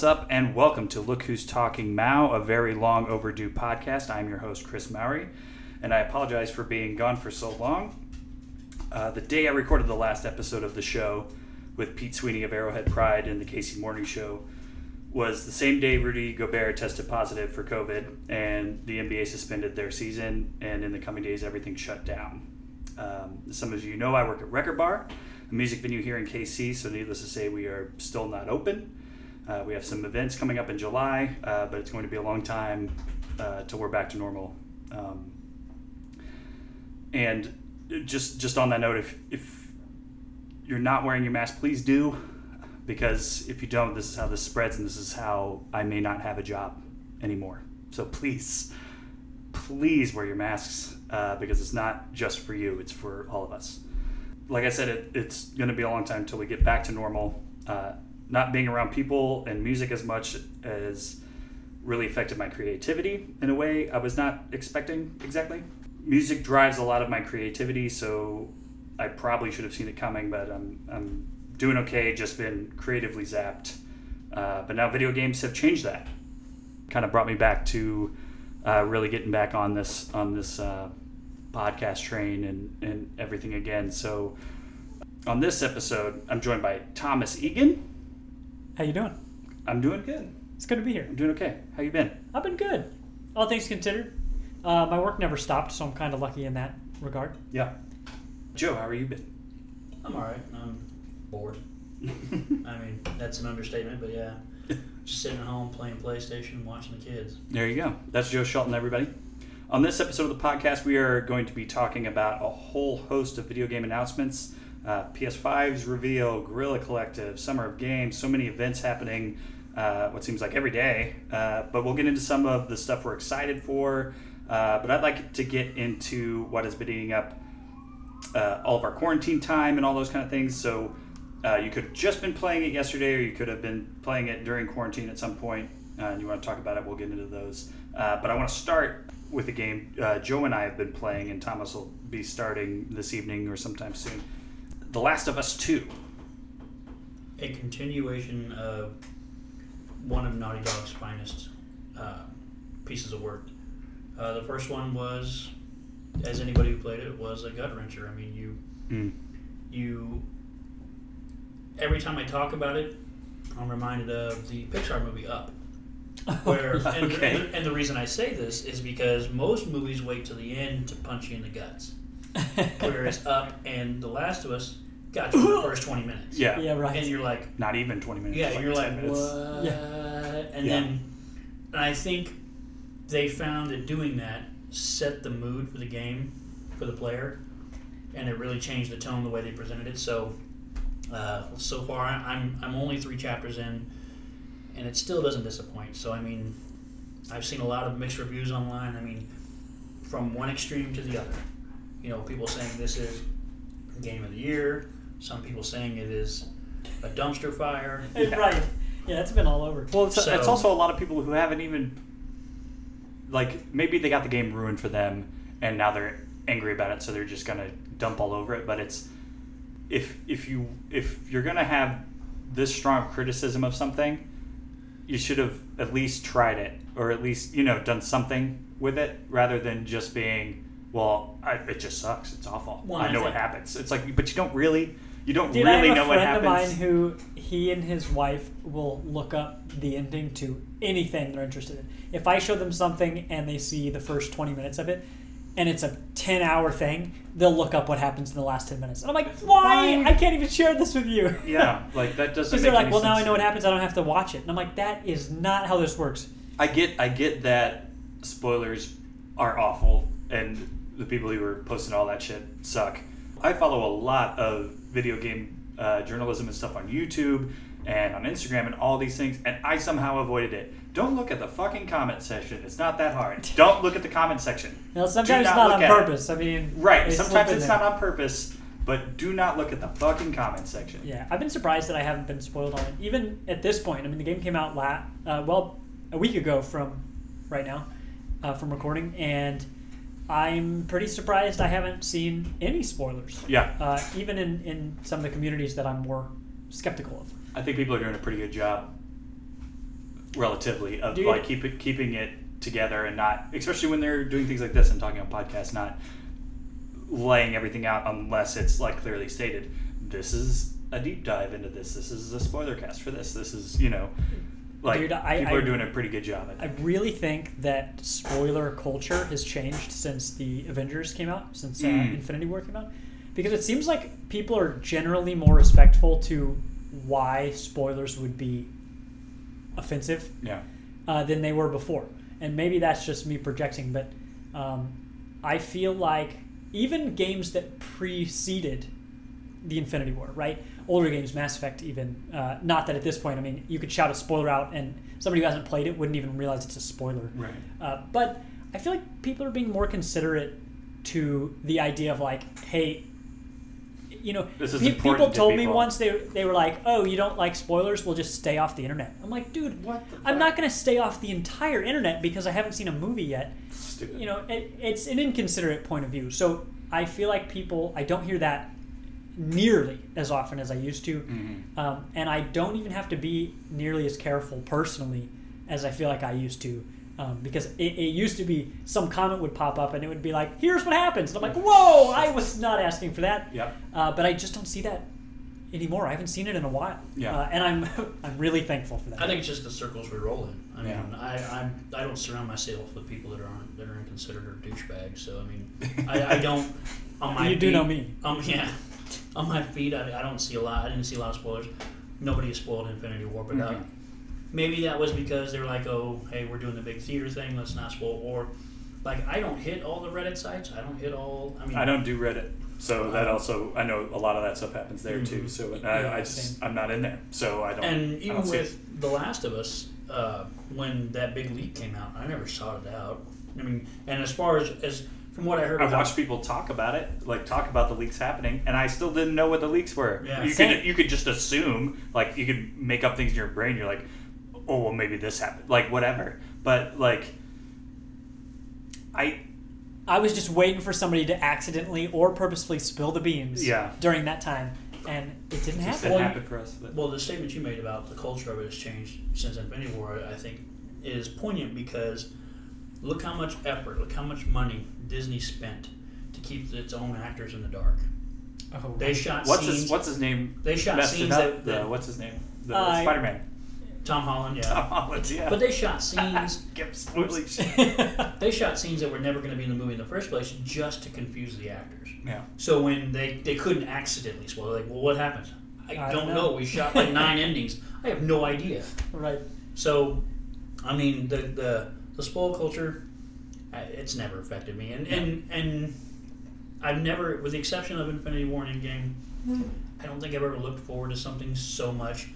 What's up, and welcome to Look Who's Talking Mao, a very long overdue podcast. I'm your host, Chris Mowry, and I apologize for being gone for so long. Uh, the day I recorded the last episode of the show with Pete Sweeney of Arrowhead Pride and the Casey Morning Show was the same day Rudy Gobert tested positive for COVID, and the NBA suspended their season, and in the coming days, everything shut down. Um, some of you know I work at Record Bar, a music venue here in KC, so needless to say, we are still not open. Uh, we have some events coming up in July, uh, but it's going to be a long time uh, till we're back to normal. Um, and just just on that note, if if you're not wearing your mask, please do, because if you don't, this is how this spreads, and this is how I may not have a job anymore. So please, please wear your masks uh, because it's not just for you; it's for all of us. Like I said, it, it's going to be a long time until we get back to normal. Not being around people and music as much as really affected my creativity in a way I was not expecting exactly. Music drives a lot of my creativity, so I probably should have seen it coming, but I'm, I'm doing okay, just been creatively zapped. Uh, but now video games have changed that. Kind of brought me back to uh, really getting back on this on this uh, podcast train and, and everything again. So on this episode, I'm joined by Thomas Egan. How you doing? I'm doing good. It's good to be here. I'm doing okay. How you been? I've been good. All things considered, uh, my work never stopped, so I'm kind of lucky in that regard. Yeah. Joe, how are you been? I'm all right. I'm bored. I mean, that's an understatement, but yeah. Just sitting at home playing PlayStation and watching the kids. There you go. That's Joe Shelton, everybody. On this episode of the podcast, we are going to be talking about a whole host of video game announcements. Uh, PS5's reveal, Guerrilla Collective, Summer of Games, so many events happening, uh, what seems like every day. Uh, but we'll get into some of the stuff we're excited for. Uh, but I'd like to get into what has been eating up uh, all of our quarantine time and all those kind of things. So uh, you could have just been playing it yesterday, or you could have been playing it during quarantine at some point, and you want to talk about it. We'll get into those. But I want to start with a game Joe and I have been playing, and Thomas will be starting this evening or sometime soon. The Last of Us Two. A continuation of one of Naughty Dog's finest uh, pieces of work. Uh, the first one was, as anybody who played it, was a gut wrencher. I mean, you Mm. you every time I talk about it, I'm reminded of the Pixar movie Up. Where and, Okay. and, and the reason I say this is because most movies wait till the end to punch you in the guts, whereas Up and The Last of Us got you the first 20 minutes. Yeah. yeah, right. And you're like, Not even 20 minutes. yeah, like you're 10 like, minutes. what? And Yeah. then, and I think they found that doing that set the mood for the game for the player, and it really changed the tone the way they presented it. So, uh, so far I'm I'm only three chapters in, and it still doesn't disappoint. So I mean, I've seen a lot of mixed reviews online. I mean, from one extreme to the other. You know, people saying this is game of the year. Some people saying it is a dumpster fire. Hey, Right. Yeah, it's been all over. Well, it's, So- it's also a lot of people who haven't even like maybe they got the game ruined for them, and now they're angry about it, so they're just gonna dump all over it. But it's if if you if you're gonna have this strong criticism of something, you should have at least tried it, or at least you know done something with it, rather than just being well, I, it just sucks. It's awful. Well, I know what happens. It's like, but you don't really. You don't Dude, really I have know a what friend of mine who he and his wife will look up the ending to anything they're interested in. If I show them something and they see the first 20 minutes of it, and it's a 10 hour thing, they'll look up what happens in the last 10 minutes. And I'm like, why? Why? I can't even share this with you. yeah, like that doesn't. Because they're like, well, now I know what happens. I don't have to watch it. And I'm like, that is not how this works. I get I get that spoilers are awful and the people who were posting all that shit suck. I follow a lot of video game uh, journalism and stuff on YouTube and on Instagram and all these things, and I somehow avoided it. Don't look at the fucking comment section. It's not that hard. Don't look at the comment section. Now, sometimes it's not not on at it. purpose. I mean, Right. Sometimes it's there. not on purpose, but do not look at the fucking comment section. Yeah, I've been surprised that I haven't been spoiled on it. Even at this point, I mean, the game came out la- uh, well a week ago from right now, uh, from recording, and I'm pretty surprised I haven't seen any spoilers. Yeah. Uh, even in, in some of the communities that I'm more skeptical of. I think people are doing a pretty good job relatively of Dude. like keep it, keeping it together and not, especially when they're doing things like this and talking on podcasts, not laying everything out unless it's like clearly stated. This is a deep dive into this. This is a spoiler cast for this. This is you know, like Dude, I- people I- are doing a pretty good job. I I think. really think that spoiler culture has changed since the Avengers came out, since uh, Mm. Infinity War came out, because it seems like people are generally more respectful to why spoilers would be offensive yeah. uh, than they were before. And maybe that's just me projecting, but um, I feel like even games that preceded the Infinity War, right? Older games, Mass Effect, even. Uh, not that at this point, I mean, you could shout a spoiler out, and somebody who hasn't played it wouldn't even realize it's a spoiler. Right. Uh, but I feel like people are being more considerate to the idea of like, hey, you know, pe- people to told me once they they were like, oh, you don't like spoilers? Well, just stay off the internet. I'm like, dude, What I'm not going to stay off the entire internet because I haven't seen a movie yet. Stupid. You know, it, it's an inconsiderate point of view. So I feel like people, I don't hear that nearly as often as I used to. Mhm. Um, and I don't even have to be nearly as careful personally as I feel like I used to. Um, because it, it used to be some comment would pop up and it would be like, here's what happens. And I'm like, whoa, I was not asking for that. Yep. Uh, but I just don't see that anymore. I haven't seen it in a while. Yeah. Uh, and I'm, I'm really thankful for that. I think it's just the circles we roll in. I mean, Yeah. I, I'm, I don't surround myself with people that aren't that are inconsiderate or douchebags. So I mean, I, I don't. On my you do feed- know me. Um, yeah, on my feed, I, I don't see a lot. I didn't see a lot of spoilers. Nobody has spoiled Infinity War, but uh, Mhm. maybe that was because they're like, "Oh, hey, we're doing the big theater thing. Let's not spoil." Or like, I don't hit all the Reddit sites. I don't hit all. I mean, I don't do Reddit, so that also I know a lot of that stuff happens there too. Mhm. So Yeah, I, I just same. I'm not in there, so I don't. And I even don't it. with The Last of Us, uh, when that big leak came out, I never sought it out. I mean, and as far as, as from what I heard, I about- watched people talk about it, like talk about the leaks happening, and I still didn't know what the leaks were. Yeah. you Same. could you could just assume, like you could make up things in your brain. You're like, oh well, maybe this happened, like whatever. But like, I I was just waiting for somebody to accidentally or purposefully spill the beans Yeah. during that time, and it didn't happen. didn't Well, happen for us. But. Well, the statement you made about the culture of it has changed since Infinity War, I think, is poignant because look how much effort, look how much money Disney spent to keep its own actors in the dark. Oh, They shot What's scenes. his What's his name? they shot scenes up. that, the, what's his name? The Uh, Spider Man. Tom Holland, yeah. Tom Holland. Yeah. But they shot scenes. Kept. They shot scenes that were never going to be in the movie in the first place, just to confuse the actors. Yeah. So when they they couldn't accidentally spoil, like, well, what happens? I, I don't don't know. know. We shot like nine endings. I have no idea. right. So, I mean, the the, the spoil culture, it's never affected me, and and and I've never, with the exception of Infinity War and Endgame, I don't think I've ever looked forward to something so much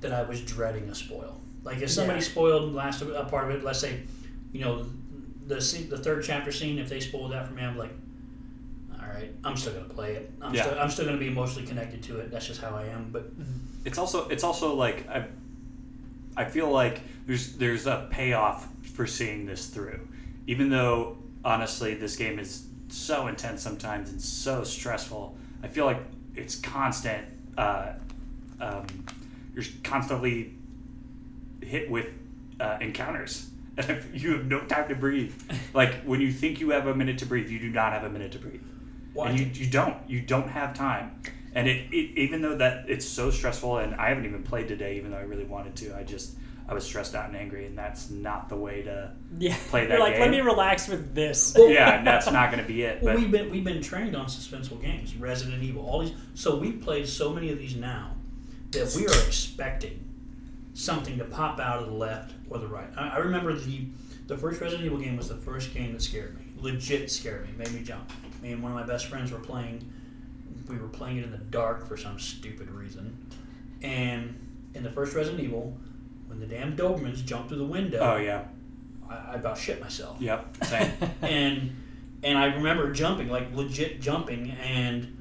that I was dreading a spoil. Like if somebody Yeah. spoiled last a part of it, let's say, you know, the scene, the third chapter scene, if they spoiled that for me, I'm like. All right, I'm still gonna play it. I'm Yeah. still, I'm still gonna be emotionally connected to it. That's just how I am. But mm-hmm. It's also it's also like I I feel like there's there's a payoff for seeing this through. Even though honestly this game is so intense sometimes and so stressful, I feel like it's constant uh, um, you're constantly hit with uh, encounters. And you have no time to breathe. Like when you think you have a minute to breathe, you do not have a minute to breathe Well, and you, you don't you don't have time and it, it even though that it's so stressful and i haven't even played today even though i really wanted to i just i was stressed out and angry and that's not the way to Yeah. Play that You're like, let me relax with this. yeah that's not going to be it Well, but we've been we've been trained on suspenseful games, Resident Evil, all these. So we've played so many of these now that we are expecting something to pop out of the left or the right. I, I remember the the first Resident Evil game was the first game that scared me. Legit scared me, made me jump. Me and one of my best friends were playing. We were playing it in the dark for some stupid reason, and in the first Resident Evil, when the damn Dobermans jumped through the window, oh yeah. I, I about shit myself. Yep same. And and I remember jumping, like legit jumping, and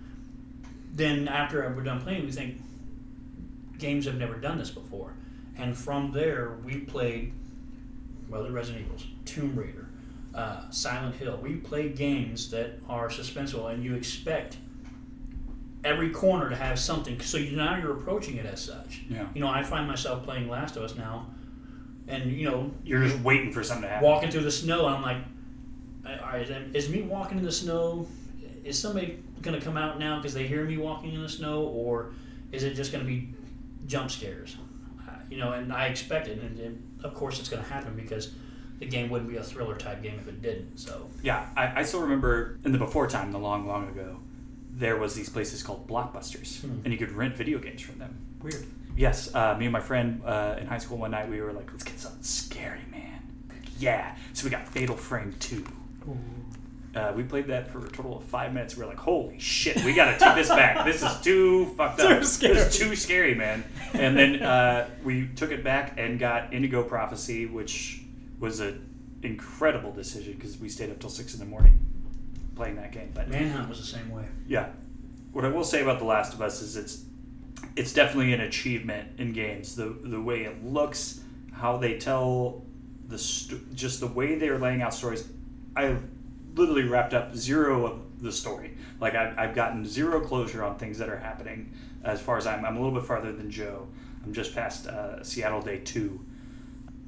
then after we're done playing, we think games have never done this before, and from there we played well the Resident Evils, Tomb Raider, uh, Silent Hill. We played games that are suspenseful, and you expect every corner to have something. So you, now you're approaching it as such. yeah You know, I find myself playing Last of Us now. and you know You're just waiting for something to happen. walking through the snow. And I'm like, all right, is me walking in the snow? Is somebody going to come out now because they hear me walking in the snow, or is it just going to be jump scares? Uh, you know, and I expect it, and, and of course it's going to happen because the game wouldn't be a thriller type game if it didn't. So Yeah, I, I still remember in the before time, the long, long ago, there was these places called blockbusters, Hmm. and you could rent video games from them. Weird. Yes, uh, me and my friend uh, in high school one night we were like, let's get something scary, man. Yeah, so we got Fatal Frame Two. Uh, we played that for a total of five minutes. We were like, "Holy shit, we gotta take this back. This is too fucked up. Too This is too scary, man." And then uh, we took it back and got Indigo Prophecy, which was an incredible decision because we stayed up till six in the morning playing that game. But Manhunt was the same way. yeah, what I will say about The Last of Us is it's it's definitely an achievement in games. The the way it looks, how they tell the st- just the way they're laying out stories. I've literally wrapped up zero of the story. Like I've, I've gotten zero closure on things that are happening. As far as I'm, I'm a little bit farther than Joe. I'm just past uh, Seattle Day Two.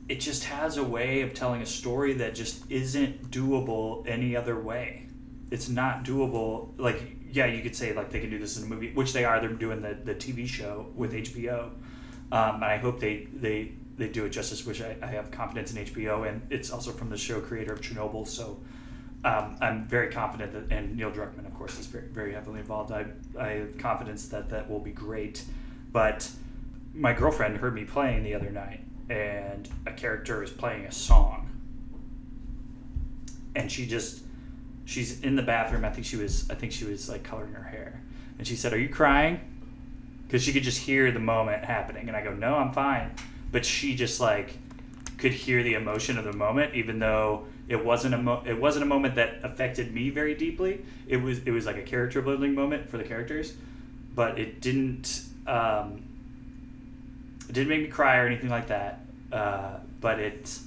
It just has a way of telling a story that just isn't doable any other way. It's not doable. Like yeah, you could say like they can do this in a movie, which they are. They're doing the, the TV show with HBO, um, and I hope they they they do it justice. Which I, I have confidence in HBO, and it's also from the show creator of Chernobyl. So um, I'm very confident that, and Neil Druckmann, of course, is very very heavily involved. I I have confidence that that will be great, but my girlfriend heard me playing the other night, and a character is playing a song, and she just she's in the bathroom. I think she was I think she was like coloring her hair, and she said, "Are you crying?" Because she could just hear the moment happening, and I go, "No, I'm fine," but she just like could hear the emotion of the moment, even though it wasn't a mo- it wasn't a moment that affected me very deeply. It was it was like a character building moment for the characters, but it didn't um, it didn't make me cry or anything like that. Uh, but it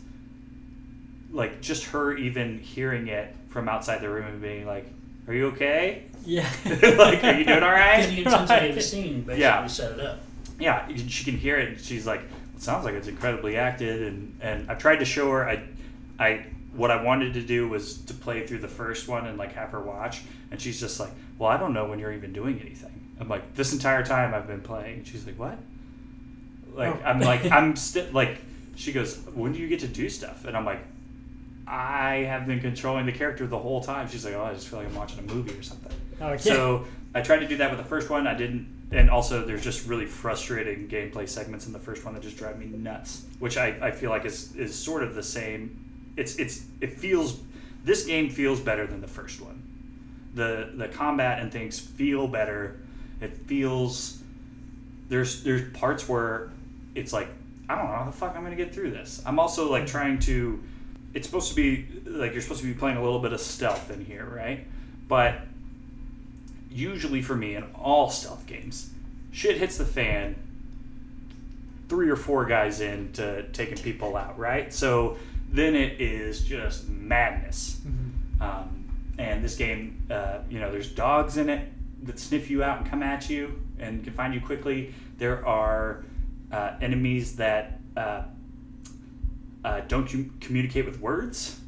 like just her even hearing it from outside the room and being like, "Are you okay?" Yeah. like, are you doing all right? Because intensity of the scene basically Yeah. set it up. yeah, she can hear it. And she's like, "It sounds like it's incredibly acted." And and I tried to show her. I, I what I wanted to do was to play through the first one and like have her watch. And she's just like, "Well, I don't know when you're even doing anything." I'm like, "This entire time I've been playing." And she's like, "What?" Like Oh. I'm like I'm still like. She goes, "When do you get to do stuff?" And I'm like, "I have been controlling the character the whole time." She's like, "Oh, I just feel like I'm watching a movie or something." Oh, okay. So I tried to do that with the first one. I didn't, and also there's just really frustrating gameplay segments in the first one that just drive me nuts. Which I, I feel like is is sort of the same. It's it's it feels this game feels better than the first one. The the combat and things feel better. It feels there's there's parts where it's like I don't know how the fuck I'm gonna get through this. I'm also like trying to. It's supposed to be like you're supposed to be playing a little bit of stealth in here, right? But usually for me in all stealth games, shit hits the fan. Three or four guys in to taking people out, right? So then it is just madness. Mhm. Um, and this game, uh, you know, there's dogs in it that sniff you out and come at you and can find you quickly. There are uh, enemies that uh, uh, don't you communicate with words.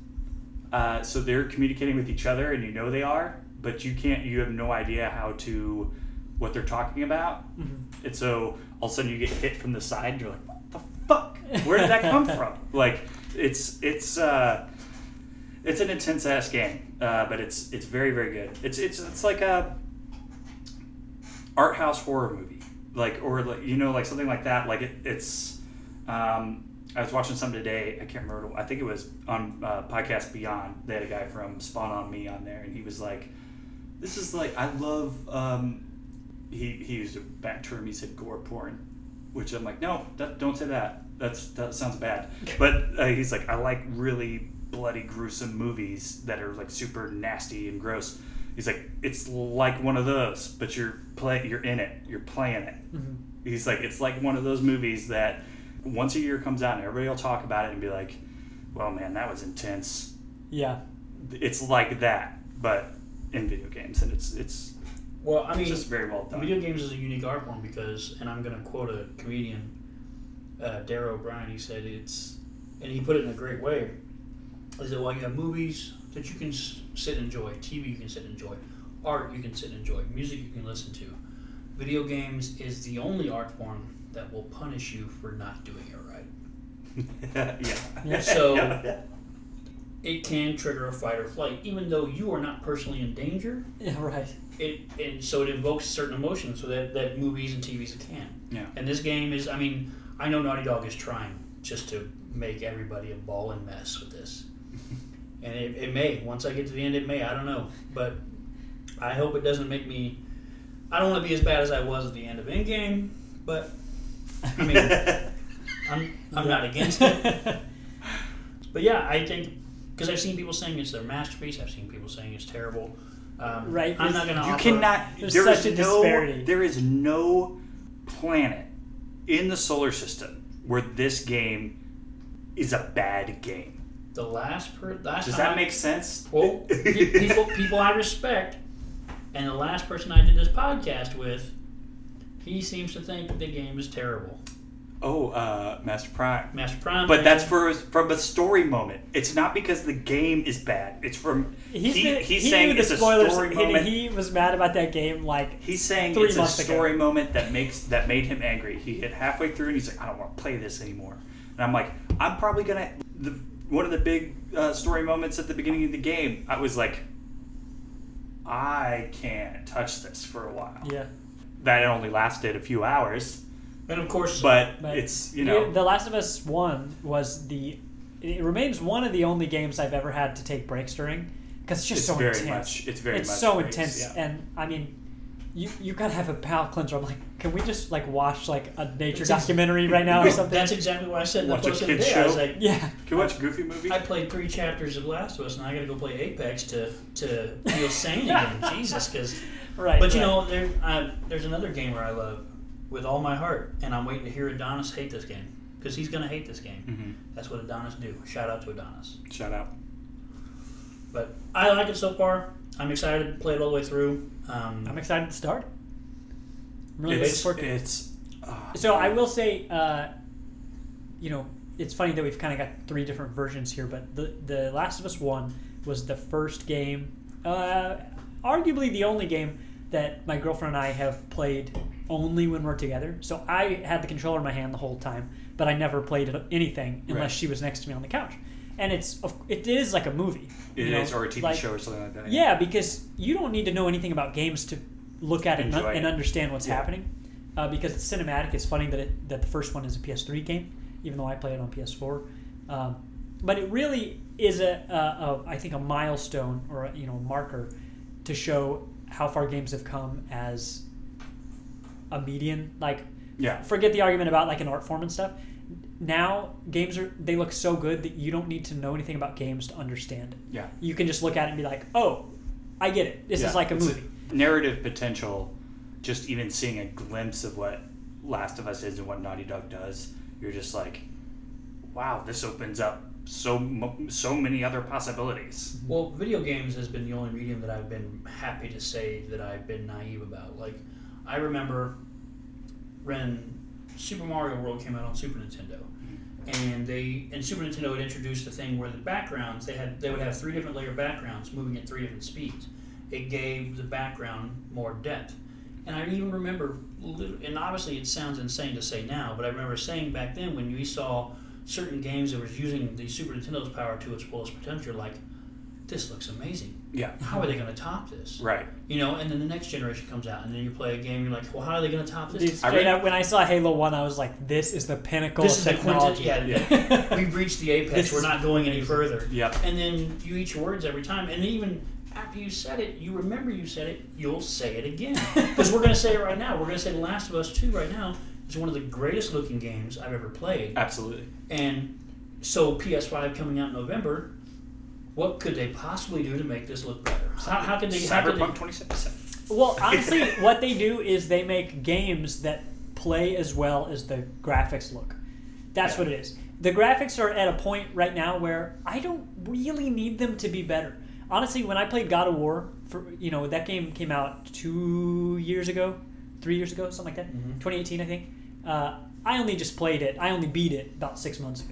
Uh, so they're communicating with each other, and you know they are, but you can't. You have no idea how to what they're talking about. Mhm. And so all of a sudden you get hit from the side, and you're like, "What the fuck? Where did that come from?" Like it's it's uh, it's an intense ass game, uh, but it's it's very very good. It's it's it's like a art house horror movie, like or like you know like something like that. Like it, it's. Um, I was watching some today. I can't remember. I think it was on uh, podcast Beyond. They had a guy from Spawn on Me on there, and he was like, "This is like I love." Um, he he used a bad term. He said gore porn, which I'm like, no, that, don't say that. That's that sounds bad. But uh, he's like, I like really bloody, gruesome movies that are like super nasty and gross. He's like, it's like one of those, but you're play, you're in it, you're playing it. Mhm. He's like, it's like one of those movies that once a year comes out and everybody will talk about it and be like, well, man, that was intense. Yeah. It's like that, but in video games, and it's it's, Well, I it's mean, just very well done. video games is a unique art form because, and I'm going to quote a comedian, uh, Dara Ó Briain. He said it's and he put it in a great way. He said, "Well, you have movies that you can s- sit and enjoy, TV you can sit and enjoy, art you can sit and enjoy, music you can listen to. Video games is the only art form that will punish you for not doing it right. yeah. Yeah. So- Yeah. It can trigger a fight or flight, even though you are not personally in danger. Yeah, right. It and so it invokes certain emotions, so that, that movies and TVs can. Yeah. And this game is, I mean, I know Naughty Dog is trying just to make everybody a ball and mess with this. and it, it may. Once I get to the end, it may. I don't know. But I hope it doesn't make me. I don't want to be as bad as I was at the end of Endgame, but I mean, I'm, I'm not against it. But yeah, I think. Because I've seen people saying it's their masterpiece, I've seen people saying it's terrible. Um, Right, I'm not going to You offer. cannot. There's there such is a no. disparity. There is no planet in the solar system where this game is a bad game. The last per last Does time that I- make sense? Well, people people I respect, and the last person I did this podcast with, he seems to think that the game is terrible. Oh, uh, Master Prime. Master Prime, But that's for from a story moment. It's not because the game is bad. It's from He's, he, been, he's he saying knew the it's a story and moment. he was mad about that game. Like He's saying three it's a months ago. story moment that makes that made him angry. He hit halfway through and he's like, I don't want to play this anymore. And I'm like, I'm probably gonna. The, one of the big uh, story moments at the beginning of the game, I was like, I can't touch this for a while. yeah, That only lasted a few hours, and of course, but, But it's you know The Last of Us One was the. It remains one of the only games I've ever had to take breaks during because it's just it's so very intense. much it's very it's much so breaks, intense, yeah. and I mean, you you gotta have a palate cleanser. I'm like, can we just like watch like a nature It's documentary right now or something? that's exactly what I said in the Watch a post the other kid's. I was like, yeah, Can we watch a Goofy movie? I played three chapters of Last of Us, and I got to go play Apex to to feel sane again. Jesus, because right. But you right. know, there, uh, there's another gamer I love with all my heart, and I'm waiting to hear Adonis hate this game because he's going to hate this game. Mhm. That's what Adonis do. Shout out to Adonis. Shout out. But I like it so far. I'm excited to play it all the way through. Um, I'm excited to start. I'm really looking It's forward to it. it's. ah, So I will say, uh, you know, it's funny that we've kind of got three different versions here, but the the Last of Us One was the first game, uh, arguably the only game that my girlfriend and I have played only when we're together. So I had the controller in my hand the whole time, but I never played anything unless Right. she was next to me on the couch. And it's it is like a movie. It you is, know, or a TV like- show or something like that. yeah, because you don't need to know anything about games to look at it and, Enjoy and understand what's Yeah. happening. Uh, because it's cinematic. It's funny that it, that the first one is a PS3 game, even though I play it on PS4. Um, but it really is a, a, a I think a milestone or a, you know marker to show how far games have come as a median. Like Yeah. forget the argument about like an art form and stuff. Now games are they look so good that you don't need to know anything about games to understand it. Yeah. You can just look at it and be like, "Oh, I get it. This Yeah. is like a It's movie." narrative potential, just even seeing a glimpse of what Last of Us is and what Naughty Dog does, you're just like, wow, this opens up so so many other possibilities. well, video games has been the only medium that I've been happy to say that I've been naive about. Like, I remember when Super Mario World came out on Super Nintendo. and they and Super Nintendo had introduced the thing where the backgrounds they had they would have three different layer backgrounds moving at three different speeds. It gave the background more depth, and I even remember, and obviously it sounds insane to say now, but I remember saying back then when we saw certain games that was using the Super Nintendo's power to its fullest potential, like this looks amazing. Yeah. How are they going to top this? Right. You know, and then the next generation comes out, and then you play a game, you're like, well, how are they going to top Dude, this? I straight read- up, when I saw Halo One, I was like, "This is the pinnacle This is of the quintet. technology." Yeah, we've reached the apex. This We're not going any further. Yep. And then you eat your words every time, and even after you said it, you remember you said it. You'll say it again because we're going to say it right now. We're going to say The Last of Us Two right now is one of the greatest looking games I've ever played. Absolutely. And so PS5 coming out in November. What could they possibly do to make this look better? How, how could they? How could they Cyberpunk 2077. Well, honestly, what they do is they make games that play as well as the graphics look. That's Yeah. what it is. The graphics are at a point right now where I don't really need them to be better. Honestly, when I played God of War, for you know that game came out two years ago, three years ago, something like that, Mhm. 2018, I think. Uh, I only just played it. I only beat it about six months ago.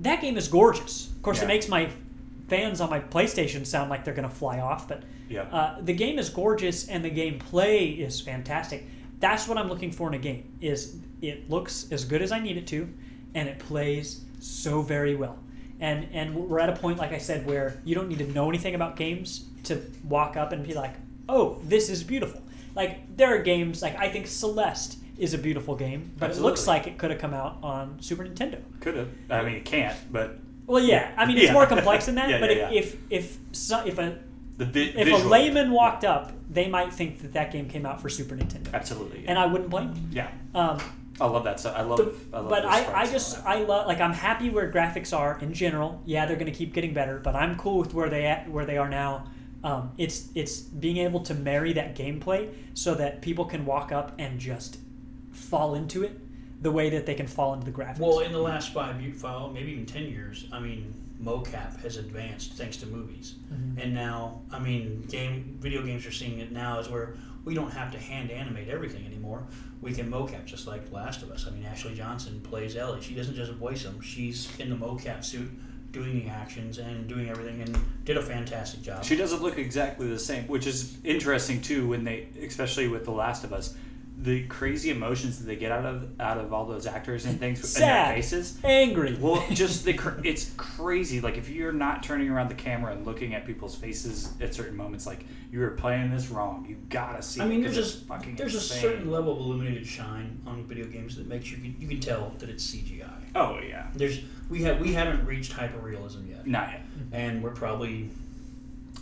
that game is gorgeous. Of course, Yeah. it makes my fans on my PlayStation sound like they're going to fly off, but Yeah. uh, the game is gorgeous and the gameplay is fantastic. That's what I'm looking for in a game. Is it looks as good as I need it to, and it plays so very well. And and we're at a point, like I said, where you don't need to know anything about games to walk up and be like, "Oh, this is beautiful." Like there are games like I think Celeste is a beautiful game, but it looks like it could have come out on Super Nintendo. Could have. I mean, it can't. But Well, yeah, I mean it's Yeah. more complex than that. Yeah, but yeah, if if so, if a the vi- if a layman walked up, they might think that that game came out for Super Nintendo, absolutely. And I wouldn't blame them. yeah. Um, I love that. So I love. the- I love but I, I just. I love like I'm happy where graphics are in general. Yeah, they're going to keep getting better, but I'm cool with where they at where they are now. Um, it's it's being able to marry that gameplay so that people can walk up and just fall into it the way that they can fall into the graphics. Well, in the last five, five, maybe even ten years, I mean, mocap has advanced thanks to movies, Mhm. and now, I mean, game video games are seeing it now is where we don't have to hand animate everything anymore. We can mocap just like Last of Us. I mean, Ashley Johnson plays Ellie. She doesn't just voice them; she's in the mocap suit, doing the actions and doing everything, and did a fantastic job. She doesn't look exactly the same, which is interesting too. When they, especially with The Last of Us, the crazy emotions that they get out of out of all those actors and things in their faces. angry. Well, just the cr- it's crazy. Like if you're not turning around the camera and looking at people's faces at certain moments, like you are playing this wrong. You gotta see. I mean, there's just fucking there's insane. a certain level of illuminated shine on video games that makes you you can tell that it's CGI. Oh yeah, There's we have we haven't reached hyperrealism yet, not yet. and we're probably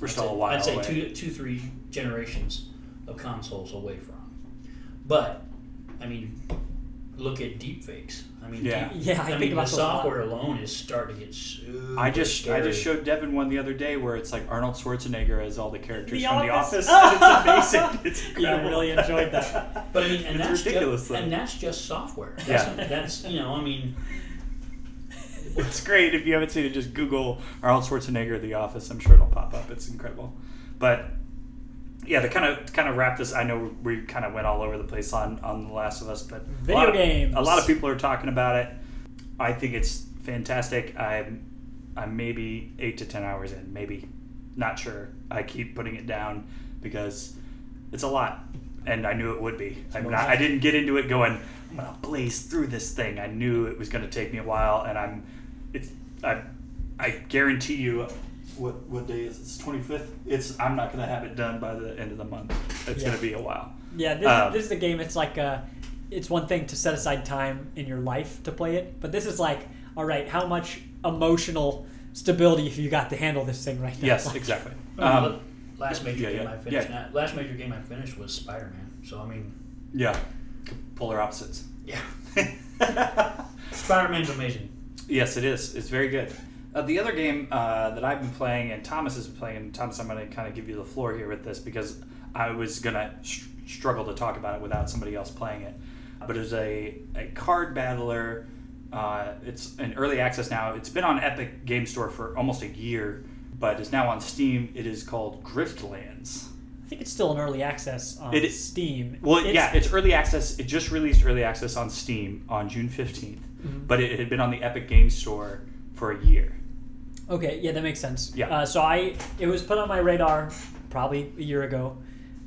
We're I'd still say- a while I'd say away. two two three generations of consoles away from. But I mean, look at deepfakes. I mean, Yeah. deep- Yeah, I I, think mean, about the those a lot. software alone is starting to get super I just I just showed Devin one the other day where it's like Arnold Schwarzenegger as all the characters The from Office. The Office. it's amazing. It's Yeah, I really enjoyed that. But I mean, and It's that's ridiculous, Just, and that's just software. That's, Yeah. that's you know, I mean, It's great if you haven't seen it. Just Google Arnold Schwarzenegger The Office. I'm sure it'll pop up. It's incredible. But yeah, to kind of kind of wrap this, I know we kind of went all over the place on on The Last of Us, but Video a lot of, games. A lot of people are talking about it. I think it's fantastic. I'm I'm maybe eight to ten hours in, maybe not sure. I keep putting it down because it's a lot, and I knew it would be. I'm not. I didn't get into it going. I'm gonna blaze through this thing. I knew it was gonna take me a while, and I'm. It's. I. I guarantee you. What what day is it? It's 25th. It's. I'm not gonna have it done by the end of the month. It's Yeah. gonna be a while. Yeah, this, Um, this is a game. It's like uh it's one thing to set aside time in your life to play it, but this is like, all right, how much emotional stability have you got to handle this thing right now? Yes, Like, exactly. um, Um, last major yeah, game yeah, I finished. yeah. uh, Last major game I finished was Spider Man. So I mean, yeah. Polar opposites. yeah, Spider Man's amazing. Yes, it is. It's very good. Uh, the other game uh, that I've been playing and Thomas has been playing, and Thomas, I'm going to kind of give you the floor here with this because I was going to sh- struggle to talk about it without somebody else playing it. But it's a, a card battler. Uh, it's an early access now. It's been on Epic Game Store for almost a year, but it's now on Steam. It is called Griftlands. I think it's still an early access on It is- Steam. Well, It's- yeah, it's early access. It just released early access on Steam on June 15th, Mhm. but it had been on the Epic Game Store for a year. Okay, yeah, that makes sense. Yeah. Uh, so I it was put on my radar probably a year ago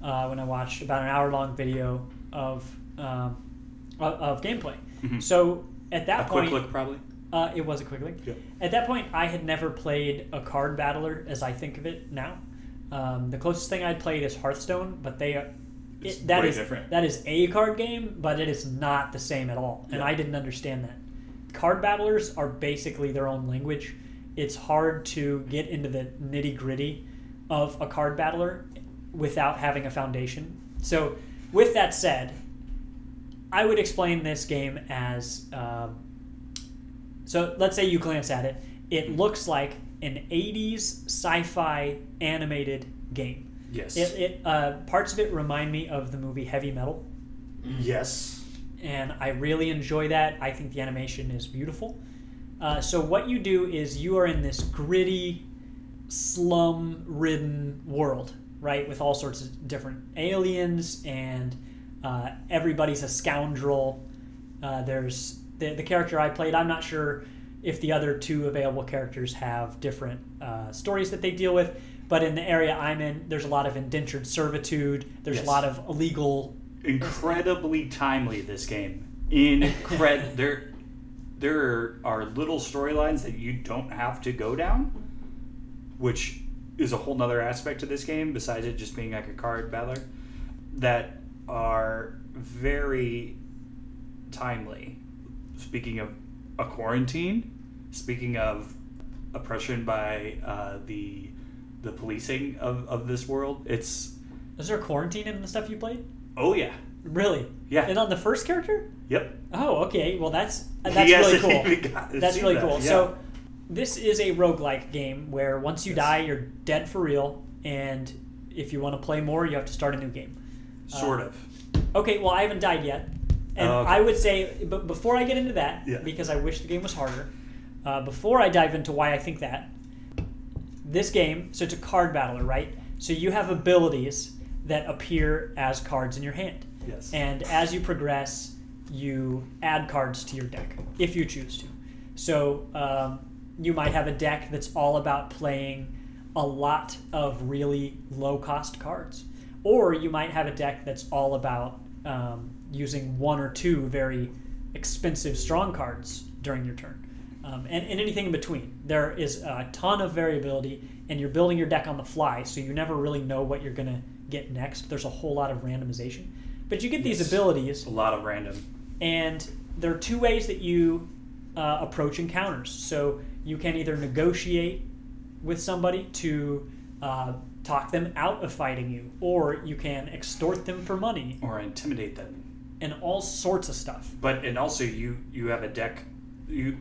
uh, when I watched about an hour long video of um, of, gameplay. Mhm. So at that a point, quick look, probably. Uh, it was a quick link. Yeah. At that point, I had never played a card battler as I think of it now. Um, the closest thing I'd played is Hearthstone, but they are. It, that is- different. That is a card game, but it is not the same at all, and Yeah. I didn't understand that. Card battlers are basically their own language. It's hard to get into the nitty gritty of a card battler without having a foundation. So, with that said, I would explain this game as um, so let's say you glance at it, it looks like an 80s sci-fi animated game. Yes. It, it uh, parts of it remind me of the movie Heavy Metal, yes. and I really enjoy that. I think the animation is beautiful. Uh, so what you do is you are in this gritty, slum-ridden world, right, with all sorts of different aliens, and uh, everybody's a scoundrel. Uh, there's the, the character I played. I'm not sure. if the other two available characters have different uh, stories that they deal with. But in the area I'm in, there's a lot of indentured servitude. There's Yes. a lot of illegal. incredibly timely this game incred there are little storylines that you don't have to go down which is a whole nother aspect to this game besides it just being like a card battler that are very timely speaking of a quarantine speaking of oppression by uh, the the policing of, of this world it's Is there a quarantine in the stuff you played? oh yeah Really? Yeah. And on the first character? Yep Oh, okay. Well, that's that's really cool. That's really that, cool. yeah. So, this is a roguelike game where once you Yes. die, you're dead for real, and if you want to play more, you have to start a new game. sort Uh, of Okay, well, I haven't died yet, and Oh, okay. I would say, but before I get into that, Yeah. because I wish the game was harder. Uh, before I dive into why I think that, this game, so it's a card battler, right? So you have abilities that appear as cards in your hand. yes And as you progress, you add cards to your deck if you choose to. So um, you might have a deck that's all about playing a lot of really low cost cards. Or you might have a deck that's all about um, using one or two very expensive strong cards during your turn. Um, and, and anything in between. There is a ton of variability, and you're building your deck on the fly, so you never really know what you're going to get next. There's a whole lot of randomization. But you get these abilities, a lot of random and there are two ways that you uh, approach encounters. So you can either negotiate with somebody to uh, talk them out of fighting you, or you can extort them for money or intimidate them and all sorts of stuff. but and also you you have a deck you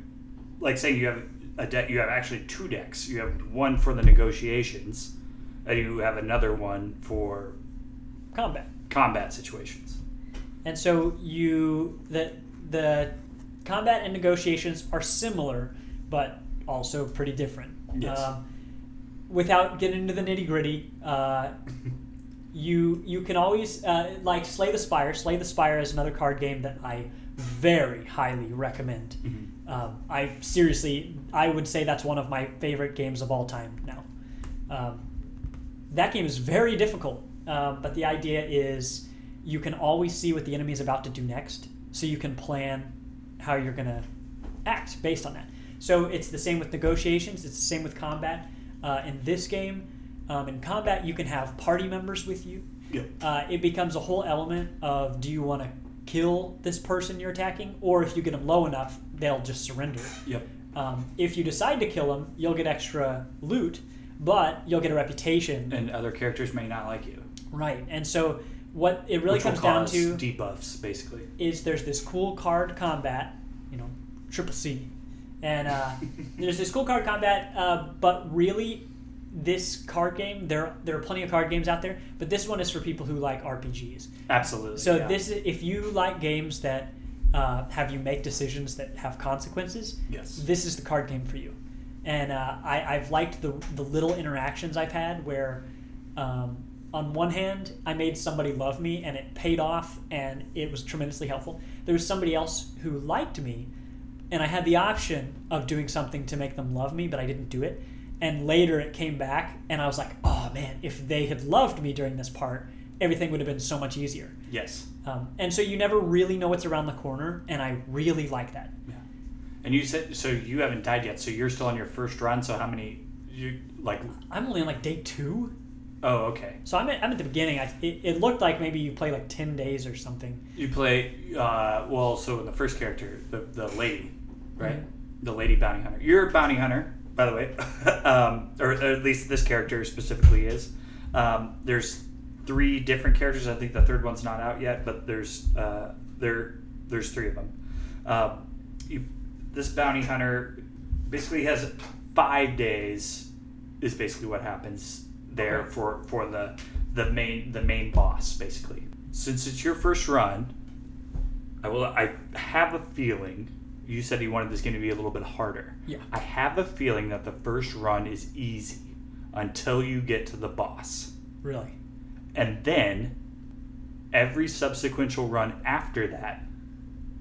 like say you have a deck you have actually two decks you have one for the negotiations and you have another one for Combat. combat situations And so you the the combat and negotiations are similar, but also pretty different. Yes. Um, without getting into the nitty gritty, uh, you you can always uh, like Slay the Spire. Slay the Spire is another card game that I very highly recommend. Mhm. Um, I seriously, I would say that's one of my favorite games of all time now. Um, that game is very difficult, um, but the idea is you can always see what the enemy is about to do next, so you can plan how you're going to act based on that. So it's the same with negotiations. It's the same with combat. Uh, in this game, um, in combat, you can have party members with you. Yep. Uh, it becomes a whole element of do you want to kill this person you're attacking, or if you get them low enough, they'll just surrender. Yep. Um, if you decide to kill them, you'll get extra loot, but you'll get a reputation. And other characters may not like you. Right. And so what it really comes down to debuffs, basically. is there's this cool card combat, you know, triple C, and uh, there's this cool card combat, uh, but really, this card game there there are plenty of card games out there, but this one is for people who like RPGs. Absolutely. So yeah. this is, if you like games that uh, have you make decisions that have consequences, Yes. this is the card game for you. And uh, I, I've liked the the little interactions I've had where, um, on one hand, I made somebody love me and it paid off and it was tremendously helpful. There was somebody else who liked me, and I had the option of doing something to make them love me, but I didn't do it. And later it came back, and I was like, oh man, if they had loved me during this part, everything would have been so much easier. Yes. Um, and so you never really know what's around the corner, and I really like that. Yeah. And you said so you haven't died yet, so you're still on your first run. So how many you like? I'm only on like day two, Oh, okay. so I'm at, I'm at the beginning. I, it, it looked like maybe you play like ten days or something. You play uh, well. So in the first character, the the lady, right? Mhm. The lady bounty hunter. You're a bounty hunter, by the way, um, or at least this character specifically is. Um, there's three different characters. I think the third one's not out yet, but there's uh, there there's three of them. Um, you, this bounty hunter basically has five days. Is basically what happens there Okay. for for the the main the main boss basically. Since it's your first run, I will. I have a feeling. You said you wanted this game to be a little bit harder. Yeah. I have a feeling that the first run is easy until you get to the boss, Really? and then every subsequential run after that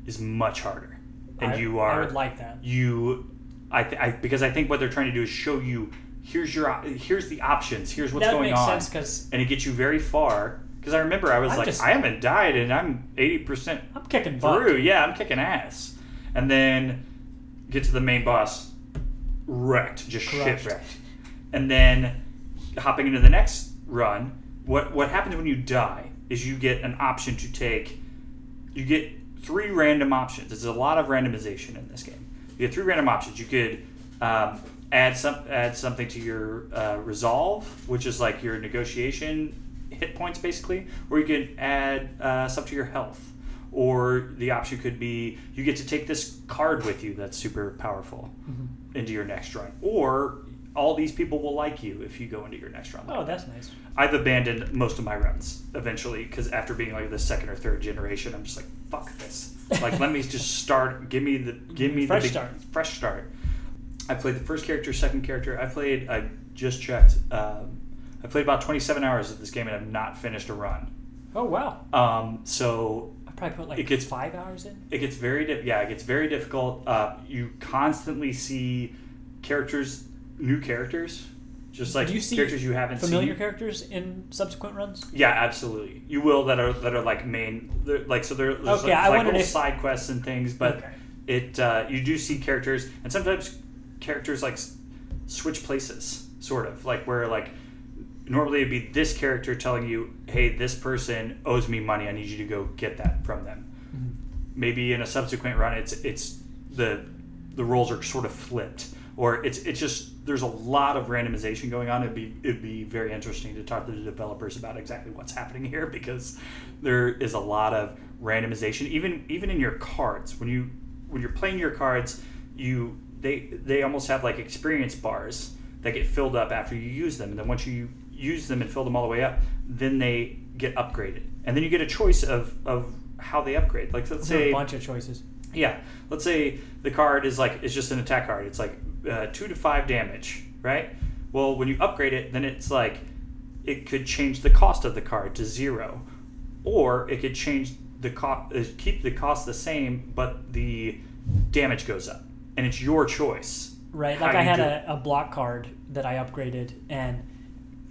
is much harder, and I, you are I would like that. you I, th- I because I think what they're trying to do is show you here's your here's the options, here's what's that going makes on, sense because and it gets you very far. Because I remember I was I like, just- I haven't died, and I'm eighty percent I'm kicking butt. through. Yeah, I'm kicking ass. And then get to the main boss, wrecked, just Crushed. shipwrecked. And then hopping into the next run, what what happens when you die is you get an option to take. You get three random options. There's a lot of randomization in this game. You get three random options. You could um, add some add something to your uh, resolve, which is like your negotiation hit points, basically, or you could add uh, stuff to your health. Or the option could be you get to take this card with you that's super powerful into your next run. Or all these people will like you if you go into your next run. Oh, that. that's nice. I've abandoned most of my runs eventually because after being like the second or third generation, I'm just like, fuck this. Like, let me just start. Give me the give me Fresh the big, start. Fresh start. I played the first character, second character. I played. I just checked. Um, I played about 27 hours of this game and I've not finished a run. Oh wow. Um, so I probably put like It gets- five hours in. it gets very di- yeah it gets very difficult uh, you constantly see characters new characters just like Do you see characters you haven't seen. Familiar seen characters in subsequent runs. yeah absolutely you will that are that are like main like so there- there's Okay, like, I like little if- side quests and things but Okay. it uh, you do see characters and sometimes characters like switch places sort of. Like where like normally it'd be this character telling you hey this person owes me money. I need you to go get that from them. Mm-hmm. Maybe in a subsequent run it's it's the the roles are sort of flipped or it's it's just there's a lot of randomization going on. It'd be it'd be very interesting to talk to the developers about exactly what's happening here because there is a lot of randomization. Even even in your cards when you when you're playing your cards you they they almost have like experience bars that get filled up after you use them and then once you use them and fill them all the way up then they get upgraded and then you get a choice of of how they upgrade like let's say a bunch of choices. yeah, let's say the card is like it's just an attack card. It's like uh, two to five damage, right? Well, when you upgrade it, then it's like it could change the cost of the card to zero, or it could change the cost, uh, keep the cost the same, but the damage goes up, and it's your choice. Right. Like I had a, a block card that I upgraded, and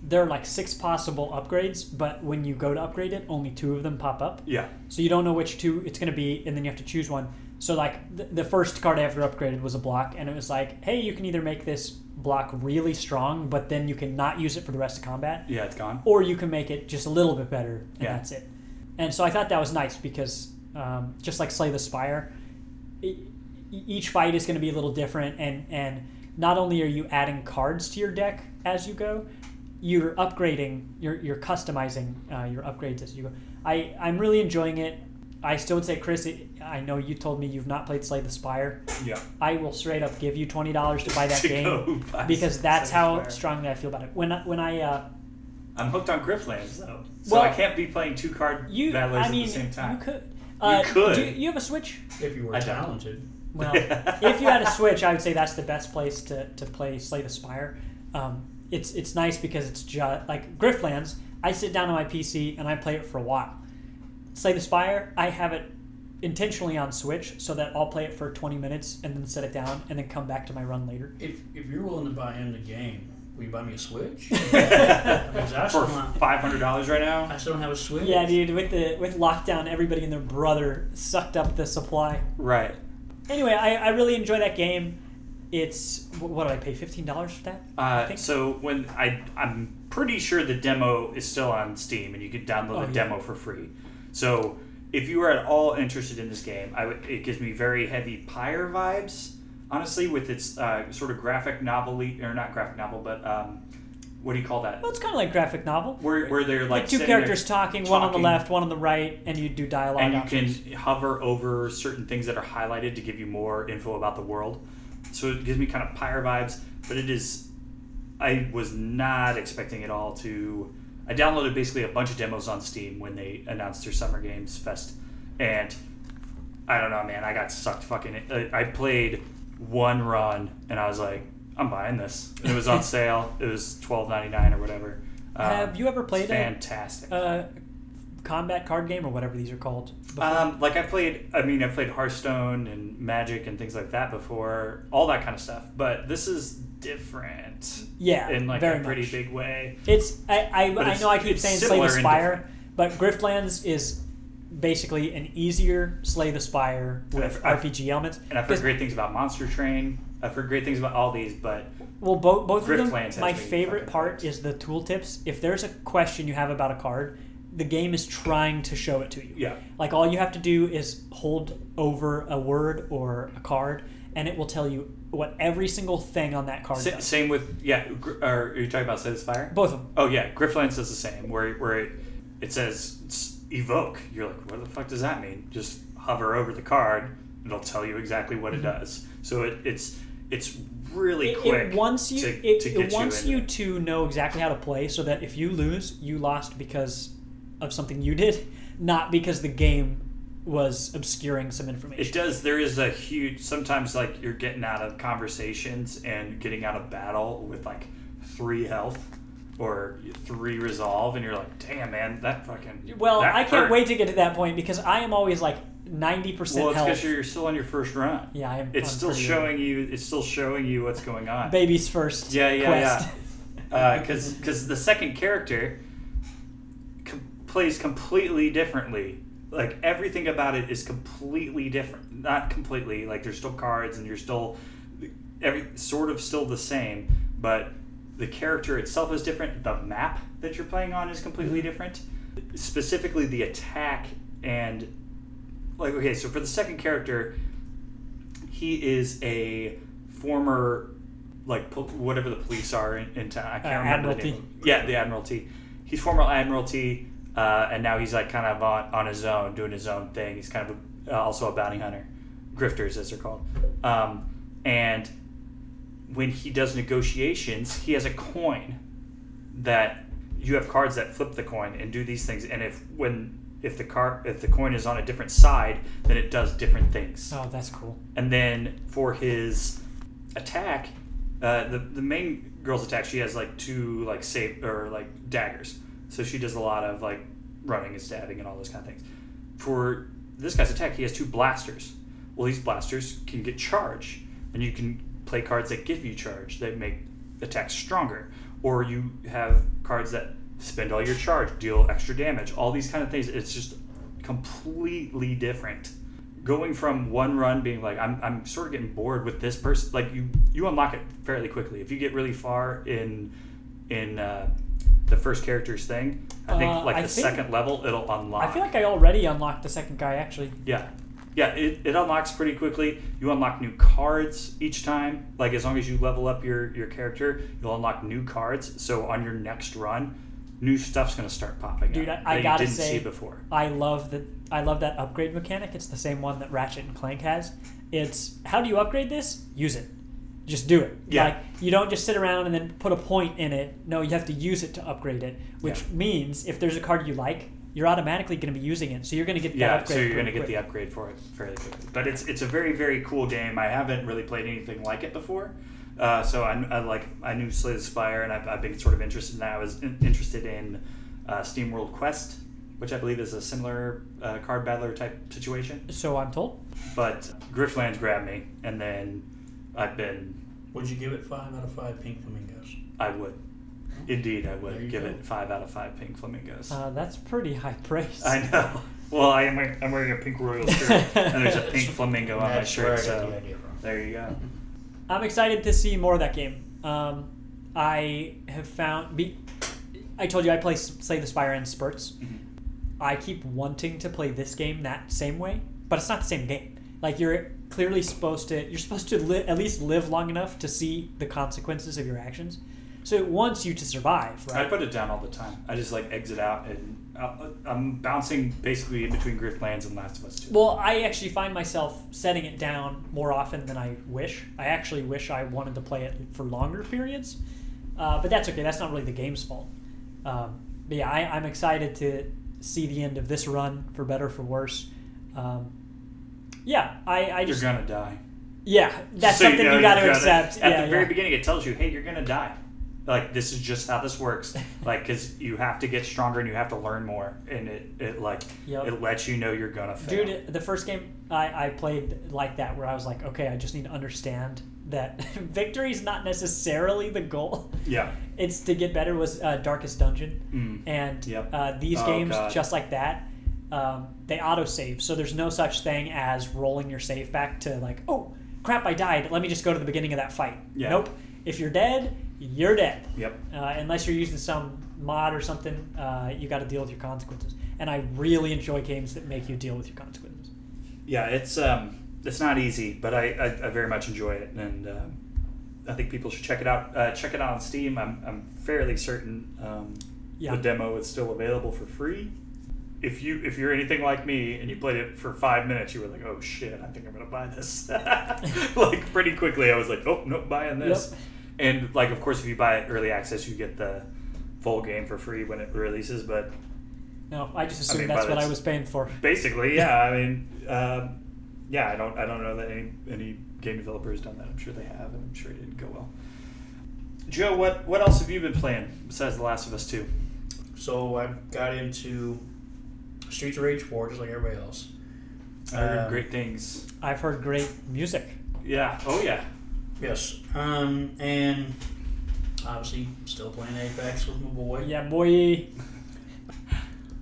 there are like six possible upgrades, but when you go to upgrade it, only two of them pop up. Yeah, So you don't know which two it's going to be, and then you have to choose one. So like the, the first card I ever upgraded was a block, and it was like, hey, you can either make this block really strong, but then you can not use it for the rest of combat, yeah, it's gone. or you can make it just a little bit better, and Yeah. that's it. And so I thought that was nice because um, just like Slay the Spire, e- each fight is going to be a little different, and and not only are you adding cards to your deck as you go, you're upgrading, you're you're customizing uh, your upgrades as you go. I I'm really enjoying it. I still would say, Chris, it, I know you told me you've not played Slay the Spire. Yeah, I will straight up give you twenty dollars to buy that To game buy because that's the how Spire. strongly I feel about it. When I, when I uh, I'm hooked on Griftlands though, so Well, I can't be playing two card you, battlers I mean, at the same time. you could. Uh, could. Do you, you have a Switch? If you were I don't. talented. Well, if you had a Switch, I would say that's the best place to, to play Slay the Spire. Um, it's it's nice because it's just like Griftlands. I sit down on my PC and I play it for a while. Slay the Spire, I have it intentionally on Switch so that I'll play it for 20 minutes and then set it down and then come back to my run later. If, if you're willing to buy him the game, will you buy me a Switch? because I still, For five hundred dollars right now. I still don't have a Switch. Yeah, dude. With the with lockdown, everybody and their brother sucked up the supply. Right. Anyway, I, I really enjoy that game. It's what do I pay? Fifteen dollars for that? I Uh, think- so when I I'm pretty sure the demo is still on Steam and you can download Oh, the yeah. demo for free. So if you are at all interested in this game, I it gives me very heavy Pyre vibes. Honestly, with its uh, sort of graphic novel or not graphic novel, but um, what do you call that? Well, it's kind of like graphic novel. Where, where they're like Like two characters talking, one on the left, one on the right, and you do dialogue. and you options. can hover over certain things that are highlighted to give you more info about the world. So it gives me kind of pyre vibes, but it is. I was not expecting it all to. I downloaded basically a bunch of demos on Steam when they announced their Summer Games Fest, and I don't know, man. I got sucked fucking. I I played one run and I was like, I'm buying this. And it was on sale. It was twelve ninety nine or whatever. Um, Have you ever played a- Fantastic. uh, combat card game or whatever these are called? Um, like I've played, I mean, I've played Hearthstone and Magic and things like that before, all that kind of stuff. But this is different yeah, in like very a pretty much. big way. It's I I, I know I keep saying Slay the Spire, but Griftlands is basically an easier Slay the Spire with I've- I've- RPG elements. And I've heard great things about Monster Train. I've heard great things about all these, but Well, both both of them. My favorite part is the tooltips. If there's a question you have about a card, the game is trying to show it to you. yeah, Like all you have to do is hold over a word or a card, and it will tell you what every single thing on that card does. same with yeah. Gr- are you talking about Spire? Both of them. Oh yeah, Griftlands does the same. Where where it, it says evoke. You're like, what the fuck does that mean? Just hover over the card. And it'll tell you exactly what it mm-hmm. does. So it, it's it's really. It, quick. it wants you. to, it to it wants you, you, to know exactly how to play, so that if you lose, you lost because of something you did, not because the game was obscuring some information. It does. There is a huge. Sometimes like you're getting out of conversations and getting out of battle with like three health or three resolve, and you're like, damn man, that fucking. Well, that I can't hurt." wait to get to that point because I am always like ninety percent Well, it's because you're still on your first run. yeah, I am. It's I'm still showing you. It's still showing you what's going on. baby's first. Yeah, yeah, quest. Uh, yeah. Because because the second character com- plays completely differently. Like everything about it is completely different. Not completely. Like there's still cards and you're still every sort of still the same, but the character itself is different. The map that you're playing on is completely mm-hmm. different. Specifically, the attack and like okay, so for the second character, he is a former like pol- whatever the police are in, in town. I can't Uh, remember the name. Yeah, the Admiralty. He's former Admiralty, uh, and now he's like kind of on, on his own, doing his own thing. He's kind of a, uh, also a bounty hunter, grifters as they're called. Um, and when he does negotiations, he has a coin that you have cards that flip the coin and do these things. And if when if the car if the coin is on a different side, then it does different things. Oh, that's cool. And then for his attack, uh, the the main girl's attack, she has like two like save or like daggers. So she does a lot of like running and stabbing and all those kind of things. For this guy's attack, he has two blasters. Well, these blasters can get charge, and you can play cards that give you charge that make attacks stronger, or you have cards that spend all your charge, deal extra damage. All these kind of things. It's just completely different going from one run being like I'm, I'm sort of getting bored with this person like you you unlock it fairly quickly if you get really far in in uh, the first character's thing i think Uh, like the second level it'll unlock I feel like I already unlocked the second guy actually. yeah yeah it, it unlocks pretty quickly you unlock new cards each time like as long as you level up your your character you'll unlock new cards so on your next run new stuff's going to start popping Dude, up I- I gotta didn't say- see before I love that. I love that upgrade mechanic. It's the same one that Ratchet and Clank has. It's how do you upgrade this? Use it. Just do it. Yeah. Like you don't just sit around and then put a point in it. No, you have to use it to upgrade it. Which Yeah. means if there's a card you like, you're automatically going to be using it. So you're going to get yeah, upgrade. so you're going to get the upgrade for it fairly quickly. But it's it's a very very cool game. I haven't really played anything like it before, uh, so I, I like I knew Slay the Spire, and I've, I've been sort of interested in that. I was in, interested in uh, Steam World Quest, which I believe is a similar uh, card battler type situation. So I'm told. But Griftlands grabbed me, and then I've been Would you give it five out of five pink flamingos? I would. Indeed, I would give go. it five out of five pink flamingos. Uh, that's pretty high praise. I know. Well, I am wearing, I'm wearing a pink royal shirt, and there's a pink flamingo on my That's where I shirt. So the idea from. there you go. I'm excited to see more of that game. Um, I have found. Be, I told you I play Slay the Spire in spurts. Mhm. I keep wanting to play this game that same way, but it's not the same game. Like you're clearly supposed to. You're supposed to li- at least live long enough to see the consequences of your actions. So it wants you to survive, Right? I put it down all the time. I just like exit out, and uh, I'm bouncing basically in between Griftlands and Last of Us Two. Well, I actually find myself setting it down more often than I wish. I actually wish I wanted to play it for longer periods, uh, but that's okay. That's not really the game's fault. Um, but yeah, I, I'm excited to see the end of this run, for better or for worse. Um, yeah, I, I you're gonna die. yeah, that's So something know you got to accept. At yeah, the very yeah. beginning, it tells you, "Hey, you're gonna die." Like this is just how this works. like because you have to get stronger and you have to learn more, and it it like Yep. it lets you know you're gonna fail. Dude, the first game I, I played like that, where I was like, okay, I just need to understand that victory is not necessarily the goal. yeah. It's to get better. Was uh, Darkest Dungeon, Mm. and Yep. uh, these Oh, games God. just like that, um, they auto save. So there's no such thing as rolling your save back to like, oh crap, I died. Let me just go to the beginning of that fight. Yeah. Nope. If you're dead, you're dead. Yep. Uh, unless you're using some mod or something, uh, you got to deal with your consequences. And I really enjoy games that make you deal with your consequences. Yeah, it's um, it's not easy, but I, I, I very much enjoy it, and um, I think people should check it out. Uh, check it out on Steam. I'm, I'm fairly certain um, Yeah. the demo is still available for free. If you if you're anything like me and you played it for five minutes, you were like, "Oh shit, I think I'm gonna buy this." like pretty quickly, I was like, "Oh nope, buying this." Yep. And like, of course, if you buy it early access, you get the full game for free when it releases. But No, I just I mean, that's what I was paying for. basically, yeah. I mean, um, yeah. I don't. I don't know that any any game developer has done that. I'm sure they have, and I'm sure it didn't go well. Joe, what what else have you been playing besides The Last of Us Two? So I got into Streets of Rage 4 just like everybody else. I heard Um, great things. I've heard great music. Yeah. Oh yeah. Yes. Um, and obviously still playing Apex with my boy. Yeah, boy.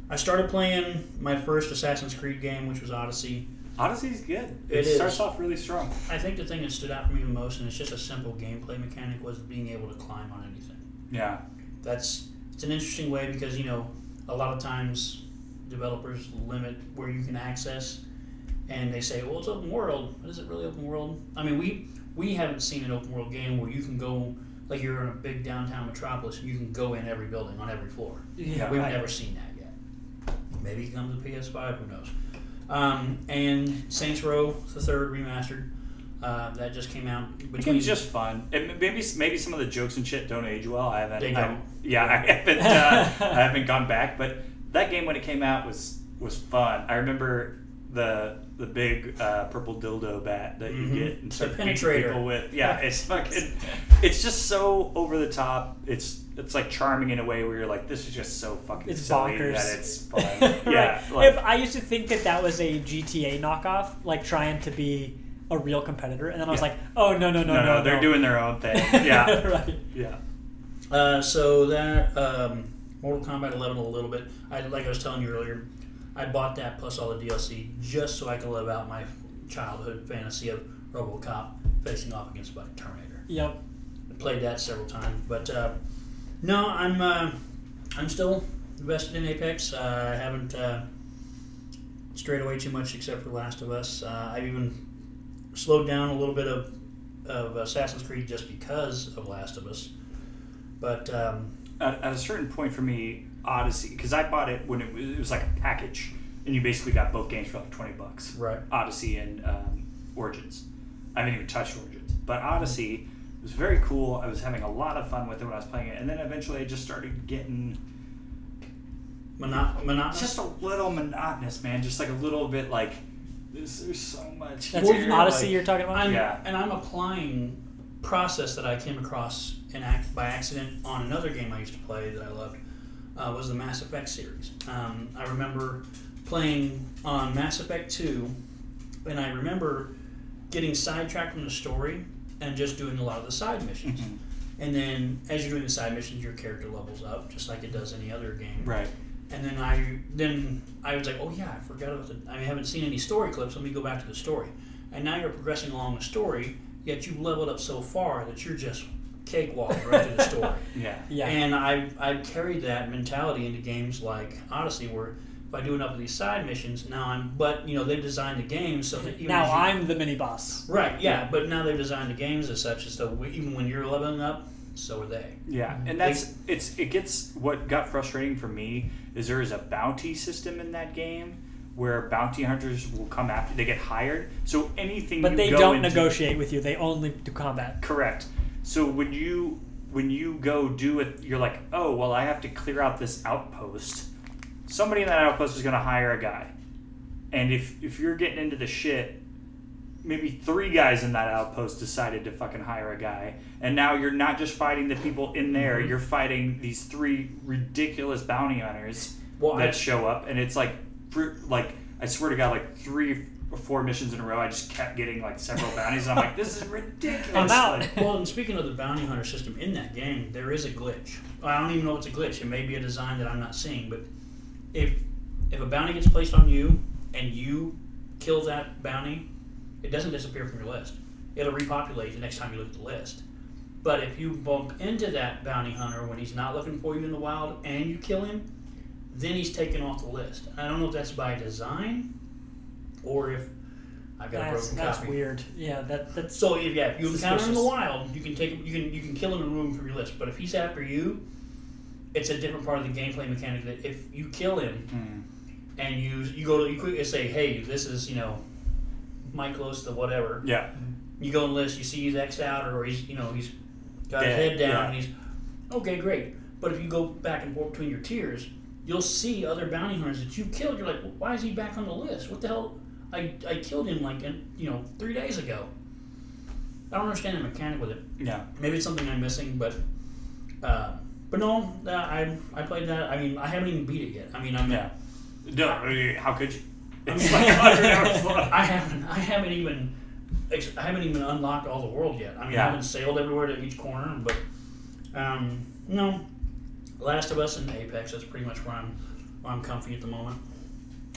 I started playing my first Assassin's Creed game, which was Odyssey. Odyssey's good. It, It is. starts off really strong. I think the thing that stood out for me the most, and it's just a simple gameplay mechanic, was being able to climb on anything. Yeah. That's it's an interesting way because you know a lot of times developers limit where you can access, and they say, "Well, it's open world." But is it really open world? I mean, we we haven't seen an open world game where you can go like you're in a big downtown metropolis and you can go in every building on every floor. Yeah. We've right. never seen that yet. Maybe it comes to PS5. Who knows? Um, and Saints Row the third remastered uh, that just came out. The Between game's just fun. And maybe maybe some of the jokes and shit don't age well. I haven't. They I- don't. yeah, I haven't. Uh, I haven't gone back, but that game when it came out was was fun. I remember the the big uh, purple dildo bat that you Mhm. get and The start beating penetrator. people with. Yeah, it's fucking. It's just so over the top. It's it's like charming in a way where you're like, this is just so fucking It's silly bonkers. that it's fun. Right. Yeah, if I used to think that that was a GTA knockoff, like trying to be a real competitor, and then I was Yeah. like, oh no no no no, no, no, they're doing their own thing. Yeah, right. yeah. Uh, so that um, Mortal Kombat 11 a little bit. I like I was telling you earlier, I bought that plus all the DLC just so I could live out my childhood fantasy of RoboCop facing off against like Terminator. Yep. I played that several times, but uh, no, I'm uh, I'm still invested in Apex. Uh, I haven't uh, strayed away too much except for Last of Us. Uh, I've even slowed down a little bit of of Assassin's Creed just because of Last of Us. But um, at, at a certain point for me, Odyssey, because I bought it when it was, it was like a package, and you basically got both games for like twenty bucks. right. Odyssey and um, Origins. I haven't even touched Origins, but Odyssey was very cool. I was having a lot of fun with it when I was playing it, and then eventually I just started getting Mono- monotonous. just a little monotonous, man. Just like a little bit like there's, there's so much. That's here, Odyssey like- you're talking about. I'm, Yeah. And I'm applying process that I came across in act, by accident on another game I used to play that I loved. Uh, was the Mass Effect series. Um, I remember playing on Mass Effect 2, and I remember getting sidetracked from the story and just doing a lot of the side missions. Mhm. And then as you're doing the side missions, your character levels up just like it does any other game. Right. And then I then I was like, oh yeah, I forgot about the. I haven't seen any story clips. Let me go back to the story. And now you're progressing along the story, yet you've leveled up so far that you're just cakewalking right to the store. Yeah. yeah. And I I carried that mentality into games like Odyssey, where if I do enough of these side missions, now I'm. But you know they've designed the game so that even now you- I'm the mini boss. right. Yeah, but now they've designed the games as such as though even when you're leveling up, so are they. Yeah, mm-hmm. and that's it's it gets what got frustrating for me is there is a bounty system in that game where bounty hunters will come after they get hired. So anything But you they go don't and do- negotiate with you. They only do combat. Correct. So when you when you go do it, you're like, oh well, I have to clear out this outpost. Somebody in that outpost is going to hire a guy, and if if you're getting into the shit, maybe three guys in that outpost decided to fucking hire a guy, and now you're not just fighting the people in there. Mhm. You're fighting these three ridiculous bounty hunters Well, that I, show up, and it's like, like I swear to God, like three four missions in a row, I just kept getting like several bounties. And I'm like, this is ridiculous. Out. Well, and speaking of the bounty hunter system in that game, there is a glitch. I don't even know if it's a glitch. It may be a design that I'm not seeing, but if if a bounty gets placed on you and you kill that bounty, it doesn't disappear from your list. It'll repopulate the next time you look at the list. But if you bump into that bounty hunter when he's not looking for you in the wild and you kill him, then he's taken off the list. I don't know if that's by design or if I've got a That's, broken that's copy. weird. Yeah, that that's So if, yeah, if you encounter him in the wild, you can take him, you can you can kill him and remove him from your list. But if he's after you, it's a different part of the gameplay mechanic. That if you kill him hmm. and you you go to you quickly say, hey, this is you know, Michaelos the whatever. Yeah. You go and list, you see he's xed out or he's you know he's got his head down yeah. and he's okay, great. But if you go back and forth between your tiers, you'll see other bounty hunters that you killed. You're like, well, why is he back on the list? What the hell? I, I killed him like in, you know three days ago. I don't understand the mechanic with it. Yeah. Maybe it's something I'm missing, but uh, but no, uh, I I played that. I mean, I haven't even beat it yet. I mean, I'm Yeah. No, how could you? I It's mean, like 100 hours long. I haven't I haven't even I haven't even unlocked all the world yet. I mean, Yeah. I haven't sailed everywhere to each corner, but um, no. Last of Us and Apex. That's pretty much where I'm where I'm comfy at the moment.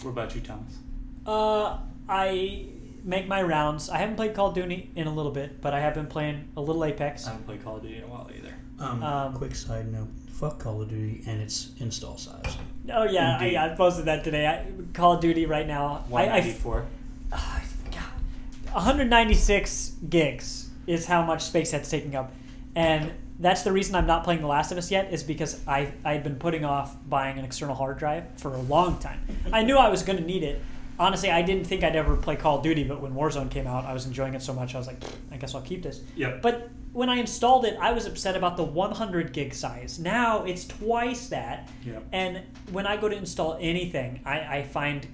What about you, Thomas? Uh, I make my rounds. I haven't played Call of Duty in a little bit, but I have been playing a little Apex. I haven't played Call of Duty in a while either. Um, Um, quick side note: Fuck Call of Duty and its install size. Oh yeah, I, Indeed. I posted that today. I, Call of Duty right now. I, I, 194. Ah, God. 196 gigs is how much space that's taking up, and that's the reason I'm not playing The Last of Us yet. Is because I I had been putting off buying an external hard drive for a long time. I knew I was going to need it. Honestly, I didn't think I'd ever play Call of Duty, but when Warzone came out, I was enjoying it so much. I was like, I guess I'll keep this. Yep. But when I installed it, I was upset about the 100 gig size. Now it's twice that. Yep. And when I go to install anything, I, I find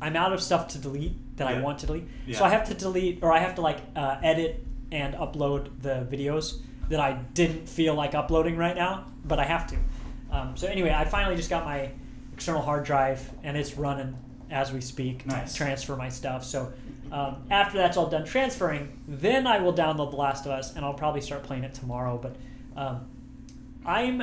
I'm out of stuff to delete that I Yeah. want to delete. Yeah. So I have to delete, or I have to like uh, edit and upload the videos that I didn't feel like uploading right now, but I have to. Um, so anyway, I finally just got my external hard drive, and it's running as we speak Nice. to transfer my stuff. So um, after that's all done transferring, then I will download The Last of Us, and I'll probably start playing it tomorrow. But um, I'm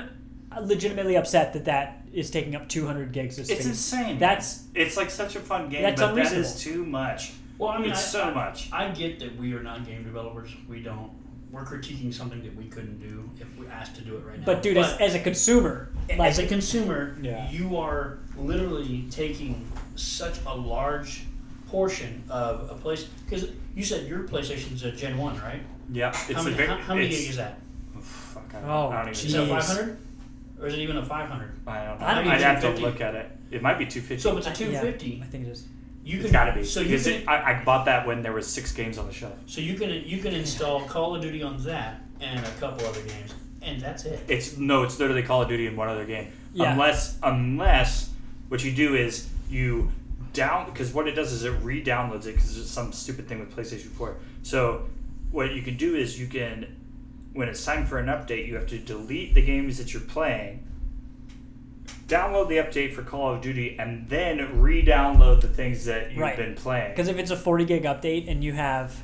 legitimately upset that that is taking up 200 gigs of space. It's insane. That's It's like such a fun game, That's but that unreasonable. is too much. Well, I mean, it's I, so I- much. I get that we are not game developers. We don't. We're critiquing something that we couldn't do if we asked to do it right now. but dude, as, as a consumer, like as a consumer, Yeah. you are literally taking such a large portion of a place because you said your PlayStation's a Gen One, right? Yeah. It's how a many, very, how, how many it's- gig is that? Fuck, I don't, Oh, I don't even Is Jeez. that five hundred, or is it even a five hundred? I don't know. I don't I'd have to look at it. It might be 250. So if it's a Yeah, two fifty, I think it is. you it's can got to be. So you can it, I, I bought that when there was six games on the shelf. so you can you can install Call of Duty on that and a couple other games, and that's it. It's no, it's literally Call of Duty in one other game. Yeah. Unless unless what you do is you down because what it does is it re-downloads it because it's some stupid thing with PlayStation 4. So what you can do is you can when it's time for an update, you have to delete the games that you're playing. Download the update for Call of Duty and then re-download the things that you've Right. been playing. Because if it's a 40 gig update and you have,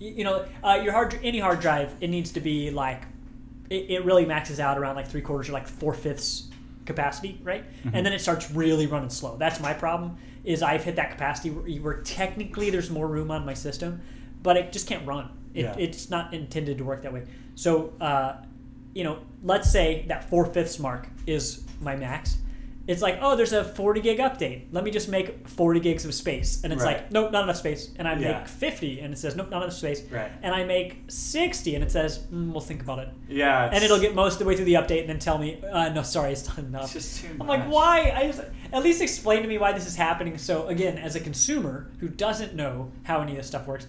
you know, uh, your hard any hard drive, it needs to be like, it, it really maxes out around like three quarters or like four fifths capacity, right? And then it starts really running slow. That's my problem. Is I've hit that capacity where, where technically there's more room on my system, but it just can't run. It, Yeah. It's not intended to work that way. So, uh, you know, let's say that four fifths mark is my max. It's like, oh, there's a 40 gig update. Let me just make 40 gigs of space. And it's Right. like, nope, not enough space. And I Yeah. make 50, and it says, nope, not enough space. Right. And I make 60, and it says, mm, we'll think about it. Yeah, And it'll get most of the way through the update and then tell me, uh, no, sorry, it's not it's enough. just too I'm much. like, why? I just, at least explain to me why this is happening. So again, as a consumer who doesn't know how any of this stuff works,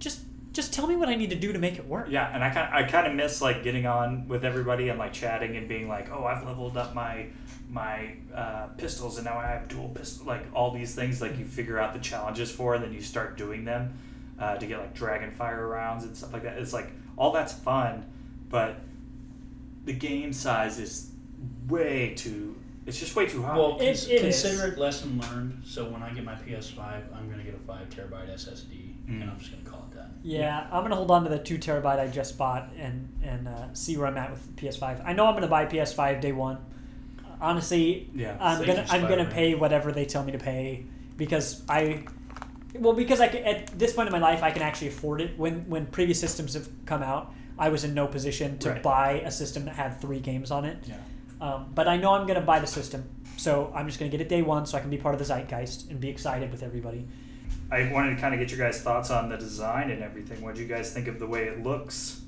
just just tell me what I need to do to make it work. Yeah, and I kind I kind of miss like getting on with everybody and like chatting and being like, oh, I've leveled up my my uh, pistols and now I have dual pistol, like all these things like you figure out the challenges for and then you start doing them. uh, to get like dragon fire rounds and stuff like that. It's like all that's fun, but the game size is way too. It's just way too high. Well, It- cons- it consider is. it lesson learned. So when I get my PS5, I'm going to get a five terabyte SSD, Mm. and I'm just going to call it that. Yeah, I'm gonna hold on to the two terabyte I just bought and and uh, see where I'm at with PS5. I know I'm gonna buy PS5 day one. Honestly, yeah. I'm gonna I'm gonna pay whatever they tell me to pay because I, well, because I can, at this point in my life I can actually afford it. When when previous systems have come out, I was in no position to Right. buy a system that had three games on it. yeah. Um, but I know I'm gonna buy the system, so I'm just gonna get it day one so I can be part of the zeitgeist and be excited with everybody. I wanted to kind of get your guys' thoughts on the design and everything. What do you guys think of the way it looks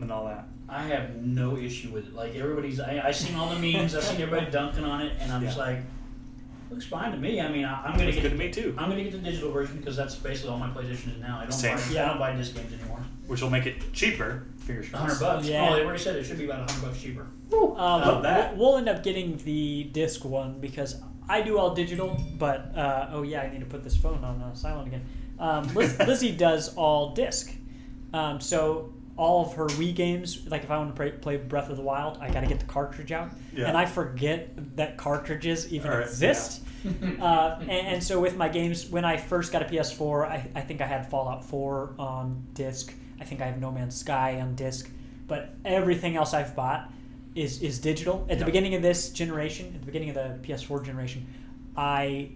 and all that? I have no issue with it. Like everybody's, I, I seen all the memes. I've seen everybody dunking on it, and I'm just Yeah. like, looks fine to me. I mean, I, I'm gonna Looks get good to me too, I'm gonna get the digital version because that's basically all my PlayStation is now. I don't Same. buy, Yeah. I don't buy disc games anymore. which will make it cheaper. Fingers A hundred bucks. Yeah. Oh, they already said it should be about a hundred bucks cheaper. Um, Love we'll- that. We'll, end up getting the disc one because I do all digital, but uh, oh yeah, I need to put this phone on uh, silent again. Um, Liz, Lizzie does all disc, um, so all of her Wii games, like if I want to play, play Breath of the Wild, I got to get the cartridge out, Yeah. and I forget that cartridges even Or- exist. uh, and, and so with my games, when I first got a PS4, I, I think I had Fallout 4 on disc. I think I have No Man's Sky on disc, but everything else I've bought is is digital. At the beginning of this generation, at the beginning of the PS4 generation, I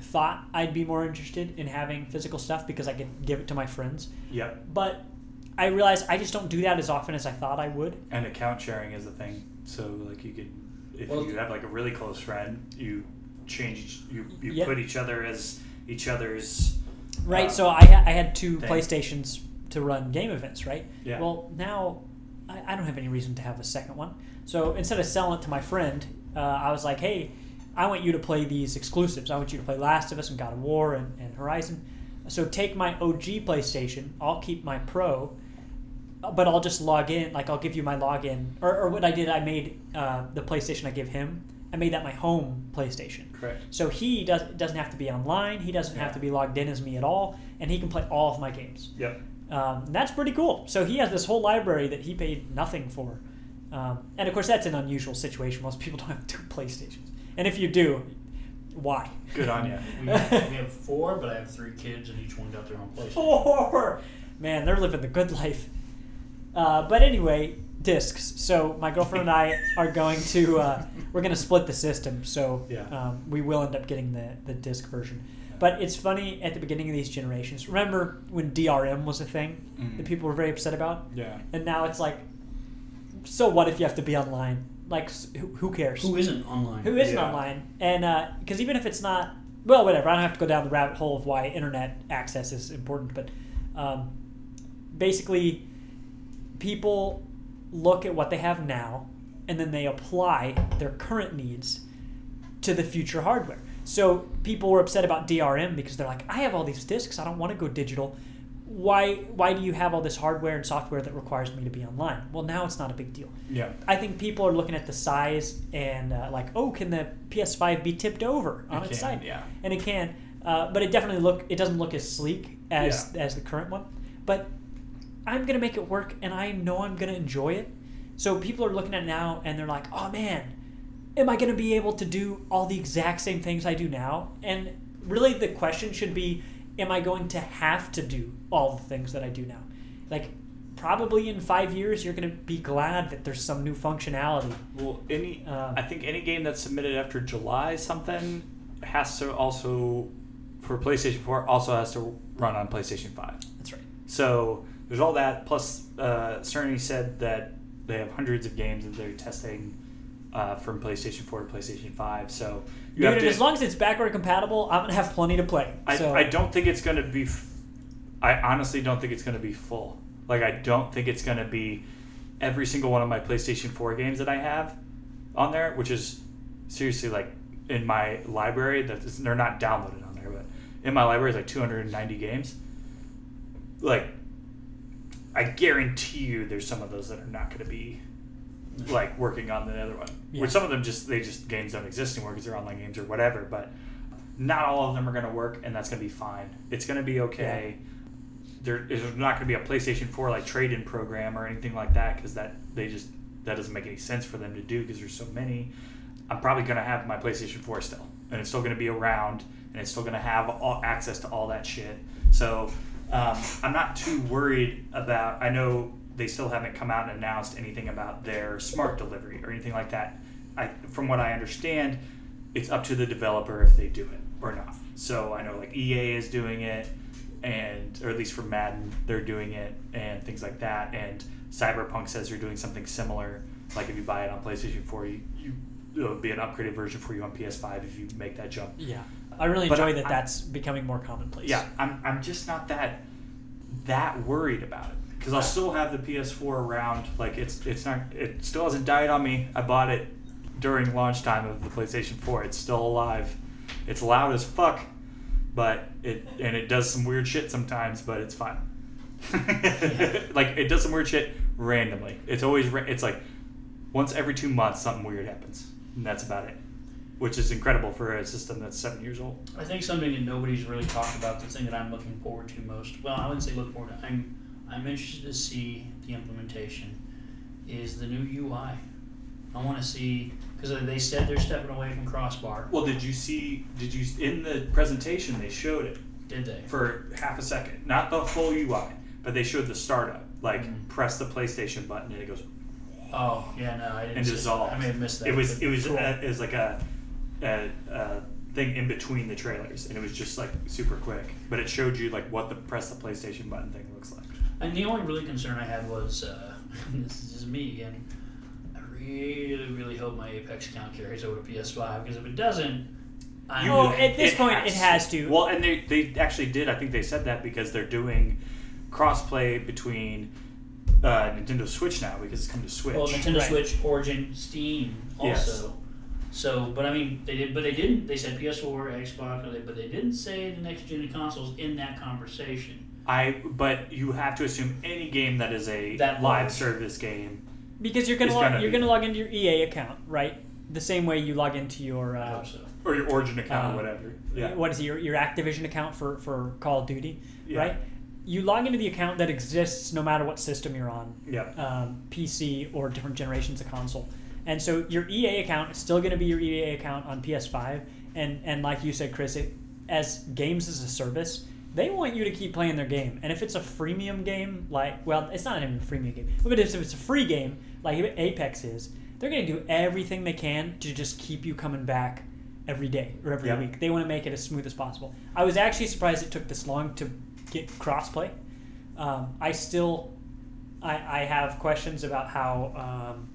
thought I'd be more interested in having physical stuff because I could give it to my friends. Yep. But I realized I just don't do that as often as I thought I would. And account sharing is a thing. So like you could, if Well- you have like a really close friend, you change, you you Yep. put each other as each other's. Right. uh, so I, ha- I had two thing. PlayStations to run game events, right? Yeah. Well, now I, I don't have any reason to have a second one. So instead of selling it to my friend, uh, I was like, hey, I want you to play these exclusives. I want you to play Last of Us and God of War and, and Horizon. So take my OG PlayStation. I'll keep my Pro, but I'll just log in. Like I'll give you my login. Or, or what I did, I made uh, the PlayStation I give him. I made that my home PlayStation. Correct. So he does, doesn't have to be online. He doesn't have to be logged in as me at all, and he can play all of my games. Yep. Um, and that's pretty cool. So he has this whole library that he paid nothing for. Um, and of course, that's an unusual situation. Most people don't have two PlayStations. And if you do, why? Good on you. We have, we have four, but I have three kids, and each one got their own PlayStation. Four! Man, they're living the good life. Uh, but anyway, discs. So my girlfriend and I are going to uh, we're going to split the system. So Yeah. um, we will end up getting the the disc version. But it's funny at the beginning of these generations. Remember when DRM was a thing Mhm. that people were very upset about, Yeah. and now it's like, so what if you have to be online? Like, who, who cares? Who isn't online? Who isn't Yeah. online? And because even if it's not, well, whatever. I don't have to go down the rabbit hole of why internet access is important, but um, basically, people look at what they have now, and then they apply their current needs to the future hardware. So people were upset about DRM because they're like, I have all these discs. I don't want to go digital. Why? Why do you have all this hardware and software that requires me to be online? Well, now it's not a big deal. Yeah. I think people are looking at the size and uh, like, oh, can the PS5 be tipped over on It its can, side? yeah. and it can, uh, but it definitely look. It doesn't look as sleek as as the current one. But I'm gonna make it work, and I know I'm gonna enjoy it. So people are looking at it now, and they're like, oh man, am I gonna be able to do all the exact same things I do now? And really, the question should be, am I going to have to do all the things that I do now? Like. Probably in five years, you're going to be glad that there's some new functionality. Well, any Uh, I think any game that's submitted after July something has to also for PlayStation 4 also has to run on PlayStation 5. That's right. So there's all that. Plus, uh, Cerny said that they have hundreds of games that they're testing uh, from PlayStation 4 to PlayStation 5. So you Dude, to. as long as it's backward compatible, I'm gonna have plenty to play. I, so I don't think it's going to be. F- I honestly don't think it's going to be full. Like I don't think it's going to be every single one of my PlayStation 4 games that I have on there, which is seriously like in my library that is, they're not downloaded on there, but in my library is like 290 games. Like I guarantee you there's some of those that are not going to be like working on the other one. Yeah. Which some of them just they just games don't exist anymore because they're online games or whatever. But not all of them are going to work, and that's going to be fine. It's going to be okay. there is not going to be a PlayStation 4 like trade-in program or anything like that because that they just that doesn't make any sense for them to do because there's so many. I'm probably going to have my PlayStation 4 still, and it's still going to be around, and it's still going to have all, access to all that shit. So um, I'm not too worried about. I know they still haven't come out and announced anything about their smart delivery or anything like that. I, from what I understand, it's up to the developer if they do it or not. So I know like EA is doing it, and or at least for Madden they're doing it and things like that. And Cyberpunk says they're doing something similar. Like if you buy it on PlayStation 4, you, you it'll be an upgraded version for you on PS5 if you make that jump. Yeah, I really But enjoy that. I- that's becoming more commonplace. Yeah, I'm, I'm just not that that worried about it because I'll still have the PS4 around. Like it's it's not it still hasn't died on me. I bought it during launch time of the PlayStation 4. It's still alive. It's loud as fuck, but it and it does some weird shit sometimes, but it's fine. like it does some weird shit randomly. It's always it's like once every two months something weird happens, and that's about it. Which is incredible for a system that's seven years old. I think something that nobody's really talked about, the thing that I'm looking forward to most. Well, I wouldn't say look forward to. I'm I'm interested to see the implementation. Is the new UI. I want to see because they said they're stepping away from crossbar. Well, did you see? Did you in the presentation they showed it Did they? for half a second, not the full UI, but they showed the startup. Like Mhm. press the PlayStation button and it goes. Oh yeah, no, I didn't. And dissolve. I may have missed that. It was it was cool. uh, it was like a, a, a thing in between the trailers, and it was just like super quick. But it showed you like what the press the PlayStation button thing looks like. And the only really concern I had was uh, this is just me again. I really, really hope my Apex account carries over to PS5 because if it doesn't, I'm Oh, at this point, it has to. Well, and they they actually did. I think they said that because they're doing crossplay between uh, Nintendo Switch now because it's come to Switch. Well, Nintendo Right. Switch, Origin, Steam, Yes. Also. So, but I mean, they did, but they didn't. They said PS4, Xbox, but they didn't say the next gen consoles in that conversation. I but you have to assume any game that is a That live large. service game. because you're gonna, It's log, gonna you're be. gonna log into your EA account, right? The same way you log into your uh, so. Or your Origin account Uh, or whatever. Yeah. what is it, your your Activision account for for Call of Duty, Yeah. right? You log into the account that exists no matter what system you're on, Yeah. um, PC or different generations of console. And so your EA account is still going to be your EA account on PS5. And, and like you said, Chris, it, as games as a service, they want you to keep playing their game. And if it's a freemium game, like, well, it's not even a freemium game, but if it's a free game, like Apex is, they're going to do everything they can to just keep you coming back every day or every Yep. week. They want to make it as smooth as possible. I was actually surprised it took this long to get crossplay. Um, I still, I, I have questions about how um,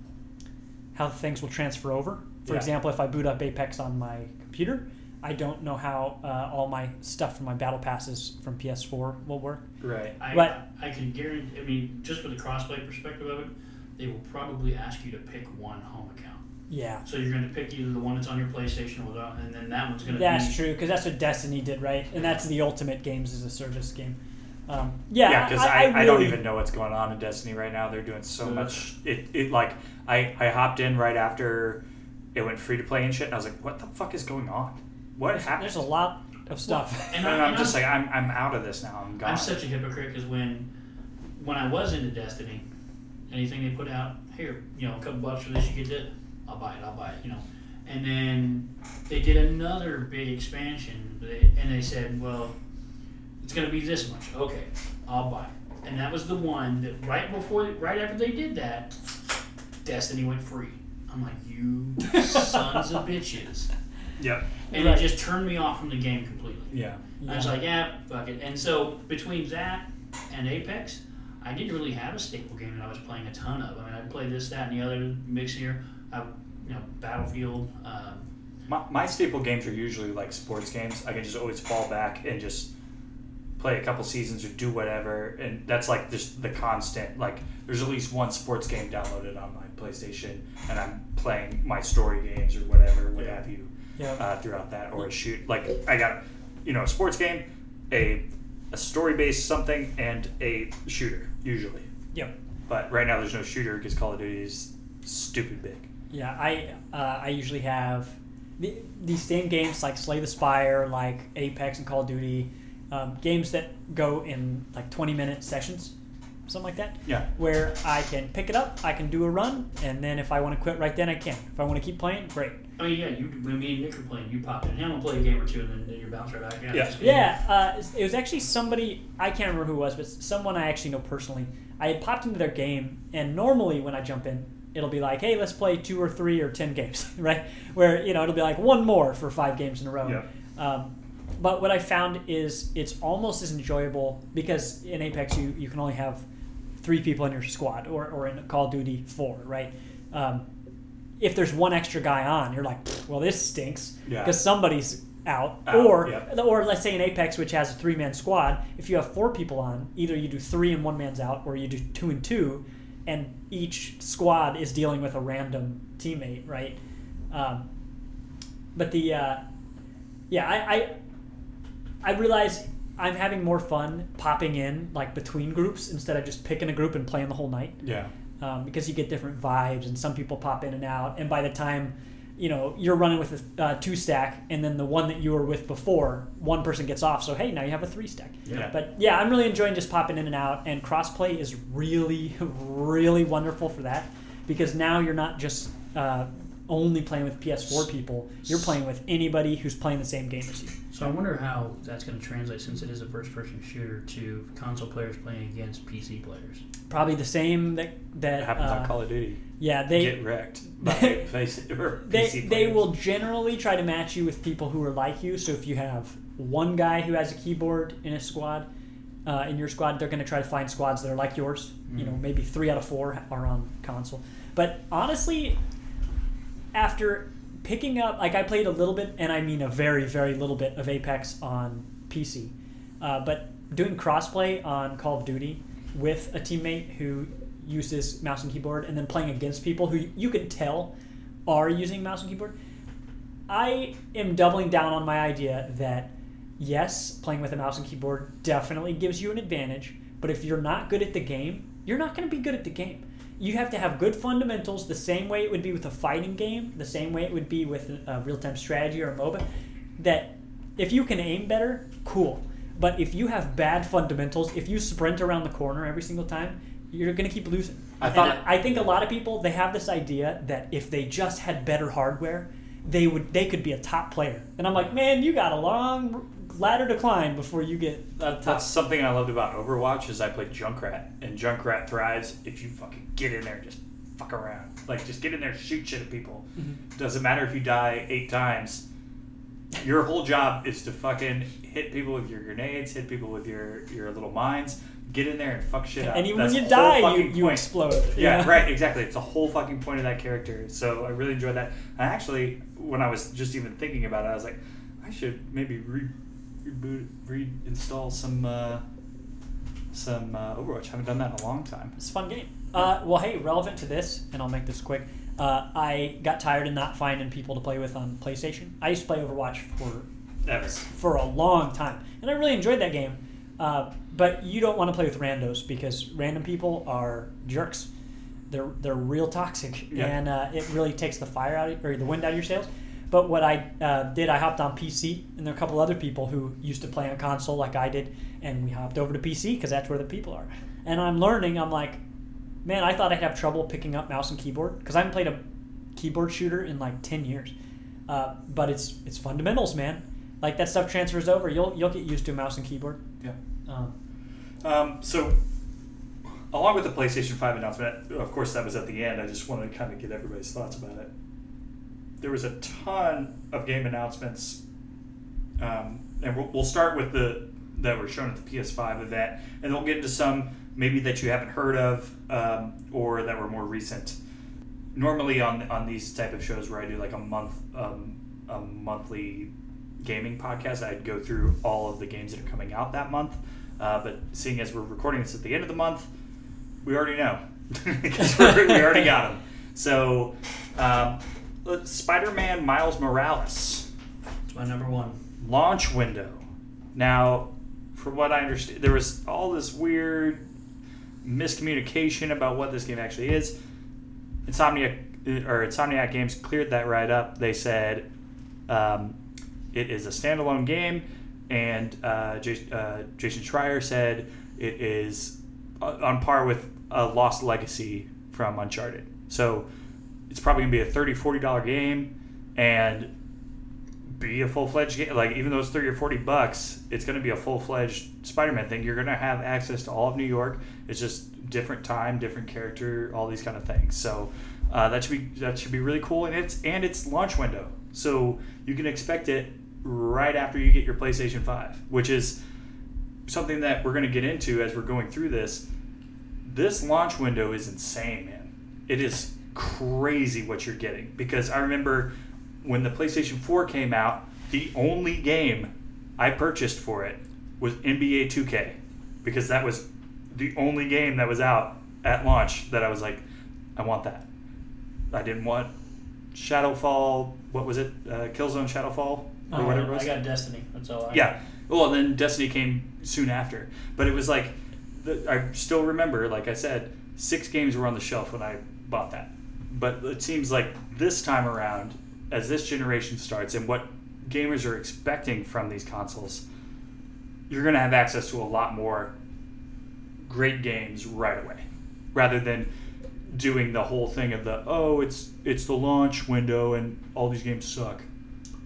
how things will transfer over. For Yeah. example, if I boot up Apex on my computer, I don't know how uh, all my stuff from my battle passes from PS4 will work. Right. I, But- I can guarantee. I mean, just for the crossplay perspective of it, they will probably ask you to pick one home account. Yeah, So you're going to pick either the one that's on your PlayStation or the, and then that one's going to that's be. true because that's what Destiny did, right? And that's the ultimate games as a service game. Um, yeah, Yeah, because I, I, I, don't even know what's going on in Destiny right now. They're doing so Ugh. much. It, it like I, I hopped in right after it went free to play and shit, and I was like, what the fuck is going on? What happened? There's a lot of stuff. And, and I, I'm just I'm, like, I'm, I'm out of this now. I'm gone. I'm such a hypocrite because when when I was into Destiny, anything they put out here, you know, a couple bucks for this, you get it. I'll buy it. I'll buy it. You know, and then they did another big expansion, and they said, well, it's going to be this much. Okay, I'll buy it. And that was the one that right before, right after they did that, Destiny went free. I'm like, you sons of bitches. Yep. And Right. it just turned me off from the game completely. Yeah. I was like, yeah, fuck it. And so between that and Apex, I didn't really have a staple game that I was playing a ton of. I mean, I played this, that, and the other mix here. I, you know, Battlefield. Um, My, my staple games are usually like sports games. I can just always fall back and just play a couple seasons or do whatever, and that's like just the constant. Like, there's at least one sports game downloaded on my PlayStation, and I'm playing my story games or whatever, what have you, Yeah. uh, throughout that, or a shoot. Like, I got, you know, a sports game, a a story based something, and a shooter usually. Yep. But right now, there's no shooter because Call of Duty is stupid big. Yeah, I uh, I usually have the, these same games like Slay the Spire, like Apex and Call of Duty, um, games that go in like 20 minute sessions, something like that. Yeah. Where I can pick it up, I can do a run, and then if I want to quit right then, I can. If I want to keep playing, great. I mean, yeah, you when me and Nick were playing, you popped in. Hey, I'm gonna play a game or two, and then, then you bounce right back. Yeah. Yeah. Yeah, uh, it was actually somebody I can't remember who it was, but someone I actually know personally. I had popped into their game, and normally when I jump in, it'll be like, "Hey, let's play two or three or ten games," right? Where you know it'll be like one more for five games in a row. Yeah. Um, but what I found is it's almost as enjoyable because in Apex you, you can only have three people in your squad, or, or in Call of Duty four, right? Um, if there's one extra guy on, you're like, well, this stinks Yeah. because somebody's out. Out, or yeah. or let's say in Apex, which has a three man squad, if you have four people on, either you do three and one man's out, or you do two and two, and each squad is dealing with a random teammate, right? Um, but the uh, yeah, I, I I realize I'm having more fun popping in like between groups instead of just picking a group and playing the whole night. Yeah. um, because you get different vibes and some people pop in and out. And by the time you know you're running with a uh, two stack and then the one that you were with before one person gets off. So hey now you have a three stack. Yeah. but yeah i'm really enjoying just popping in and out. And crossplay is really really wonderful for that. Because now you're not just uh, only playing with ps4 people you're playing with anybody who's playing the same game as you So I wonder how that's going to translate, since it is a first-person shooter, to console players playing against PC players. probably the same that that It happens uh, on Call of Duty. yeah they Get wrecked by face or they, PC they players. will generally try to match you with people who are like you. So if you have one guy who has a keyboard in a squad, uh, in your squad, they're going to try to find squads that are like yours. You know, Mhm. maybe three out of four are on console. But honestly, after picking up, like I played a little bit, and I mean a very, very little bit of Apex on PC, uh, but doing crossplay on Call of Duty with a teammate who uses mouse and keyboard, and then playing against people who you can tell are using mouse and keyboard, I am doubling down on my idea that yes, playing with a mouse and keyboard definitely gives you an advantage, but if you're not good at the game, you're not going to be good at the game. You have to have good fundamentals, the same way it would be with a fighting game, the same way it would be with a real time strategy or a MOBA. That if you can aim better, cool. But if you have bad fundamentals, if you sprint around the corner every single time, you're going to keep losing. I thought- I think a lot of people they have this idea that if they just had better hardware, they would they could be a top player. And I'm like, man, you got a long ladder to climb before you get That, top. that's something I loved about Overwatch is I played Junkrat, and Junkrat thrives if you fucking get in there and just fuck around. Like just get in there, shoot shit at people. Mm-hmm. Doesn't matter if you die eight times. Your whole job is to fucking hit people with your grenades, hit people with your your little mines. Get in there and fuck shit up. and even That's when you die, you, you point. explode. Yeah, right, exactly. It's the whole fucking point of that character. So I really enjoyed that. And actually, when I was just even thinking about it, I was like, I should maybe re- reboot, reinstall some uh, some uh, Overwatch. I haven't done that in a long time. It's a fun game. Uh, well, hey, relevant to this, and I'll make this quick. Uh, I got tired of not finding people to play with on PlayStation. I used to play Overwatch for was for a long time, and I really enjoyed that game. But you don't want to play with randos because random people are jerks. They're they're real toxic, Yeah. and uh, it really takes the fire out of, or the wind out of your sails. But what I uh, did, I hopped on PC, and there are a couple other people who used to play on console like I did, and we hopped over to PC because that's where the people are. And I'm learning. I'm like, man, I thought I'd have trouble picking up mouse and keyboard because I haven't played a keyboard shooter in like ten years. Uh, but it's it's fundamentals, man. Like that stuff transfers over. You'll you'll get used to mouse and keyboard. yeah. Um, Um, so, along with the PlayStation 5 announcement, of course, that was at the end. I just wanted to kind of get everybody's thoughts about it. There was a ton of game announcements, um, and we'll, we'll start with the that were shown at the PS5 event, and we'll get into some maybe that you haven't heard of um, or that were more recent. Normally, on on these type of shows where I do like a month um, a monthly gaming podcast, I'd go through all of the games that are coming out that month. Uh, but seeing as we're recording this at the end of the month, we already know because we're- already got them. So, um, Spider-Man Miles Morales It's my number one. launch window. Now, from what I understand, there was all this weird miscommunication about what this game actually is. Insomniac or Insomniac Games cleared that right up. They said um, it is a standalone game. And uh, Jason, uh, Jason Schreier said it is uh, on par with a Lost Legacy from Uncharted. So it's probably gonna be a 30 40 dollar game and be a full fledged game. Like even though it's 30 or 40 bucks, it's gonna be a full fledged Spider Man thing. You're gonna have access to all of New York. It's just different time, different character, all these kind of things. So uh, that should be that should be really cool, and it's and it's launch window, so you can expect it right after you get your PlayStation Five, which is something that we're going to get into as we're going through this. This launch window is insane, man. It is crazy what you're getting because I remember when the PlayStation 4 came out, the only game I purchased for it was NBA 2K because that was the only game that was out at launch that I was like, I want that. I didn't want Shadowfall. What was it? Uh, Killzone Shadowfall or Oh, whatever it was. I got Destiny. That's all. I Yeah. Well, then Destiny came soon after, but it was like the, I still remember, like I said, six games were on the shelf when I bought that. But it seems like this time around, as this generation starts, and what gamers are expecting from these consoles, you're going to have access to a lot more great games right away, rather than doing the whole thing of the oh it's it's the launch window and all these games suck.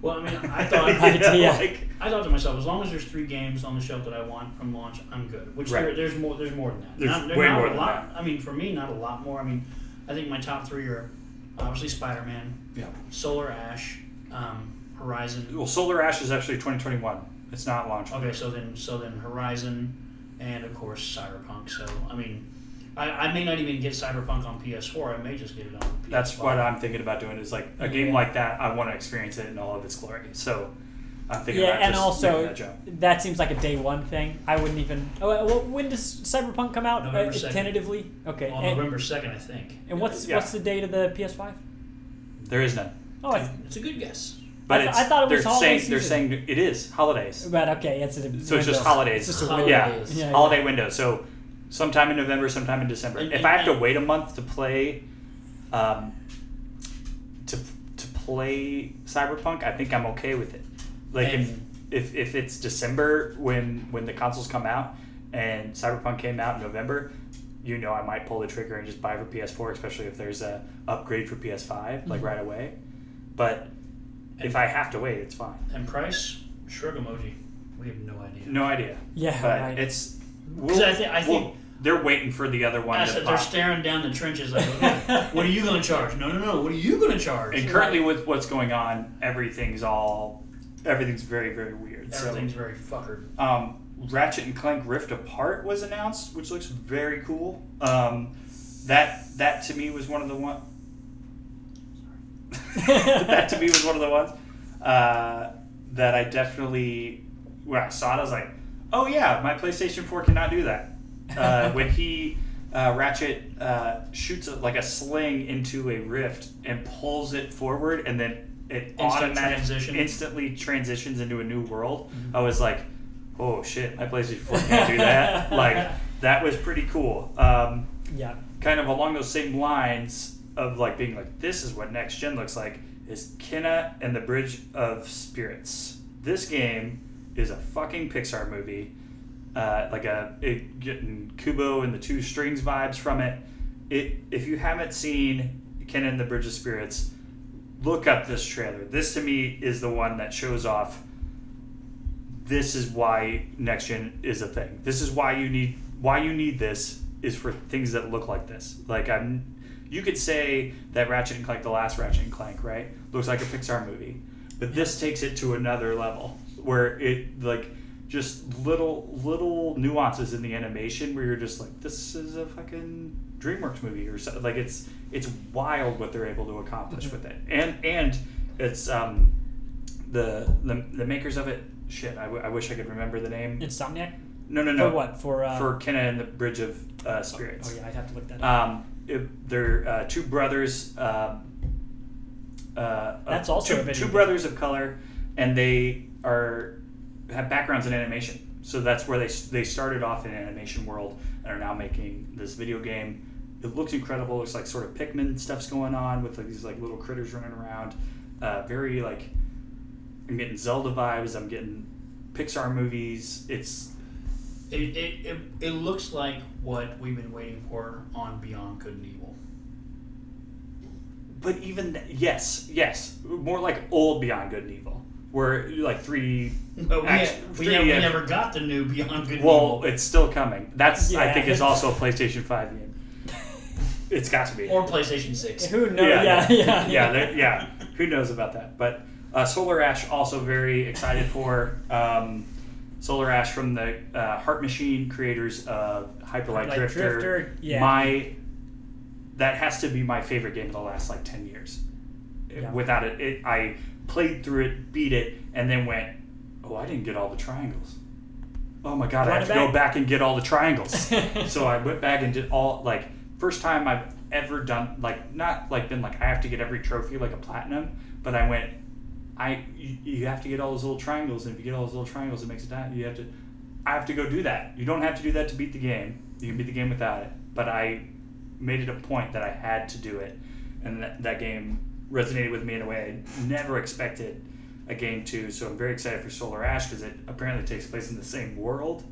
Well, I mean, I thought Yeah. like, I thought to myself, as long as there's three games on the shelf that I want from launch, I'm good. Which there, there's more. There's more than that. There's not, way not more a than lot. that. I mean, for me, not a lot more. I mean, I think my top three are obviously Spider-Man, yeah. Solar Ash, um, Horizon. Well, Solar Ash is actually 2021. It's not launch. Okay, so then so then Horizon, and of course Cyberpunk. So I mean, I, I may not even get Cyberpunk on PS4. I may just get it on. PS5. That's what I'm thinking about doing. Is like a game Yeah. like that. I want to experience it in all of its glory. So I'm thinking Yeah, about and just also that jump. that seems like a day one thing. I wouldn't even. Oh, well, when does Cyberpunk come out? November Uh, 2nd. tentatively. Okay. on and, November second, I think. and what's Yeah. what's the date of the PS5? There is none. Oh, I, It's a good guess. But I th- it's, I thought it was they're holiday saying they're saying it is holidays. but okay, it's a So it's just holidays. It's just a Holidays. window. Yeah. Yeah, yeah. Holiday window. So sometime in November, sometime in December. And- if and- I have to wait a month to play, um, to to play Cyberpunk, I think I'm okay with it. Like if, if if it's December when when the consoles come out and Cyberpunk came out in November, you know I might pull the trigger and just buy for PS4, especially if there's a upgrade for PS5 like Mhm. right away. But if I have to wait, it's fine. And price, shrug emoji. We have no idea. No idea. Yeah, but right. it's. 'Cause I thi- I well, think- they're waiting for the other one I to said they're staring down the trenches like, okay, what are you going to charge? No, no, no. What are you going to charge? And currently, with what's going on, everything's all everything's very very weird. Everything's very fuckered. So, um, Ratchet and Clank Rift Apart was announced, which looks very cool. Um, that that to me was one of the one. that to me was one of the ones uh, that I definitely when I saw it, I was like, oh yeah, my PlayStation Four cannot do that. Uh, when he uh, Ratchet uh, shoots a, like a sling into a rift and pulls it forward, and then it Instant automatically transition. instantly transitions into a new world. I was like, oh shit, my PlayStation Four can't do that. like that was pretty cool. Um, yeah. kind of along those same lines of like being like this is what next gen looks like is Kena and the Bridge of Spirits. This game is a fucking Pixar movie. Uh, like a it, getting Kubo and the two strings vibes from it. It if you haven't seen Kena and the Bridge of Spirits, look up this trailer. This to me is the one that shows off this is why next gen is a thing. This is why you need why you need this is for things that look like this. Like I'm you could say that Ratchet and Clank the last Ratchet and Clank, right? Looks like a Pixar movie. But this takes it to another level where it like just little little nuances in the animation where you're just like this is a fucking DreamWorks movie or something. Like it's it's wild what they're able to accomplish with it. And and it's um the the, the makers of it shit I, w- I wish I could remember the name. Insomniac. No, no, no. For what? For uh, For Kena and the Bridge of uh, Spirits. Oh yeah, I'd have to look that up. Um, it, they're uh, two brothers. Um, uh, That's uh, also two, two brothers of color, and they are have backgrounds in animation. So that's where they they started off in animation world and are now making this video game. It looks incredible. Looks like sort of Pikmin stuff's going on with like these like little critters running around. Uh, very like I'm getting Zelda vibes. I'm getting Pixar movies. It's It, it, it, it looks like what we've been waiting for on Beyond Good and Evil. but even th- yes, yes, more like old Beyond Good and Evil, where like three. But we, Act- we, three, never, we never got the new Beyond Good and Well, Evil. it's still coming. That's I think is also a PlayStation Five game. It's got to be. Or PlayStation 6. Who knows? Yeah, yeah, yeah. yeah, there- yeah. Who knows about that? But uh, Solar Ash also very excited for um, Solar Ash from the uh, Heart Machine creators of Hyperlight Like Drifter. Drifter, yeah. My that has to be my favorite game of the last like ten years. Yeah. Without it, it, I played through it, beat it, and then went, "Oh, I didn't get all the triangles." Oh my god, I have to go back. back and get all the triangles. so I went back and did all like first time I've ever done like not like been like I have to get every trophy like a platinum, but I went I you, you have to get all those little triangles and if you get all those little triangles it makes it that you have to I have to go do that. You don't have to do that to beat the game. You can beat the game without it. But I made it a point that I had to do it and that, that game resonated with me in a way I never expected a game to. So I'm very excited for Solar Ash because it apparently takes place in the same world.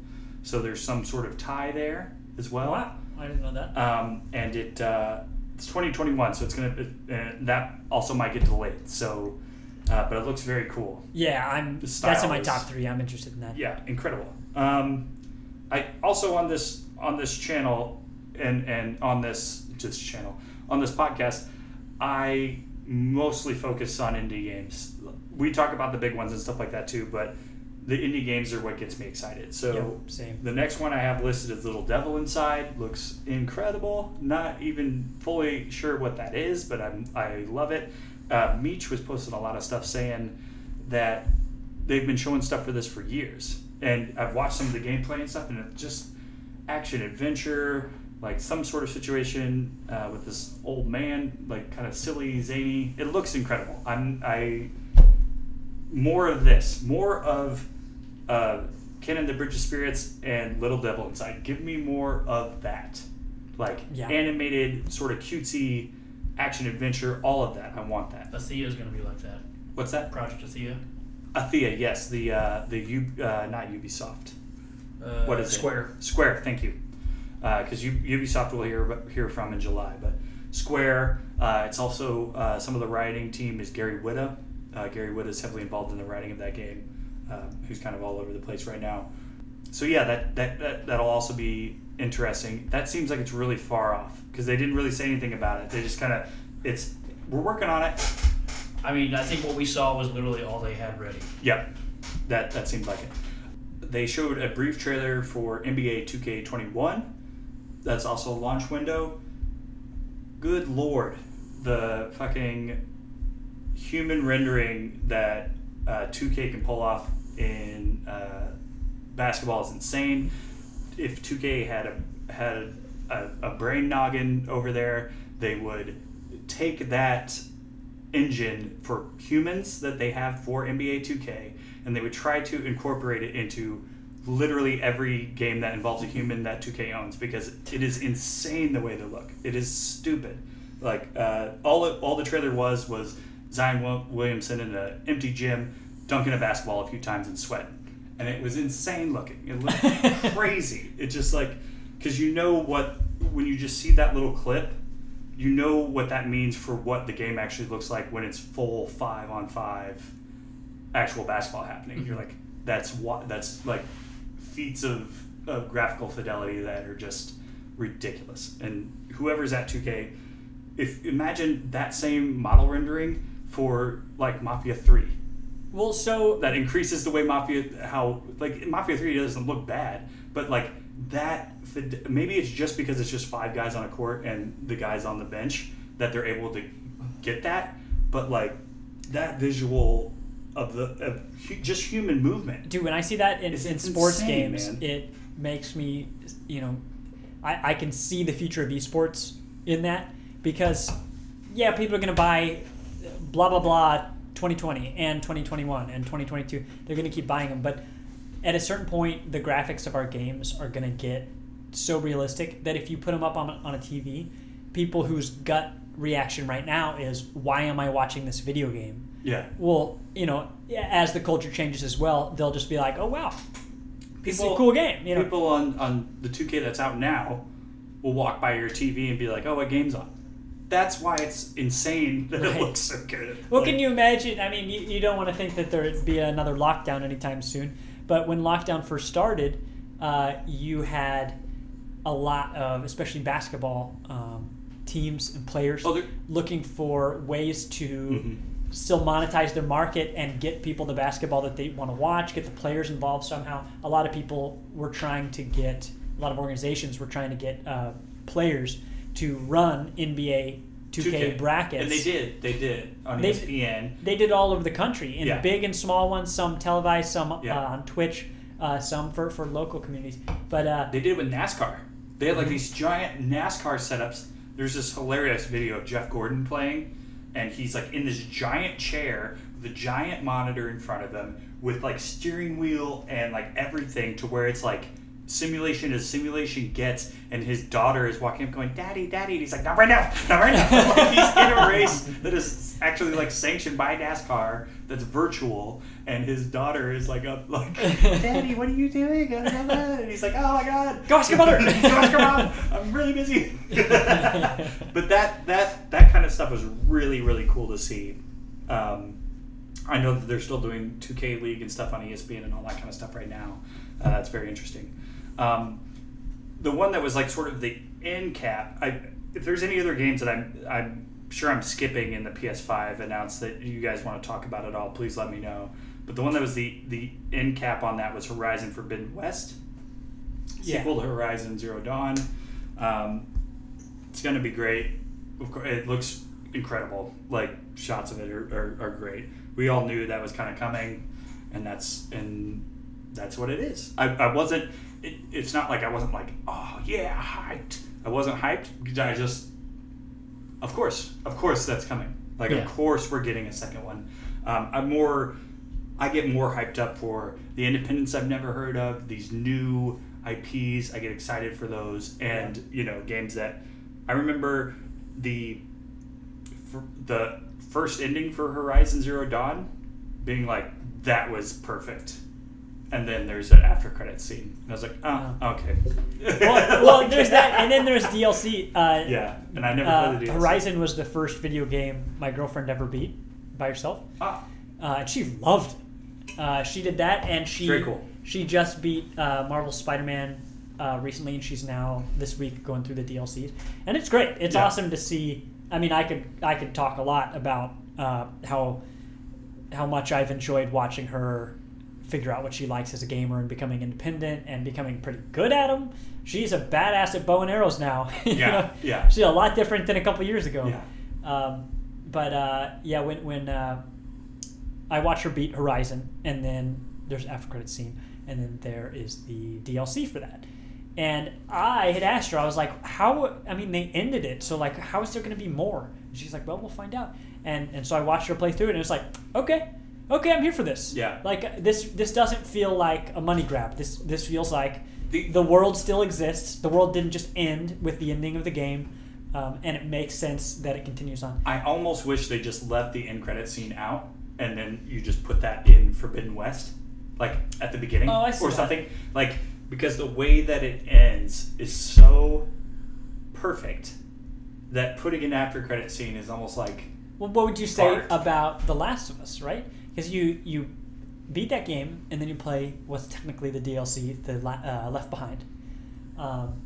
So there's some sort of tie there as well. Wow, I didn't know that. Um, and it uh, it's 2021, so it's gonna uh, that also might get delayed. So, uh, but it looks very cool. Yeah, I'm. That's in my style top three. I'm interested in that. Yeah, incredible. Um, I also on this on this channel and and on this just channel on this podcast, I mostly focus on indie games. We talk about the big ones and stuff like that too, but the indie games are what gets me excited. So Yep, same. the next one I have listed is Little Devil Inside. Looks incredible. Not even fully sure what that is, but I'm I love it. Uh, Meech was posting a lot of stuff saying that they've been showing stuff for this for years, and I've watched some of the gameplay and stuff, and it's just action adventure, like some sort of situation uh, with this old man, like kind of silly, zany. It looks incredible. I'm I more of this, more of uh, Ken and the Bridge of Spirits and Little Devil Inside. Give me more of that, like Yeah. animated, sort of cutesy action adventure. All of that. I want that. Athia is going to be like that. What's that? Project Athia. Athia, yes, the uh, the U, uh, not Ubisoft. Uh, What is it? Square. Square, thank you. Because U Ubisoft will hear hear from in July, but Square. Uh, it's also uh, some of the writing team is Gary Whitta. Uh, Gary Whitta is heavily involved in the writing of that game. Uh, who's kind of all over the place right now. So yeah, that that, that that'll also be interesting. That seems like it's really far off because they didn't really say anything about it. They just kind of it's we're working on it. I mean, I think what we saw was literally all they had ready. Yep, that that seemed like it. They showed a brief trailer for NBA 2K21. That's also a launch window. Good lord, the fucking human rendering that uh, 2K can pull off in uh, basketball is insane. If 2K had a had a, a brain noggin over there, they would take that engine for humans that they have for NBA 2K, and they would try to incorporate it into literally every game that involves a human that 2K owns because it is insane the way they look. It is stupid. Like uh, all it, all the trailer was was Zion Williamson in an empty gym dunking a basketball a few times and sweating, and it was insane looking. It looked crazy. It just like because you know what when you just see that little clip you know what that means for what the game actually looks like when it's full five on five actual basketball happening. You're like, that's what that's like feats of, of graphical fidelity that are just ridiculous. And whoever's at 2K, if imagine that same model rendering for like Mafia 3 Well, so that increases the way Mafia how like Mafia Three doesn't look bad, but like that maybe it's just because it's just five guys on a court and the guys on the bench that they're able to get that, but like that visual of the of hu- just human movement. dude, when I see that in, It's in sports insane, games, man. it makes me, you know, I, I can see the future of esports in that because, yeah, people are going to buy blah, blah, blah 2020 and 2021 and 2022. They're going to keep buying them. But at a certain point, the graphics of our games are going to get so realistic that if you put them up on, on a TV, people whose gut reaction right now is, why am I watching this video game? Yeah. Well, you know, as the culture changes as well, they'll just be like, "Oh wow, this is a People- cool game." You know, People on, on the 2K that's out now will walk by your TV and be like, "Oh, what game's on?" That's why it's insane that Right. it looks so good. Well, Like, can you imagine? I mean, you, you don't want to think that there'd be another lockdown anytime soon, but when lockdown first started, uh, you had a lot of, especially basketball um, teams and players, Oh, looking for ways to Mhm. Still monetize their market and get people the basketball that they want to watch, get the players involved somehow. A lot of people were trying to get, a lot of organizations were trying to get uh, players to run NBA 2K, brackets. And they did. They did on They- ESPN. They did all over the country, in Yeah. big and small ones. Some televised, some Yeah. uh, on Twitch, uh, some for, for local communities. But uh, They did it with NASCAR. They had like Mm-hmm. these giant NASCAR setups. There's this hilarious video of Jeff Gordon playing, and he's like in this giant chair with a giant monitor in front of him with like steering wheel and like everything to where it's like simulation as simulation gets and his daughter is walking up going daddy daddy and he's like not right now not right now. Like he's in a race that is actually like sanctioned by nascar that's virtual and his daughter is like up like daddy what are you doing and he's like oh my god Go ask your mother. Go ask your mom. I'm really busy. but that that that kind of stuff was really really cool to see. Um, I know that they're still doing 2K League and stuff on ESPN and all that kind of stuff right now. Uh, that's very interesting. Um, the one that was like sort of the end cap. I, if there's any other games that I'm I'm sure I'm skipping in the PS5 announced that you guys want to talk about at all, please let me know. But the one that was the the end cap on that was Horizon Forbidden West Yeah. sequel to Horizon Zero Dawn. Um, it's going to be great. Of course, it looks incredible. Like shots of it are, are, are great. We all knew that was kind of coming, and that's and that's what it is. I, I wasn't. It, it's not like I wasn't like, oh yeah, hyped. I wasn't hyped. I just, of course, of course, that's coming. Like, Yeah. of course, we're getting a second one. Um, I'm more. I get more hyped up for the independents I've never heard of, these new IPs. I get excited for those, and you know, games that I remember the the first ending for Horizon Zero Dawn being like that was perfect. And then there's an after credit scene. And I was like, oh, okay. well, well, there's that, and then there's DLC. Uh, Yeah, and I never uh, played the DLC. Horizon was the first video game my girlfriend ever beat by herself, Ah, uh, and she loved it. Uh, she did that, and she Very cool. she just beat uh, Marvel Spider-Man uh, recently, and she's now this week going through the DLCs, and it's great. It's Yeah. awesome to see. I mean, I could I could talk a lot about uh, how how much I've enjoyed watching her figure out what she likes as a gamer and becoming independent and becoming pretty good at them. She's a badass at bow and arrows now. Yeah, know? yeah. She's a lot different than a couple years ago. Yeah. Um, but uh, yeah, when when uh, I watch her beat Horizon, and then there's after credit scene, and then there is the DLC for that. And I had asked her, I was like, "How? I mean, they ended it, so like, how is there going to be more?" And she's like, "Well, we'll find out." And and so I watched her play through it, and it was like, "Okay, okay, I'm here for this." Yeah. Like this this doesn't feel like a money grab. This this feels like The- the world still exists. The world didn't just end with the ending of the game, um, and it makes sense that it continues on. I almost wish they just left the end credit scene out and then you just put that in Forbidden West, like at the beginning Oh, I see or that. something. Like because the way that it ends is so perfect that putting an after credit scene is almost like Well, what would you say Art. about The Last of Us, right? Because you you beat that game and then you play what's technically the DLC, the La- uh, Left Behind. Um,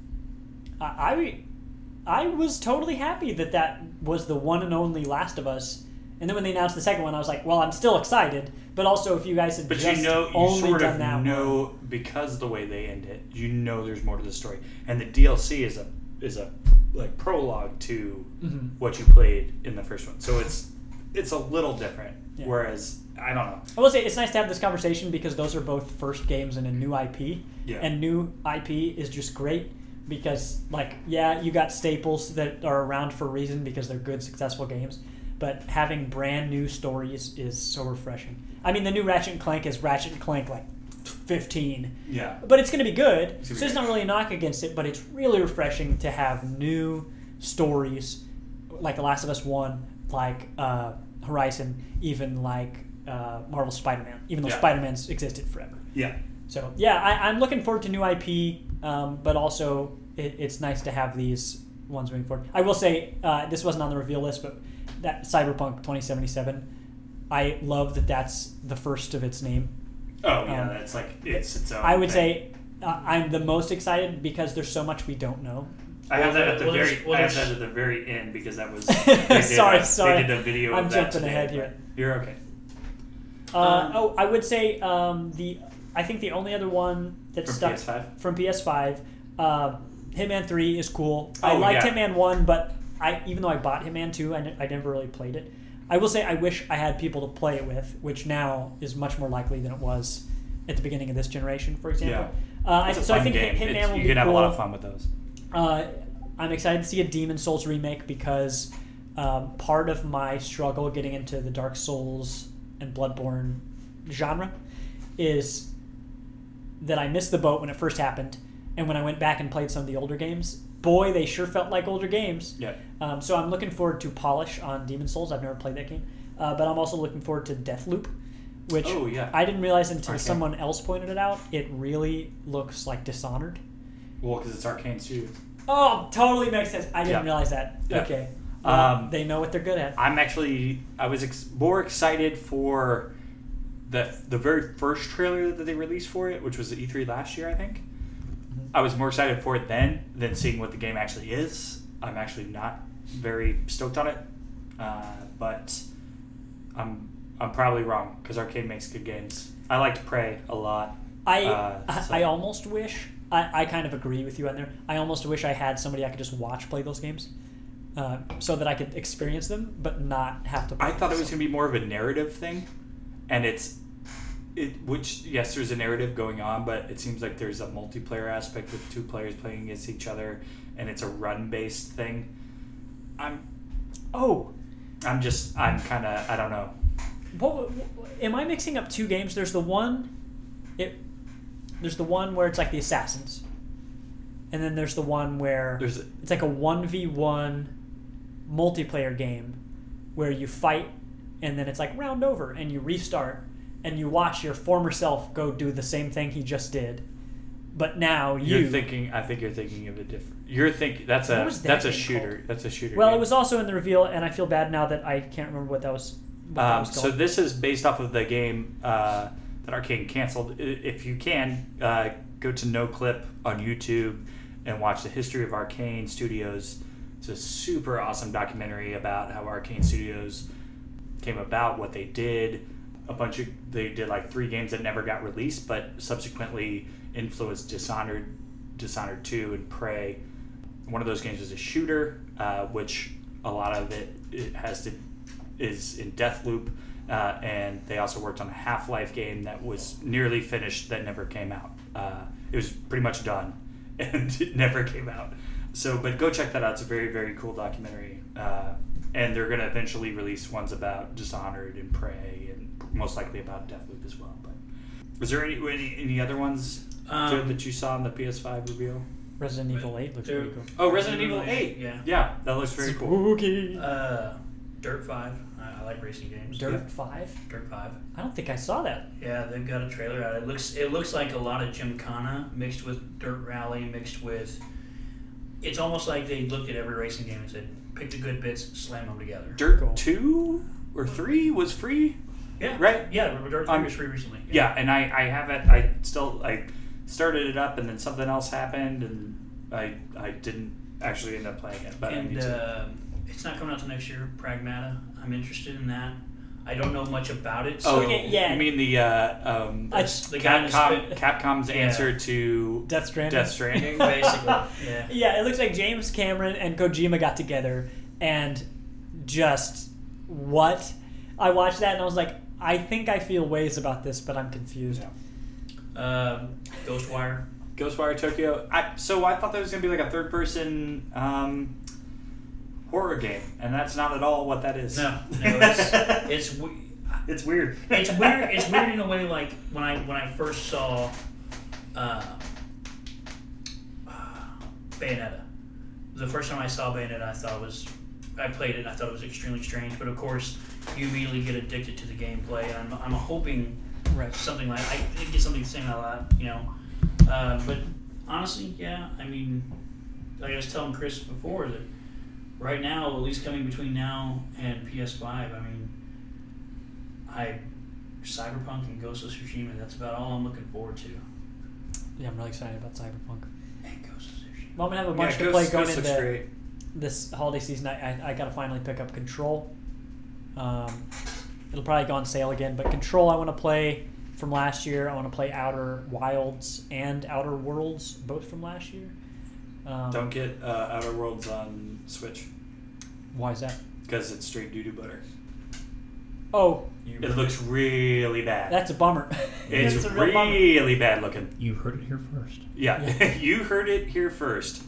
I, I I was totally happy that that was the one and only Last of Us. And then when they announced the second one, I was like, well, I'm still excited. But also, if you guys had But just you know, you only sort done of that know one, because the way they end it, you know there's more to the story, and the DLC is a is a like prologue to Mhm. what you played in the first one. So it's it's a little different. Yeah. Whereas I don't know. I will say it's nice to have this conversation because those are both first games in a new IP, Yeah. and new IP is just great because, like, yeah, you got staples that are around for a reason because they're good, successful games, but having brand new stories is so refreshing. I mean, the new Ratchet and Clank is Ratchet and Clank like 15, Yeah. but it's going to be good. It's So there's great. not really a knock against it, but it's really refreshing to have new stories like The Last of Us One, like uh, Horizon, even like uh, Marvel Spider-Man, even though Yeah. Spider-Man's existed forever. Yeah. So yeah, I, I'm looking forward to new IP, um, but also it, it's nice to have these ones moving forward. I will say uh, this wasn't on the reveal list, but that Cyberpunk 2077, I love that that's the first of its name. Oh yeah, Um, that's like it's its own. I would thing. say uh, I'm the most excited because there's so much we don't know. I have that at the Well, very. well, I have that at the very end because that was. they did Sorry, a, sorry. They did a video. I'm of that jumping today, ahead but here. You're okay. Uh, Um, oh, I would say um, the I think the only other one that From stuck PS5? from PS5, uh, Hitman Three is cool. I Oh, liked yeah. Hitman One, but I even though I bought Hitman Two, I, I never really played it. I will say I wish I had people to play it with, which now is much more likely than it was at the beginning of this generation, for example. Uh, I, so I think game. Hitman It's- will you be can have cool. a lot of fun with those. Uh, I'm excited to see a Demon Souls remake because um, part of my struggle getting into the Dark Souls and Bloodborne genre is that I missed the boat when it first happened, and when I went back and played some of the older games, boy, they sure felt like older games. Yeah. Um, so I'm looking forward to Polish on Demon Souls. I've never played that game, uh, but I'm also looking forward to Deathloop, which Oh, yeah. I didn't realize until Arkane. someone else pointed it out. It really looks like Dishonored. Well, because it's arkane too. Oh, totally makes sense. I didn't Yeah. realize that. Yeah. Okay. Um, they know what they're good at. I'm actually I was ex- more excited for the the very first trailer that they released for it, which was at E3 last year, I think. I was more excited for it then than seeing what the game actually is. I'm actually not very stoked on it, uh, but I'm I'm probably wrong because Arcade makes good games. I liked Prey a lot. I Uh, I, so- I almost wish I, I kind of agree with you on there. I almost wish I had somebody I could just watch play those games, uh, so that I could experience them, but not have to. Play I thought it was going to be more of a narrative thing, and it's it which yes, there's a narrative going on, but it seems like there's a multiplayer aspect with two players playing against each other, and it's a run based thing. I'm Oh, I'm just I'm kind of I don't know. what, what? Am I mixing up two games? There's the one, it. There's the one where it's like the assassins, and then there's the one where There's a, It's like a one v one multiplayer game where you fight and then it's like round over and you restart and you watch your former self go do the same thing he just did. But now you you're thinking I think you're thinking of a different. You're thinking that's a that that's a shooter. That's a shooter. Well, game. it was also in the reveal and I feel bad now that I can't remember what that was. What that Um, was so this is based off of the game uh, that Arkane canceled. If you can, uh, go to NoClip on YouTube and watch the history of Arkane Studios. It's a super awesome documentary about how Arkane Studios came about, what they did. A bunch of they did like three games that never got released, but subsequently influenced Dishonored, Dishonored Two, and Prey. One of those games is a shooter, uh, which a lot of it, it has to is in Deathloop, uh, and they also worked on a Half Life game that was nearly finished that never came out. Uh, it was pretty much done, and it never came out. So, but go check that out. It's a very very cool documentary, uh, and they're gonna eventually release ones about Dishonored and Prey, and most likely about Deathloop as well. But was there any any, any other ones Um, that you saw in the PS5 reveal? Resident Evil 8 looks There- pretty cool. Oh, Resident Evil Eight. Yeah. yeah, that looks very cool. Spooky. Uh, Dirt Five. I, I like racing games. Dirt yeah. 5? Dirt Five. I don't think I saw that. Yeah, they've got a trailer out. It looks it looks like a lot of Gymkhana mixed with Dirt Rally mixed with. It's almost like they looked at every racing game and said, pick the good bits, slam them together. Dirt Cool. Two or Three was free. Yeah. Right? Yeah, Dirt Three Um, was free recently. Yeah, and I, I haven't. I still I started it up, and then something else happened, and I I didn't actually end up playing it. But I need and to. uh, it's not coming out till next year. Pragmata. I'm interested in that. I don't know much about it. Oh, So Okay, yeah. You mean the uh, um, I- the Capcom, Capcom's Yeah. answer to Death Stranding? Death Stranding? basically, yeah. Yeah, it looks like James Cameron and Kojima got together and just what? I watched that and I was like, I think I feel ways about this, but I'm confused. Um, Ghostwire. Ghostwire Tokyo. I, so I thought that was gonna be like a third person um, horror game, and that's not at all what that is. No, no, it's it's we- it's weird. it's weird. It's weird in a way. Like when I when I first saw uh, Bayonetta, the first time I saw Bayonetta, I thought it was I played it and I thought it was extremely strange. But of course, you immediately get addicted to the gameplay. And I'm, I'm hoping Right. something like I did get something saying a lot, you know. Uh, but honestly, yeah, I mean, like I was telling Chris before that right now, at least coming between now and PS5, I mean, I Cyberpunk and Ghost of Tsushima. That's about all I'm looking forward to. Yeah, I'm really excited about Cyberpunk. And Ghost of Tsushima. Well, I'm gonna have a Yeah, bunch to Ghost- play going Ghost into great. this holiday season. I, I, I gotta finally pick up Control. Um, it'll probably go on sale again, but Control I want to play from last year. I want to play Outer Wilds and Outer Worlds, both from last year. Um, Don't get uh, Outer Worlds on Switch Why is that? because it's straight doo doo butter. Oh, It looks really bad. that's a bummer. it's That's a real bummer. really bad looking. You heard it here first. Yeah, you heard it here first.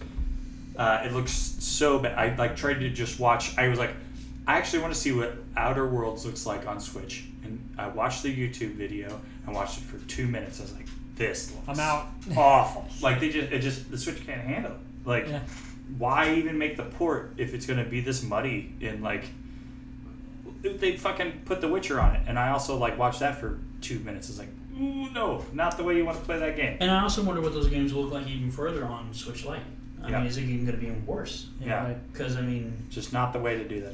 Uh, it looks so bad. I like tried to just watch. I was like, I actually want to see what Outer Worlds looks like on Switch, and I watched the YouTube video and watched it for two minutes. I was like, this looks I'm out. awful. Like they just, it just the Switch can't handle it. Like, Yeah. why even make the port if it's gonna be this muddy in like? They fucking put The Witcher on it, and I also like watched that for two minutes. It's like, ooh, no, not the way you want to play that game. And I also wonder what those games will look like even further on Switch Lite. I Yeah. mean, is it even going to be even worse? Yeah. Because I mean, Just not the way to do that.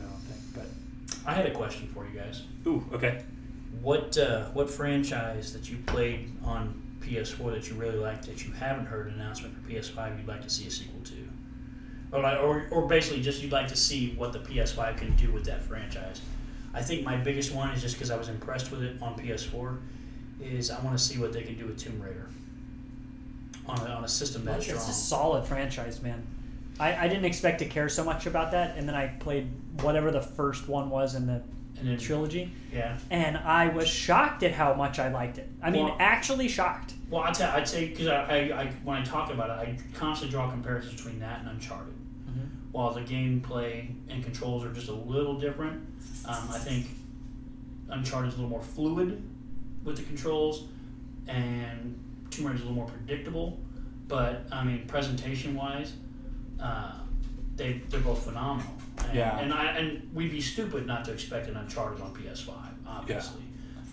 I don't think. I had a question for you guys. Ooh, okay. What uh, what franchise that you played on PS4 that you really liked that you haven't heard an announcement for PS5 you'd like to see a sequel to, or like, or, or basically just you'd like to see what the PS5 can do with that franchise. I think my biggest one is just because I was impressed with it on PS4, is I want to see what they can do with Tomb Raider on a, on a system that It's a solid franchise, man. I, I didn't expect to care so much about that, and then I played whatever the first one was in the And then trilogy, yeah. and I was shocked at how much I liked it. I mean, Well- actually shocked. Well, I'd say, I'd say because I, I, I, when I talk about it, I constantly draw comparisons between that and Uncharted. Mhm. While the gameplay and controls are just a little different, um, I think Uncharted is a little more fluid with the controls, and Tomb Raider is a little more predictable. But I mean, presentation wise, uh, they they're both phenomenal. And, Yeah. And I and we'd be stupid not to expect an Uncharted on PS5, obviously.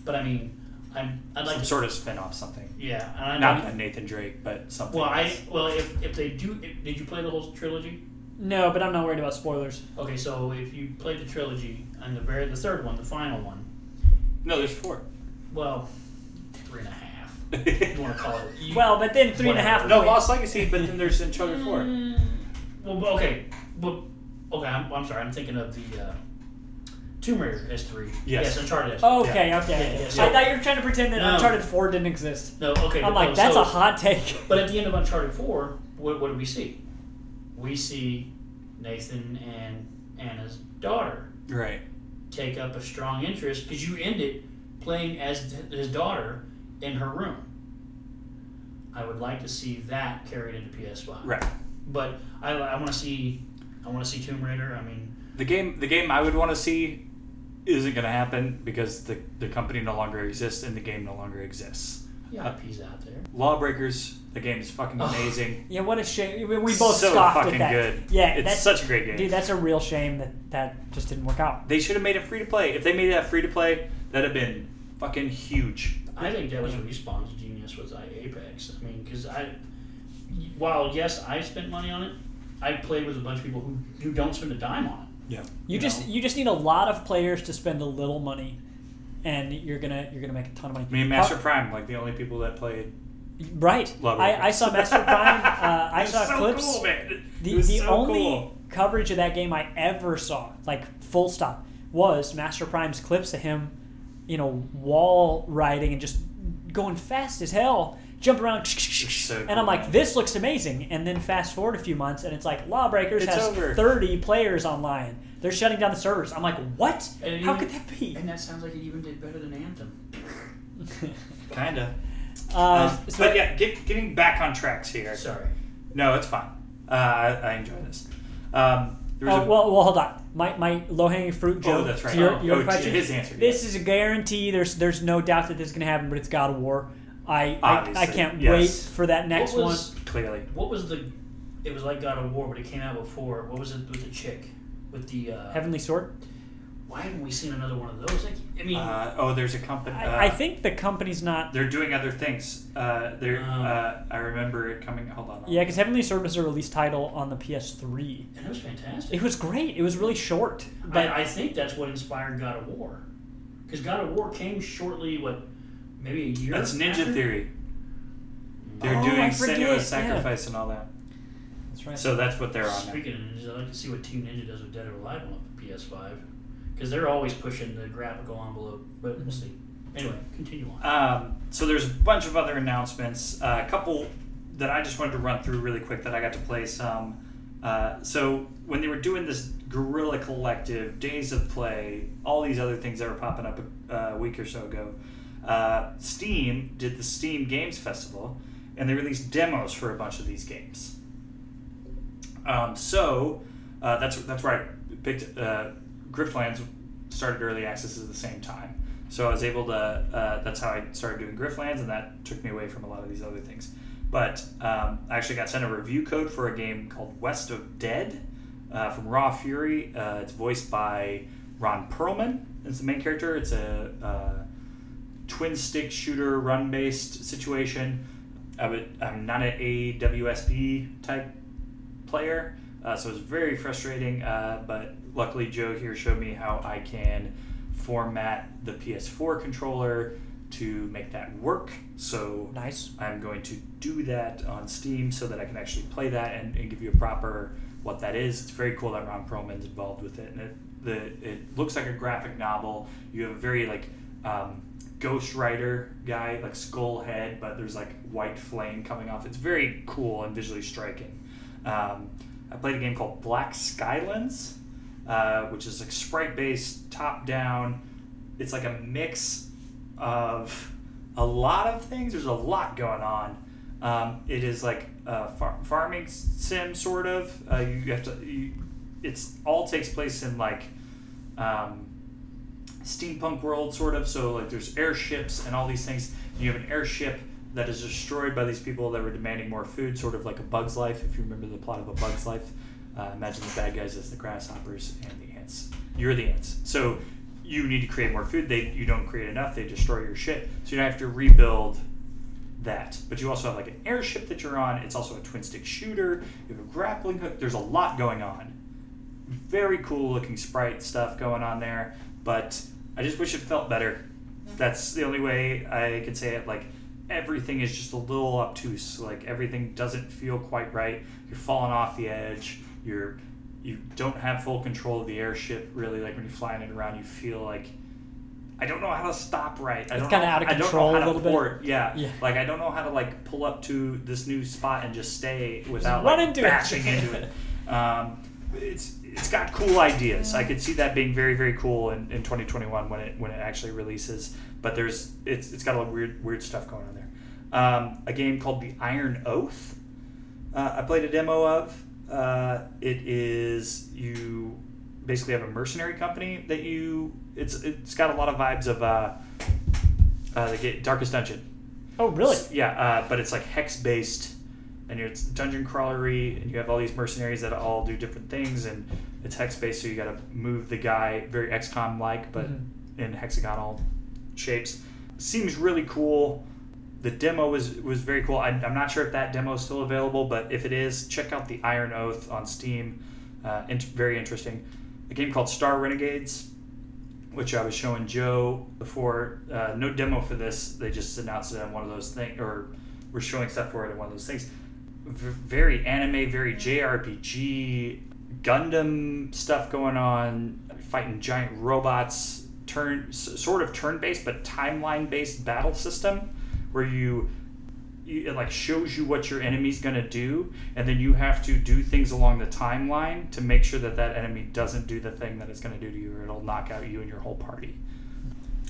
But I mean, I'm I'd like Some to sort of spin off something. yeah, and I Not know- a Nathan Drake, but something. well, I well if, if they do, if, did you play the whole trilogy? No, but I'm not worried about spoilers. Okay, so if you played the trilogy and the very the third one, the final one, no, there's four. well, three and a half. You want to call it? You, Well, but then three and a half. no, Lost Legacy, but then there's Uncharted four. Mm, well, okay, but okay. I'm, I'm sorry. I'm thinking of the uh, Tomb Raider S three. Yes. Yes, Uncharted S. Oh, okay, Yeah. okay. Yeah, yeah, so- I thought you were trying to pretend that No. Uncharted 4 didn't exist. No, okay. I'm but like, no, that's so- a hot take. But at the end of Uncharted Four, what, what do we see? We see Nathan and Anna's daughter Right. take up a strong interest because you end it playing as his daughter in her room. I would like to see that carried into PS5. Right. But I, I want to see I want to see Tomb Raider. I mean, The game, the game I would want to see, isn't going to happen because the the company no longer exists and the game no longer exists. yeah, uh, IP's out there. Lawbreakers, the game is fucking amazing. Yeah, what a shame. We both so scoffed fucking at that. good. Yeah, it's that's, such a great game. dude, that's a real shame that that just didn't work out. they should have made it free to play. If they made that free to play, that'd have been fucking huge. I think that was Respawn's genius was Apex. I mean, because I, while yes, I spent money on it, I played with a bunch of people who, who don't spend a dime on it. Yeah. You, You just know? you just need a lot of players to spend a little money, and you're gonna you're gonna make a ton of money. Me and Master Uh, Prime, like the only people that played. right. Lawbreakers. I, I saw Master Prime. Uh, I saw so clips. Cool, man. The, the so only cool. coverage of that game I ever saw, like full stop, was Master Prime's clips of him, you know, wall riding and just going fast as hell, jumping around. so and I'm like, this looks amazing. And then fast forward a few months, and it's like Lawbreakers It's has over. 30 players online. They're shutting down the servers. I'm like, what? And How even- could that be? And that sounds like it even did better than Anthem. Kinda. Uh, Um, so- but yeah, get, getting back on tracks here. Sorry. No, it's fine. Uh, I, I enjoy this. Um, there was Oh, a- well, well, hold on. My, my low hanging fruit joke. Oh, that's right. To your, Oh, your oh, to question. his answer, This is a guarantee. There's there's no doubt that this is going to happen, but it's God of War. I I, I can't yes. wait for that next what was, clearly. What was the? It was like God of War, but it came out before. What was it with the chick? with the. Uh, Heavenly Sword. why haven't we seen another one of those? Like, I mean, Uh, oh, there's a company. Uh, I, I think the company's not. they're doing other things. Uh, they're. Uh, I remember it coming. Hold on. Yeah, because Heavenly Sword was a release title on the PS3. and it was fantastic. It was great. It was really short, but I, I think that's what inspired God of War, because God of War came shortly. What, maybe a year? That's Ninja after? Theory. They're Oh, doing forget, Senua's yeah. Sacrifice and all that. that's right. So that's what they're on. Now. Speaking of ninjas, I'd like to see what Team Ninja does with Dead or Alive on the PS5, because they're always pushing the graphical envelope. But we'll see. Anyway, continue on. Um, so there's a bunch of other announcements. Uh, a couple that I just wanted to run through really quick that I got to play some. Uh, so when they were doing this Guerrilla Collective, Days of Play, all these other things that were popping up a, a week or so ago, uh, Steam did the Steam Games Festival, and they released demos for a bunch of these games. Um, so uh, that's that's where I picked uh, Griftlands started early access at the same time. So I was able to. Uh, that's how I started doing Griftlands, and that took me away from a lot of these other things. But um, I actually got sent a review code for a game called West of Dead uh, from Raw Fury. Uh, it's voiced by Ron Perlman. It's the main character. It's a uh, twin stick shooter run based situation. I would, I'm not an AWSP type player, uh, so it's very frustrating. Uh, but luckily, Joe here showed me how I can format the PS4 controller to make that work. So nice. I'm going to do that on Steam so that I can actually play that and, and give you a proper what that is. It's very cool that Ron Perlman's involved with it, and it, the it looks like a graphic novel. You have a very like um, Ghost Rider guy, like skull head, but there's like white flame coming off. It's very cool and visually striking. Um, I played a game called Black Skylands, uh, which is like sprite based, top down. It's like a mix of a lot of things. There's a lot going on. Um, it is like a far- farming sim, sort of. Uh, you have to. You, it's all takes place in like um, steampunk world, sort of. So like there's airships and all these things. And you have an airship that is destroyed by these people that were demanding more food, sort of like a Bug's Life. If you remember the plot of a Bug's Life, uh, imagine the bad guys as the grasshoppers and the ants. You're the ants. So you need to create more food. They you don't create enough. They destroy your ship. So you have to rebuild that. But you also have like an airship that you're on. It's also a twin stick shooter. You have a grappling hook. There's a lot going on. Very cool looking sprite stuff going on there. But I just wish it felt better. That's the only way I can say it. Like everything is just a little obtuse. Like everything doesn't feel quite right. You're falling off the edge. You're you don't have full control of the airship really. Like when you're flying it around, you feel like I don't know how to stop right. I It's kinda out of I don't control know a how to little bit. Yeah. Yeah. Like I don't know how to like pull up to this new spot and just stay without run like, into it. bashing into it. Um, it's it's got cool ideas. I could see that being very very cool in, in 2021 when it when it actually releases. But there's it's it's got a lot of weird weird stuff going on there. Um, a game called The Iron Oath. Uh, I played a demo of. Uh, it is you basically have a mercenary company that you. It's it's got a lot of vibes of uh, uh, the Darkest Dungeon. Oh, really? Yeah, uh, but it's like hex based, and it's dungeon crawlery, and you have all these mercenaries that all do different things, and it's hex based, so you got to move the guy very XCOM like, but Mhm. in hexagonal shapes. Seems really cool. The demo was was very cool. I, I'm not sure if that demo is still available, but if it is, check out the Iron Oath on Steam. Uh, int- very interesting. A game called Star Renegades, which I was showing Joe before. Uh, no demo for this. They just announced it on one of those things, or were showing stuff for it in one of those things. Very anime, very JRPG, Gundam stuff going on, fighting giant robots, turn sort of turn-based but timeline-based battle system where you you- it like shows you what your enemy's going to do and then you have to do things along the timeline to make sure that that enemy doesn't do the thing that it's going to do to you or it'll knock out you and your whole party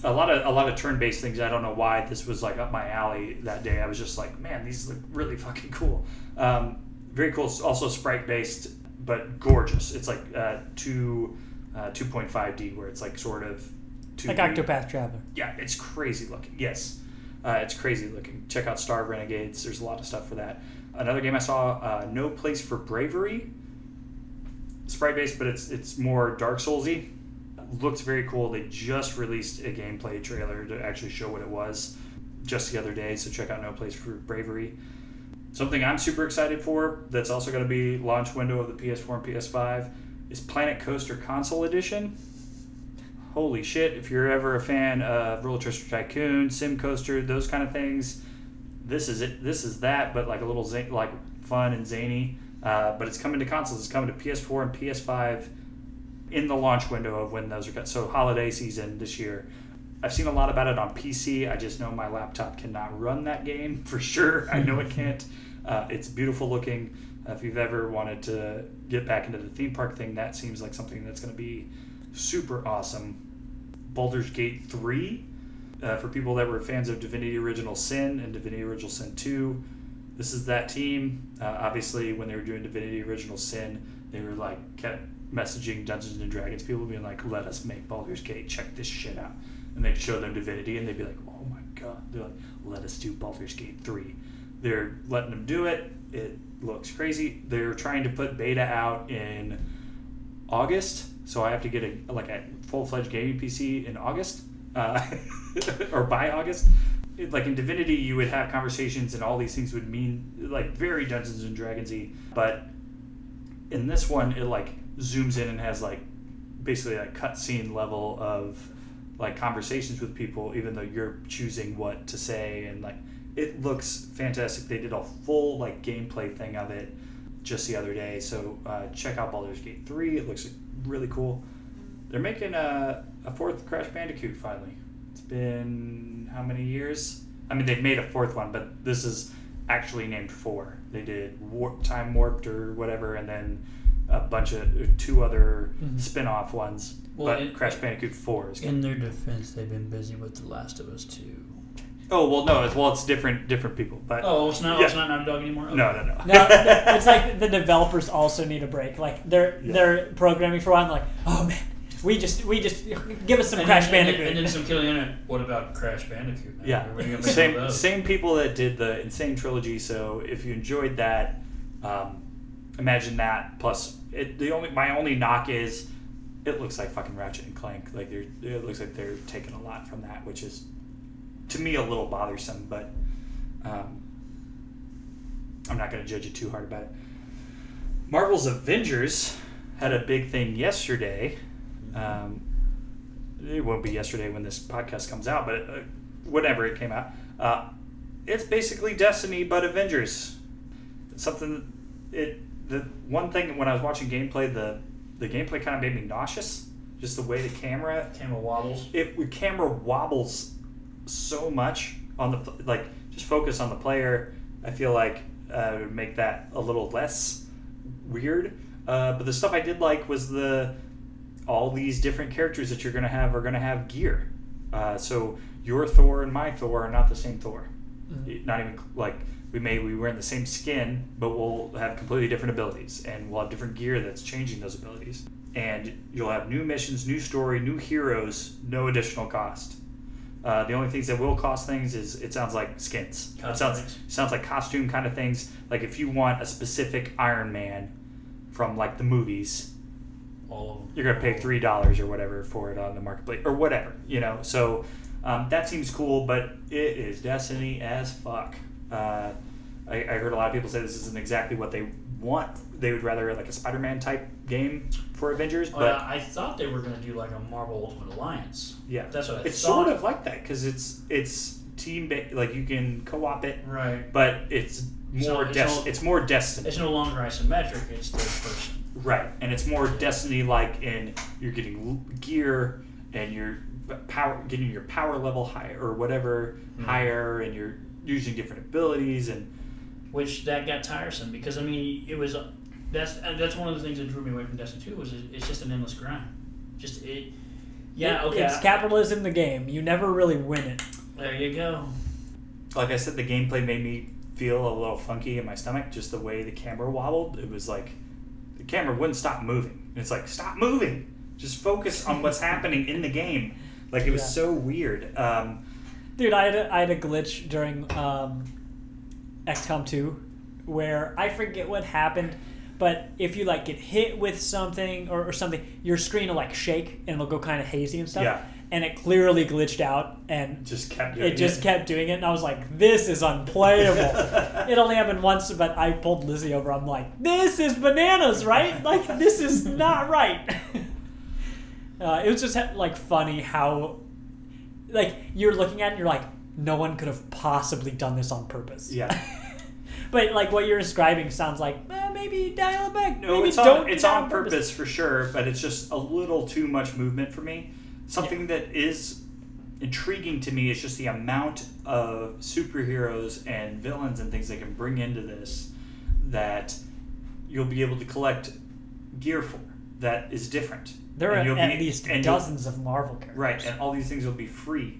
a lot of a lot of turn-based things i don't know why this was like up my alley that day i was just like man these look really fucking cool um, very cool also sprite-based but gorgeous it's like uh, 2 uh, 2.5d where it's like sort of 2D. Like Octopath Traveler. Yeah, it's crazy looking. Yes, uh, it's crazy looking. Check out Star Renegades. There's a lot of stuff for that. Another game I saw, uh, No Place for Bravery. sprite based, but it's it's more Dark Soulsy. Looks very cool. They just released a gameplay trailer to actually show what it was just the other day. So check out No Place for Bravery. Something I'm super excited for that's also going to be launch window of the PS4 and PS5 is Planet Coaster Console Edition. Holy shit! If you're ever a fan of Roller Coaster Tycoon, Sim Coaster, those kind of things, this is it. This is that, but like a little like fun and zany. Uh, but it's coming to consoles. It's coming to PS4 and PS5 in the launch window of when those are cut. So holiday season this year. I've seen a lot about it on PC. I just know my laptop cannot run that game for sure. I know it can't. Uh, it's beautiful looking. Uh, if you've ever wanted to get back into the theme park thing, that seems like something that's going to be super awesome. Baldur's Gate 3, uh, for people that were fans of Divinity Original Sin and Divinity Original Sin 2, this is that team. Uh, obviously, when they were doing Divinity Original Sin, they were like kept messaging Dungeons and Dragons people, being like, "Let us make Baldur's Gate. Check this shit out." And they'd show them Divinity, and they'd be like, "Oh my god!" They're like, "Let us do Baldur's Gate 3. They're letting them do it. It looks crazy. They're trying to put beta out in August, so I have to get a like a full fledged gaming PC in August, uh, or by August. It- Like in Divinity, you would have conversations, and all these things would mean like very Dungeons and Dragonsy. But in this one, it like zooms in and has like basically a cutscene level of like conversations with people, even though you're choosing what to say, and like it looks fantastic. They did a full like gameplay thing of it just the other day. So uh, check out Baldur's Gate 3. It looks really cool. They're making a, a fourth Crash Bandicoot finally. It's been how many years? I mean, they've made a fourth one, but this is actually named four. They did Warp, Time Warped or whatever, and then a bunch of two other Mhm. spin off ones. Well, but it- Crash Bandicoot 4 is coming. In their defense, they've been busy with The Last of Us Two. Oh, well, no, it's, well, it's different different people. But Oh, it's not. Yeah. It's not Naughty Dog anymore. Okay. no, no, no. No, it's like the developers also need a break. Like they're Yeah. they're programming for a while, and like, oh man, we just we just give us some And Crash then, and Bandicoot. And then some killing in it. What about Crash Bandicoot? man? Yeah, Everybody gonna make one same same people that did the N. Sane trilogy. So if you enjoyed that, um, imagine that. Plus, it, the only my only knock is it looks like fucking Ratchet and Clank. Like they're it looks like they're taking a lot from that, which is to me a little bothersome. But um, I'm not going to judge it too hard about it. Marvel's Avengers had a big thing yesterday. Um, it won't be yesterday when this podcast comes out, but uh, whenever it came out, uh, it's basically Destiny but Avengers. Something it the one thing when I was watching gameplay, the the gameplay kind of made me nauseous. Just the way the camera Camera wobbles. it the camera wobbles so much on the like just focus on the player. I feel like uh, would make that a little less weird. Uh, but the stuff I did like was the all these different characters that you're gonna have are gonna have gear. Uh, so your Thor and my Thor are not the same Thor. Mhm. Not even like we may we wear the same skin, but we'll have completely different abilities, and we'll have different gear that's changing those abilities. And you'll have new missions, new story, new heroes, no additional cost. Uh, the only things that will cost things is it sounds like skins. It sounds sounds like costume kind of things. Like if you want a specific Iron Man from like the movies, All you're gonna pay three dollars or whatever for it on the marketplace or whatever, you know. So um, that seems cool, but it is Destiny as fuck. Uh, I, I heard a lot of people say this isn't exactly what they want. They would rather like a Spider-Man type game for Avengers, Oh, but yeah, I thought they were going to do like a Marvel Ultimate Alliance. yeah, That's what I thought. it's thought. sort of like that because it's it's team ba- like you can co-op it, Right. but it's more it's des- not- it's more Destiny. It's no longer isometric. It's third person. Right, and it's more Destiny like in you're getting gear and you're power getting your power level higher or whatever Mhm. higher, and you're using different abilities and Which that got tiresome because I mean it was that's and that's one of the things that drew me away from Destiny Two was it, it's just an endless grind. Just it. Yeah. It- Okay. It's capitalism, the game. You never really win it. there you go. like I said, the gameplay made me feel a little funky in my stomach. Just the way the camera wobbled, it was like the camera wouldn't stop moving. And It's like stop moving, just focus on what's happening in the game. Like it was Yeah. so weird. Um, Dude, I had a, I had a glitch during um, XCOM 2 where I forget what happened, But if you like get hit with something or, or something, your screen will like shake and it'll go kind of hazy and stuff. Yeah. And it clearly glitched out and Just kept doing it just kept doing it, and I was like, "This is unplayable." it only happened once, but I pulled Lizzie over. I'm like, "This is bananas, right? Like, this is not right." uh, it was just like funny how, like, you're looking at it, and you're like, "No one could have possibly done this on purpose." Yeah. but like what you're describing sounds like eh, maybe dial it back. No, maybe it's don't on, it's on purpose for sure, but it's just a little too much movement for me. Something that is intriguing to me is just the amount of superheroes and villains and things they can bring into this that you'll be able to collect gear for that is different. There And are you'll at be- least and you'll- dozens of Marvel characters. Right, and all these things will be free.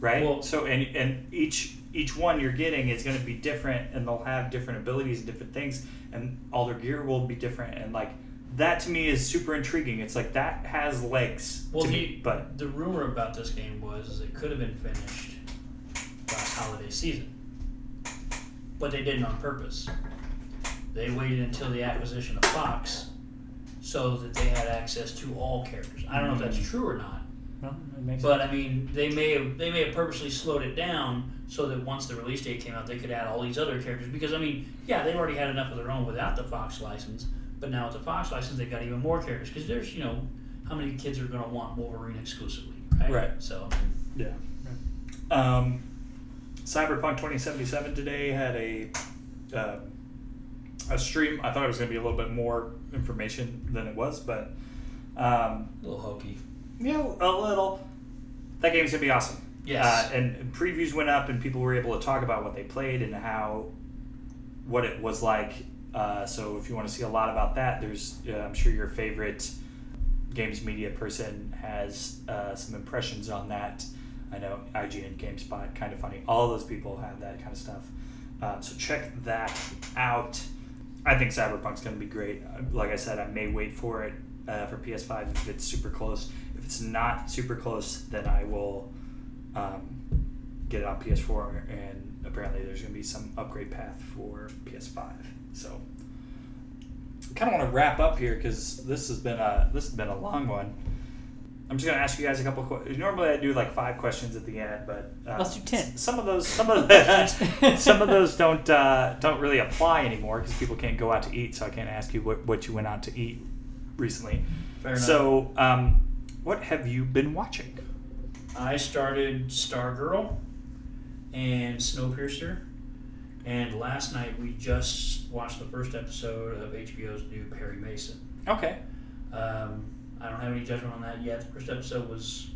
Right? Well- so and and each each one you're getting is going to be different and they'll have different abilities and different things and all their gear will be different and like that to me is super intriguing. It's like that has legs Well, to the, me, but the rumor about this game was is it could have been finished last holiday season, but they didn't on purpose. They waited until the acquisition of Fox, so that they had access to all characters. I don't know if that's true or not, Well, it makes but I mean, they may have they may have purposely slowed it down so that once the release date came out, they could add all these other characters. Because I mean, yeah, they've already had enough of their own without the Fox license, but now with the Fox license, they've got even more characters. Because there's you know how many kids are going to want Wolverine exclusively, right? Right. So yeah. Um, Cyberpunk 2077 today had a uh, a stream. I thought it was going to be a little bit more information than it was, but um, a little hokey. you know, a little. That game's gonna be awesome. Yes. Uh, and, and previews went up, and people were able to talk about what they played and how, what it was like. Uh, so if you want to see a lot about that, there's uh, I'm sure your favorite games media person has uh, some impressions on that. I know IGN, GameSpot, kind of funny. All those people have that kind of stuff. Um, so check that out. I think Cyberpunk's going to be great. Uh, Like I said, I may wait for it uh, for PS5 if it's super close. If it's not super close, then I will um, get it on PS4. And apparently, there's going to be some upgrade path for PS5. So, I kind of want to wrap up here because this has been a this has been a long one. I'm just gonna ask you guys a couple questions. Normally, I do like five questions at the end, but uh, Let's do 10. Some of those, some of those, some of those don't uh, don't really apply anymore because people can't go out to eat. So I can't ask you what, what you went out to eat recently. Fair enough. So, um, what have you been watching? I started Stargirl and Snowpiercer, and last night we just watched the first episode of HBO's new Perry Mason. Okay. Um, I don't have any judgment on that yet. The first episode was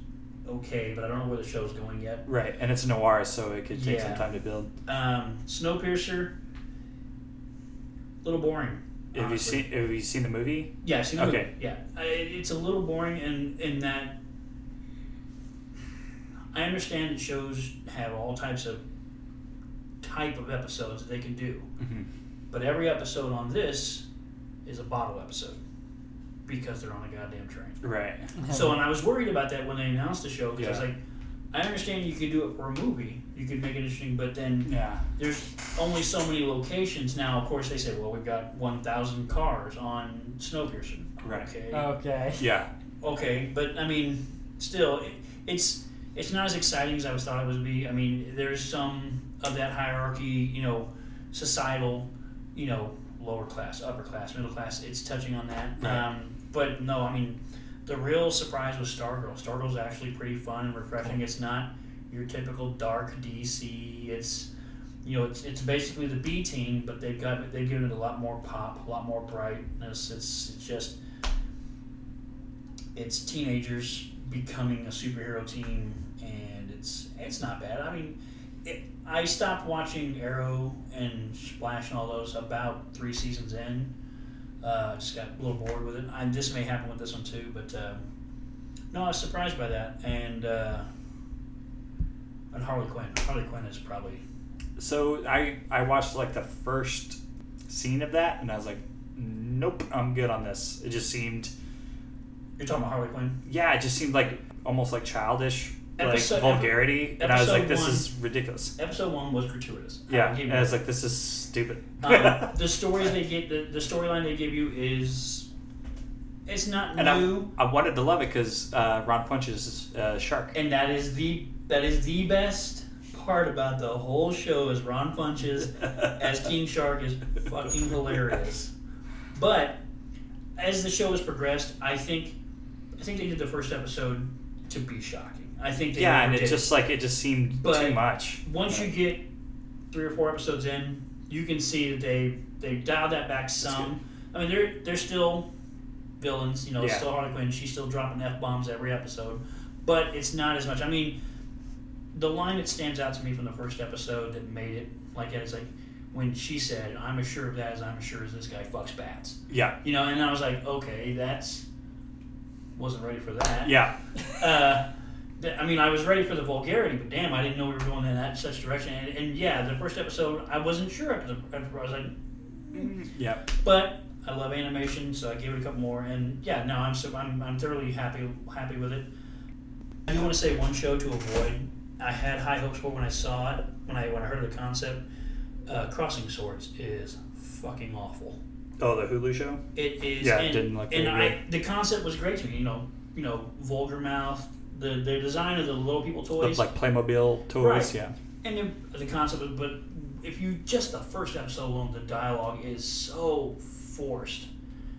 okay, but I don't know where the show's going yet. Right, and it's noir, so it could take some time to build. Um, Snowpiercer, a little boring. Have you seen Have you seen the movie? Yeah, I've seen the Okay. movie. Yeah, I, it's a little boring in in that I understand that shows have all types of type of episodes that they can do, Mm-hmm. but every episode on this is a bottle episode because they're on a goddamn train. Right. So, and I was worried about that when they announced the show because I was like, I understand you could do it for a movie, you could make it interesting, but then Yeah. there's only so many locations now. Of course, they say, well, we've got 1,000 cars on Snowpiercer. Right. Okay. okay. Yeah. okay, but I mean, still, it, it's it's not as exciting as I was thought it would be. I mean, there's some of that hierarchy, you know, societal, you know, lower class, upper class, middle class. It's touching on that. Right. Um, but no, I mean, the real surprise was Stargirl. Stargirl's actually pretty fun and refreshing. It's not your typical dark DC. It's you know, it's, it's basically the B team, but they've got they've given it a lot more pop, a lot more brightness. It's, it's just it's teenagers becoming a superhero team, and it's it's not bad. I mean, it, I stopped watching Arrow and Splash and all those about three seasons in. Uh, just got a little bored with it. And this may happen with this one too, but um, no, I was surprised by that. And uh, and Harley Quinn. Harley Quinn is probably So I I watched like the first scene of that, and I was like, nope, I'm good on this. It just seemed, you're talking about Harley Quinn. yeah, it just seemed like almost like childish Episode- like vulgarity, and I was like, "This one- is ridiculous." Episode one was gratuitous. Yeah, I'll and I was like, "This is stupid." um, the stories they get, the, the storyline they give you is, it's not and I, new, I wanted to love it because uh, Ron Funches uh, Shark. and that is the that is the best part about the whole show is Ron Funches as King Shark is fucking hilarious. But as the show has progressed, I think I think they did the first episode to be shocking. I think they yeah, and it just like it just seemed But too much. once you get three or four episodes in, you can see that they they dialed that back some. I mean, they're they're still villains. You know, Yeah. still Harley Quinn. She's still dropping f bombs every episode, but it's not as much. I mean, the line that stands out to me from the first episode that made it like that is like when she said, "I'm as sure of that as I'm as sure as this guy fucks bats." yeah, You know, and I was like, okay, that's wasn't ready for that. yeah, Uh, I mean, I was ready for the vulgarity, but damn, I didn't know we were going in that such direction. And, and yeah, the first episode, I wasn't sure. After the, after I was like, mm. yeah. but I love animation, so I gave it a couple more. And yeah, no, I'm so, I'm, I'm thoroughly happy happy with it. I do want to say one show to avoid. I had high hopes for when I saw it, when I when I heard of the concept. Uh, Crossing Swords is fucking awful. Oh, the Hulu show. It is. Yeah, it and, didn't look And I, the concept was great to me. You know, you know, vulgar mouth, the the design of the little people The, toys, like Playmobil toys. Right. Yeah, and then the concept. Was, but if you just the first episode alone, the dialogue is so forced,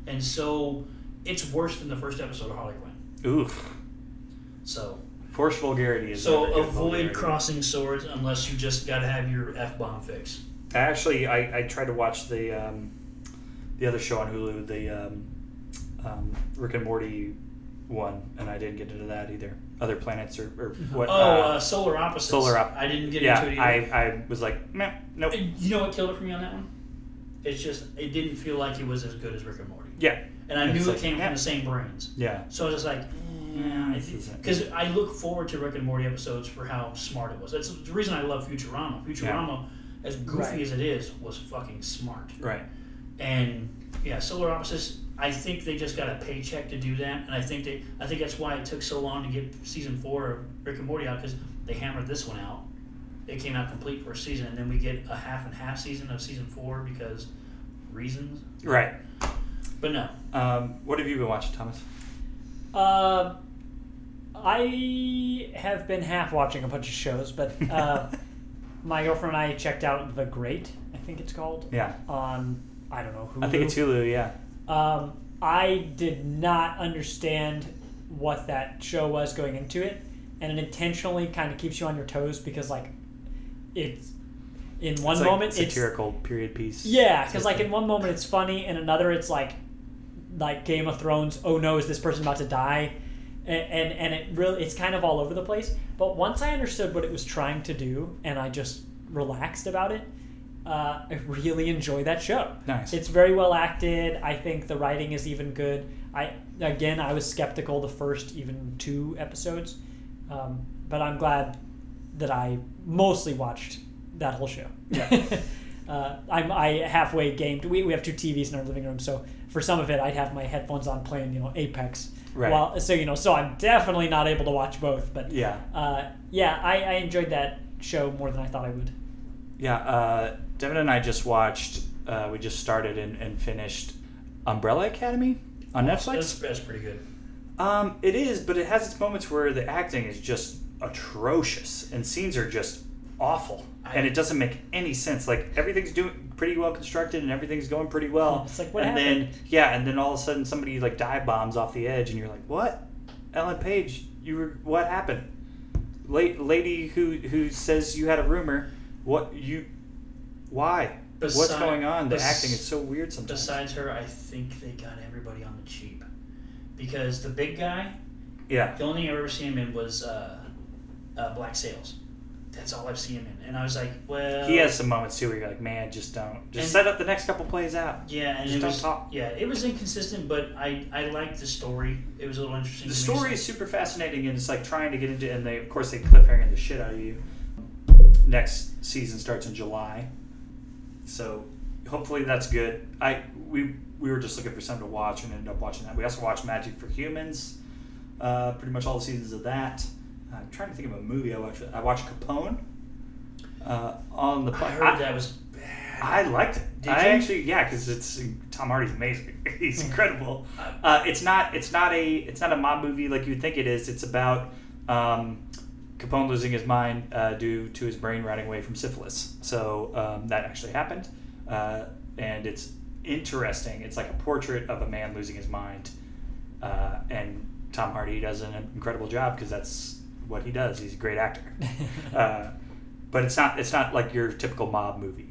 and so it's worse than the first episode of Harley Quinn. oof. So Forced vulgarity is so avoid vulgarity. crossing swords unless you just got to have your f bomb fix. Actually, I, I tried to watch the um, the other show on Hulu, the um, um, Rick and Morty one, and I didn't get into that either. Other planets or, or what? Oh, uh, uh, solar opposites. Solar Op- I didn't get yeah, into it I, either. I was like, meh, nope. You know what killed it for me on that one? It's just it didn't feel like it was as good as Rick and Morty, Yeah, and I It's knew like, it came yeah. from the same brains. yeah, So I was just like, yeah, This isn't- because I look forward to Rick and Morty episodes for how smart it was. That's the reason I love Futurama. Futurama, as goofy Right. as it is, was fucking smart. right. And yeah, Solar Opposites. I think they just got a paycheck to do that, and I think they. I think that's why it took so long to get season four of Rick and Morty out because they hammered this one out. It came out complete for a season, and then we get a half and half season of season four because reasons. Right. But no, Um, what have you been watching, Thomas? Uh, I have been half watching a bunch of shows, but uh, my girlfriend and I checked out The Great, I think it's called, Yeah, on, I don't know, Hulu. I think it's Hulu. Yeah, Um, I did not understand what that show was going into it, and it intentionally kind of keeps you on your toes because, like, it's in one it's like moment it's satirical period piece. yeah, because like in one moment it's funny, in another it's like like Game of Thrones. Oh no, is this person about to die? And, and and it really it's kind of all over the place. But once I understood what it was trying to do, and I just relaxed about it, uh, I really enjoy that show. Nice. It's very well acted. I think the writing is even good. I again I was skeptical the first even two episodes, um, but I'm glad that I mostly watched that whole show. Yeah. uh, I'm I halfway gamed. We, we have two TVs in our living room, so for some of it I'd have my headphones on playing you know Apex. Right. While, so you know, so I'm definitely not able to watch both. But yeah, uh, yeah, I, I enjoyed that show more than I thought I would. yeah. Uh, Devin and I just watched. Uh, we just started and, and finished Umbrella Academy on Netflix. that's, that's pretty good. Um, it is, but it has its moments where the acting is just atrocious and scenes are just awful, I- and it doesn't make any sense. Like everything's doing pretty well constructed and everything's going pretty well. It's like, what and happened? then yeah, and then all of a sudden somebody like dive bombs off the edge, and you're like, what? Ellen Page, you were what happened? La- lady who who says you had a rumor. What you? Why? What's going on? The bes- acting is so weird sometimes. Besides her, I think they got everybody on the cheap because the big guy, yeah, the only thing I've ever seen him in was uh, uh, Black Sails. That's all I've seen him in, and I was like, well, he has some moments too where you're like, man, just don't, just And- set up the next couple plays out. Yeah, and Just it don't was talk. yeah, it was inconsistent, but I I liked the story. It was a little interesting. The story is super fascinating, and it's like trying to get into, and they of course they cliffhanger the shit out of you. Next season starts in July, so hopefully that's good. I we we were just looking for something to watch and ended up watching that. We also watched Magic for Humans, uh, pretty much all the seasons of that, I'm trying to think of a movie I watched. I watched Capone. Uh, on the I heard that was bad. I liked it. Did I you? actually, yeah, because it's Tom Hardy's amazing. He's incredible. Uh, it's not. It's not a. It's not a mob movie like you would think it is. It's about um, Capone losing his mind uh, due to his brain rotting away from syphilis. So um, that actually happened, uh, and it's interesting. It's like a portrait of a man losing his mind, uh, and Tom Hardy does an incredible job because that's what he does. He's a great actor. uh, but it's not it's not like your typical mob movie.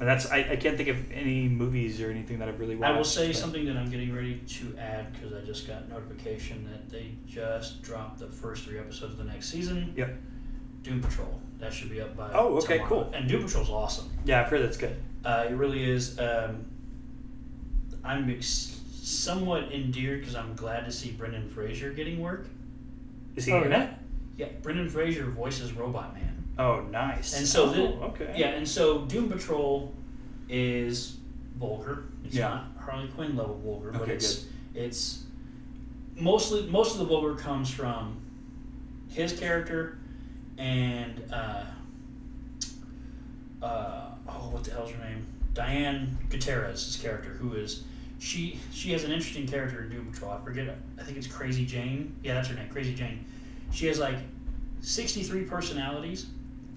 And that's I, I can't think of any movies or anything that I've really watched. I will say but- something that I'm getting ready to add because I just got notification that they just dropped the first three episodes of the next season. Yep. Doom Patrol. That should be up by. Oh, okay, tomorrow. cool. And Doom Patrol's awesome. Yeah, I've heard that's good. Uh, it really is. Um, I'm ex- somewhat endeared because I'm glad to see Brendan Fraser getting work. Is he Oh, in yeah? it? Yeah, Brendan Fraser voices Robot Man. Oh, nice. And so oh, the, okay. yeah, and so Doom Patrol is vulgar. It's Yeah. not Harley Quinn level vulgar, but Okay, it's it's mostly most of the vulgar comes from his character and uh, uh, oh what the hell's her name Diane Gutierrez's character who is she she has an interesting character in Doom Patrol I forget I think it's Crazy Jane yeah that's her name Crazy Jane she has like 63 personalities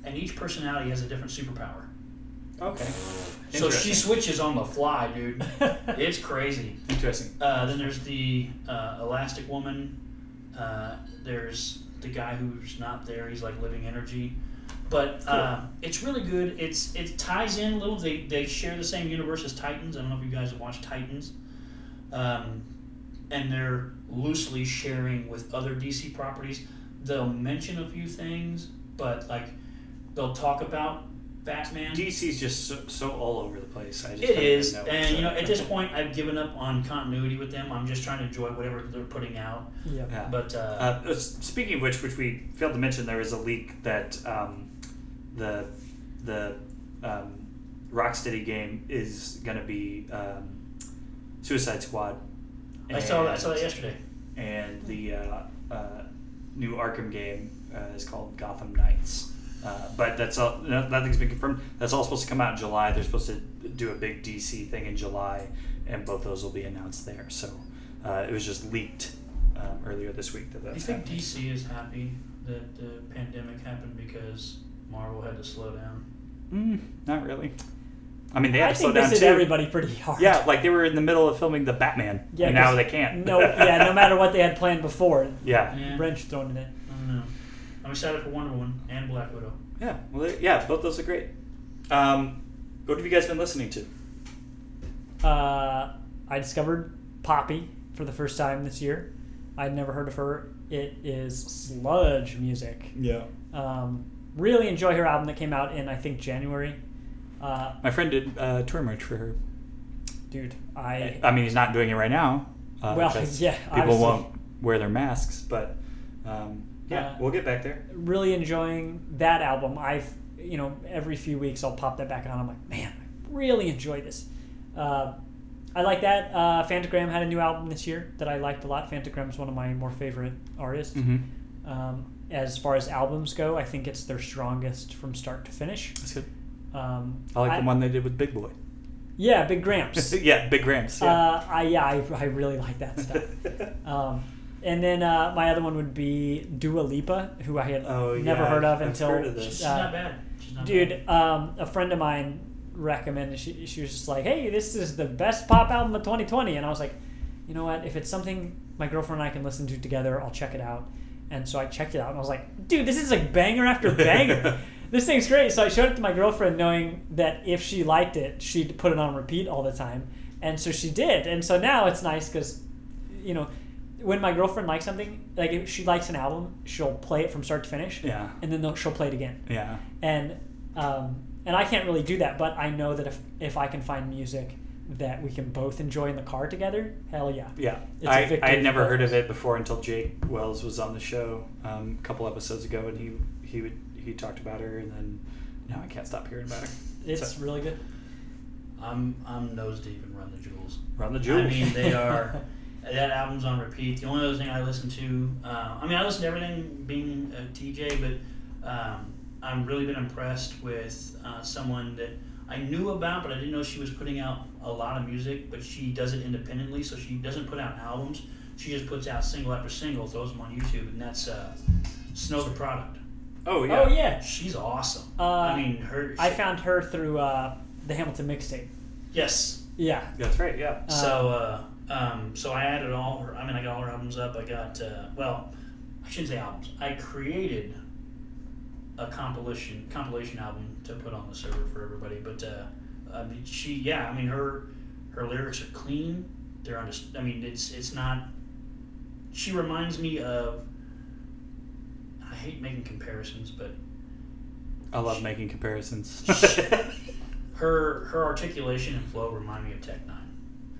and each personality has a different superpower Okay. so she switches on the fly dude it's crazy Interesting. uh, then there's the uh, Elastic Woman. Uh, there's the guy who's not there. He's like living energy. But uh, it's really good. It's it ties in a little. They they share the same universe as Titans. I don't know if you guys have watched Titans. Um, and they're loosely sharing with other DC properties. They'll mention a few things, but like they'll talk about Batman. DC's just so, so all over the place. I just It don't really know and you know, at this point, I've given up on continuity with them. I'm just trying to enjoy whatever they're putting out. yeah. Yeah. But uh, Uh, speaking of which, which we failed to mention, there was a leak that um, the the um, Rocksteady game is going to be um, Suicide Squad. I saw that. I saw that yesterday. And the uh, uh, new Arkham game uh, is called Gotham Knights. Uh, but that's all. Nothing's been confirmed. That's all supposed to come out in July. They're supposed to do a big DC thing in July, and both those will be announced there. So uh, it was just leaked um, earlier this week that Do you think happening. DC is happy that the pandemic happened because Marvel had to slow down? Mm, not really. I mean, they had I to slow think this down hit too. everybody pretty hard. Yeah, like they were in the middle of filming the Batman, Yeah, and now 'cause they can't. No, yeah, no matter what they had planned before, yeah, Yeah. wrench thrown in it. I don't know. I'm excited for Wonder Woman and Black Widow. yeah, well, yeah, both those are great. Um, what have you guys been listening to? Uh, I discovered Poppy for the first time this year. I'd never heard of her. It is sludge music. Yeah, Um, really enjoy her album that came out in I think January. Uh, my friend did uh, tour merch for her. dude, I I mean, he's not doing it right now. Uh, Well, because yeah, people obviously. won't wear their masks, but um, yeah, Uh, we'll get back there. really enjoying that album. I've you know every few weeks I'll pop that back on. I'm like, man, I really enjoy this. Uh, I like that. Uh, Phantogram had a new album this year that I liked a lot. Phantogram is one of my more favorite artists. Mm-hmm. Um, as far as albums go, I think it's their strongest from start to finish. That's good. Um, I like the one they did with Big Boi. Yeah, Big Grams. yeah, Big Grams. Yeah. Uh, I yeah, I, I really like that stuff. um, and then uh, my other one would be Dua Lipa, who I had Oh, never yeah, heard of I've until heard of this. She's uh, not bad. She's not bad. dude. Um, a friend of mine recommended. She, she was just like, "Hey, this is the best pop album of 2020," and I was like, "You know what? If it's something my girlfriend and I can listen to together, I'll check it out." And so I checked it out, and I was like, "Dude, this is like banger after banger." this thing's great. So I showed it to my girlfriend, knowing that if she liked it, she'd put it on repeat all the time. And so she did. And so now it's nice because, you know, when my girlfriend likes something, like if she likes an album, she'll play it from start to finish, yeah, and then she'll play it again. yeah. And um, and I can't really do that, but I know that if if I can find music that we can both enjoy in the car together, hell yeah. Yeah, It's a I, victory I had never heard of of it before until Jake Wells was on the show um, a couple episodes ago, and he he would he talked about her, and then now I can't stop hearing about her. It's So, really good. I'm I'm nose deep in Run the Jewels. Run the Jewels. I mean, they are that album's on repeat. The only other thing I listen to, uh, I mean, I listen to everything being a DJ, but um, I've really been impressed with uh, someone that I knew about, but I didn't know she was putting out a lot of music. But she does it independently, so she doesn't put out albums. She just puts out single after single, throws them on YouTube, and that's uh, Snow Tha Product. Oh yeah. Oh yeah. She's awesome. Uh, I mean, her. I found her through uh, the Hamilton mixtape. yes. Yeah. That's right. Yeah. So, uh, um, so I added all her. I mean, I got all her albums up. I got uh, well, I shouldn't say albums. I created a compilation compilation album to put on the server for everybody. But uh, I mean, she, yeah, I mean, her her lyrics are clean. They're under. I mean, it's it's not. She reminds me of. I hate making comparisons, but I love making comparisons. her her articulation and flow remind me of Tech Nine.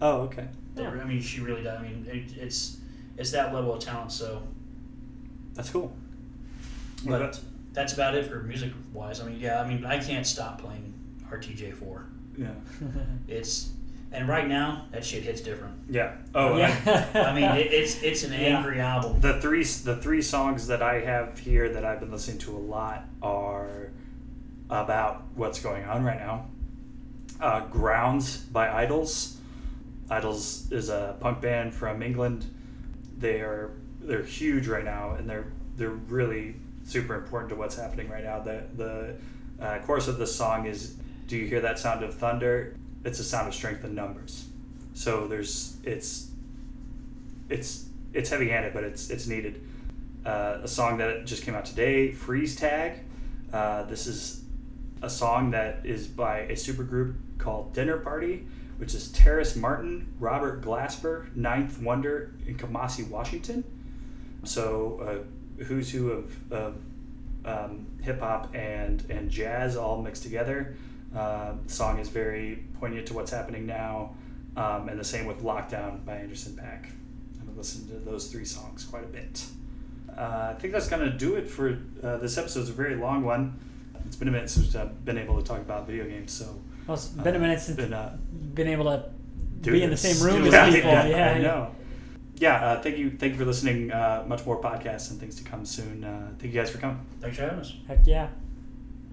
oh okay. They- I mean, she really does. I mean, it, it's it's that level of talent. So, That's cool. but that's about it for music wise. I mean, yeah. I mean, I can't stop playing RTJ four. Yeah. It's and right now that shit hits different. Yeah. Oh yeah. I mean, it, it's it's an Yeah. angry album. The three the three songs that I have here that I've been listening to a lot are about what's going on right now. Uh, Grounds by IDLES. IDLES is a punk band from England. They are they're huge right now, and they're they're really super important to what's happening right now. The the uh, chorus of the song is, "Do you hear that sound of thunder? It's a sound of strength in numbers." So there's it's it's it's heavy handed, but it's it's needed. Uh, a song that just came out today, Freeze Tag. Uh, this is a song that is by a supergroup called Dinner Party, which is Terrace Martin, Robert Glasper, 9th Wonder, and Kamasi Washington. So uh, who's who of, of um, hip hop and and jazz all mixed together. Uh, the song is very poignant to what's happening now, um, and the same with Lockdown by Anderson .Paak. I've listened to those three songs quite a bit. Uh, I think that's going to do it for uh, this episode. It's a very long one. It's been a minute since I've been able to talk about video games, so Well, it's been a minute since been, uh, been able to do be in the same room Do as it. people. Yeah, Yeah, I know. Yeah, uh, thank you, thank you for listening. Uh, much more podcasts and things to come soon. Uh, thank you guys for coming. Thanks for having us. Heck yeah.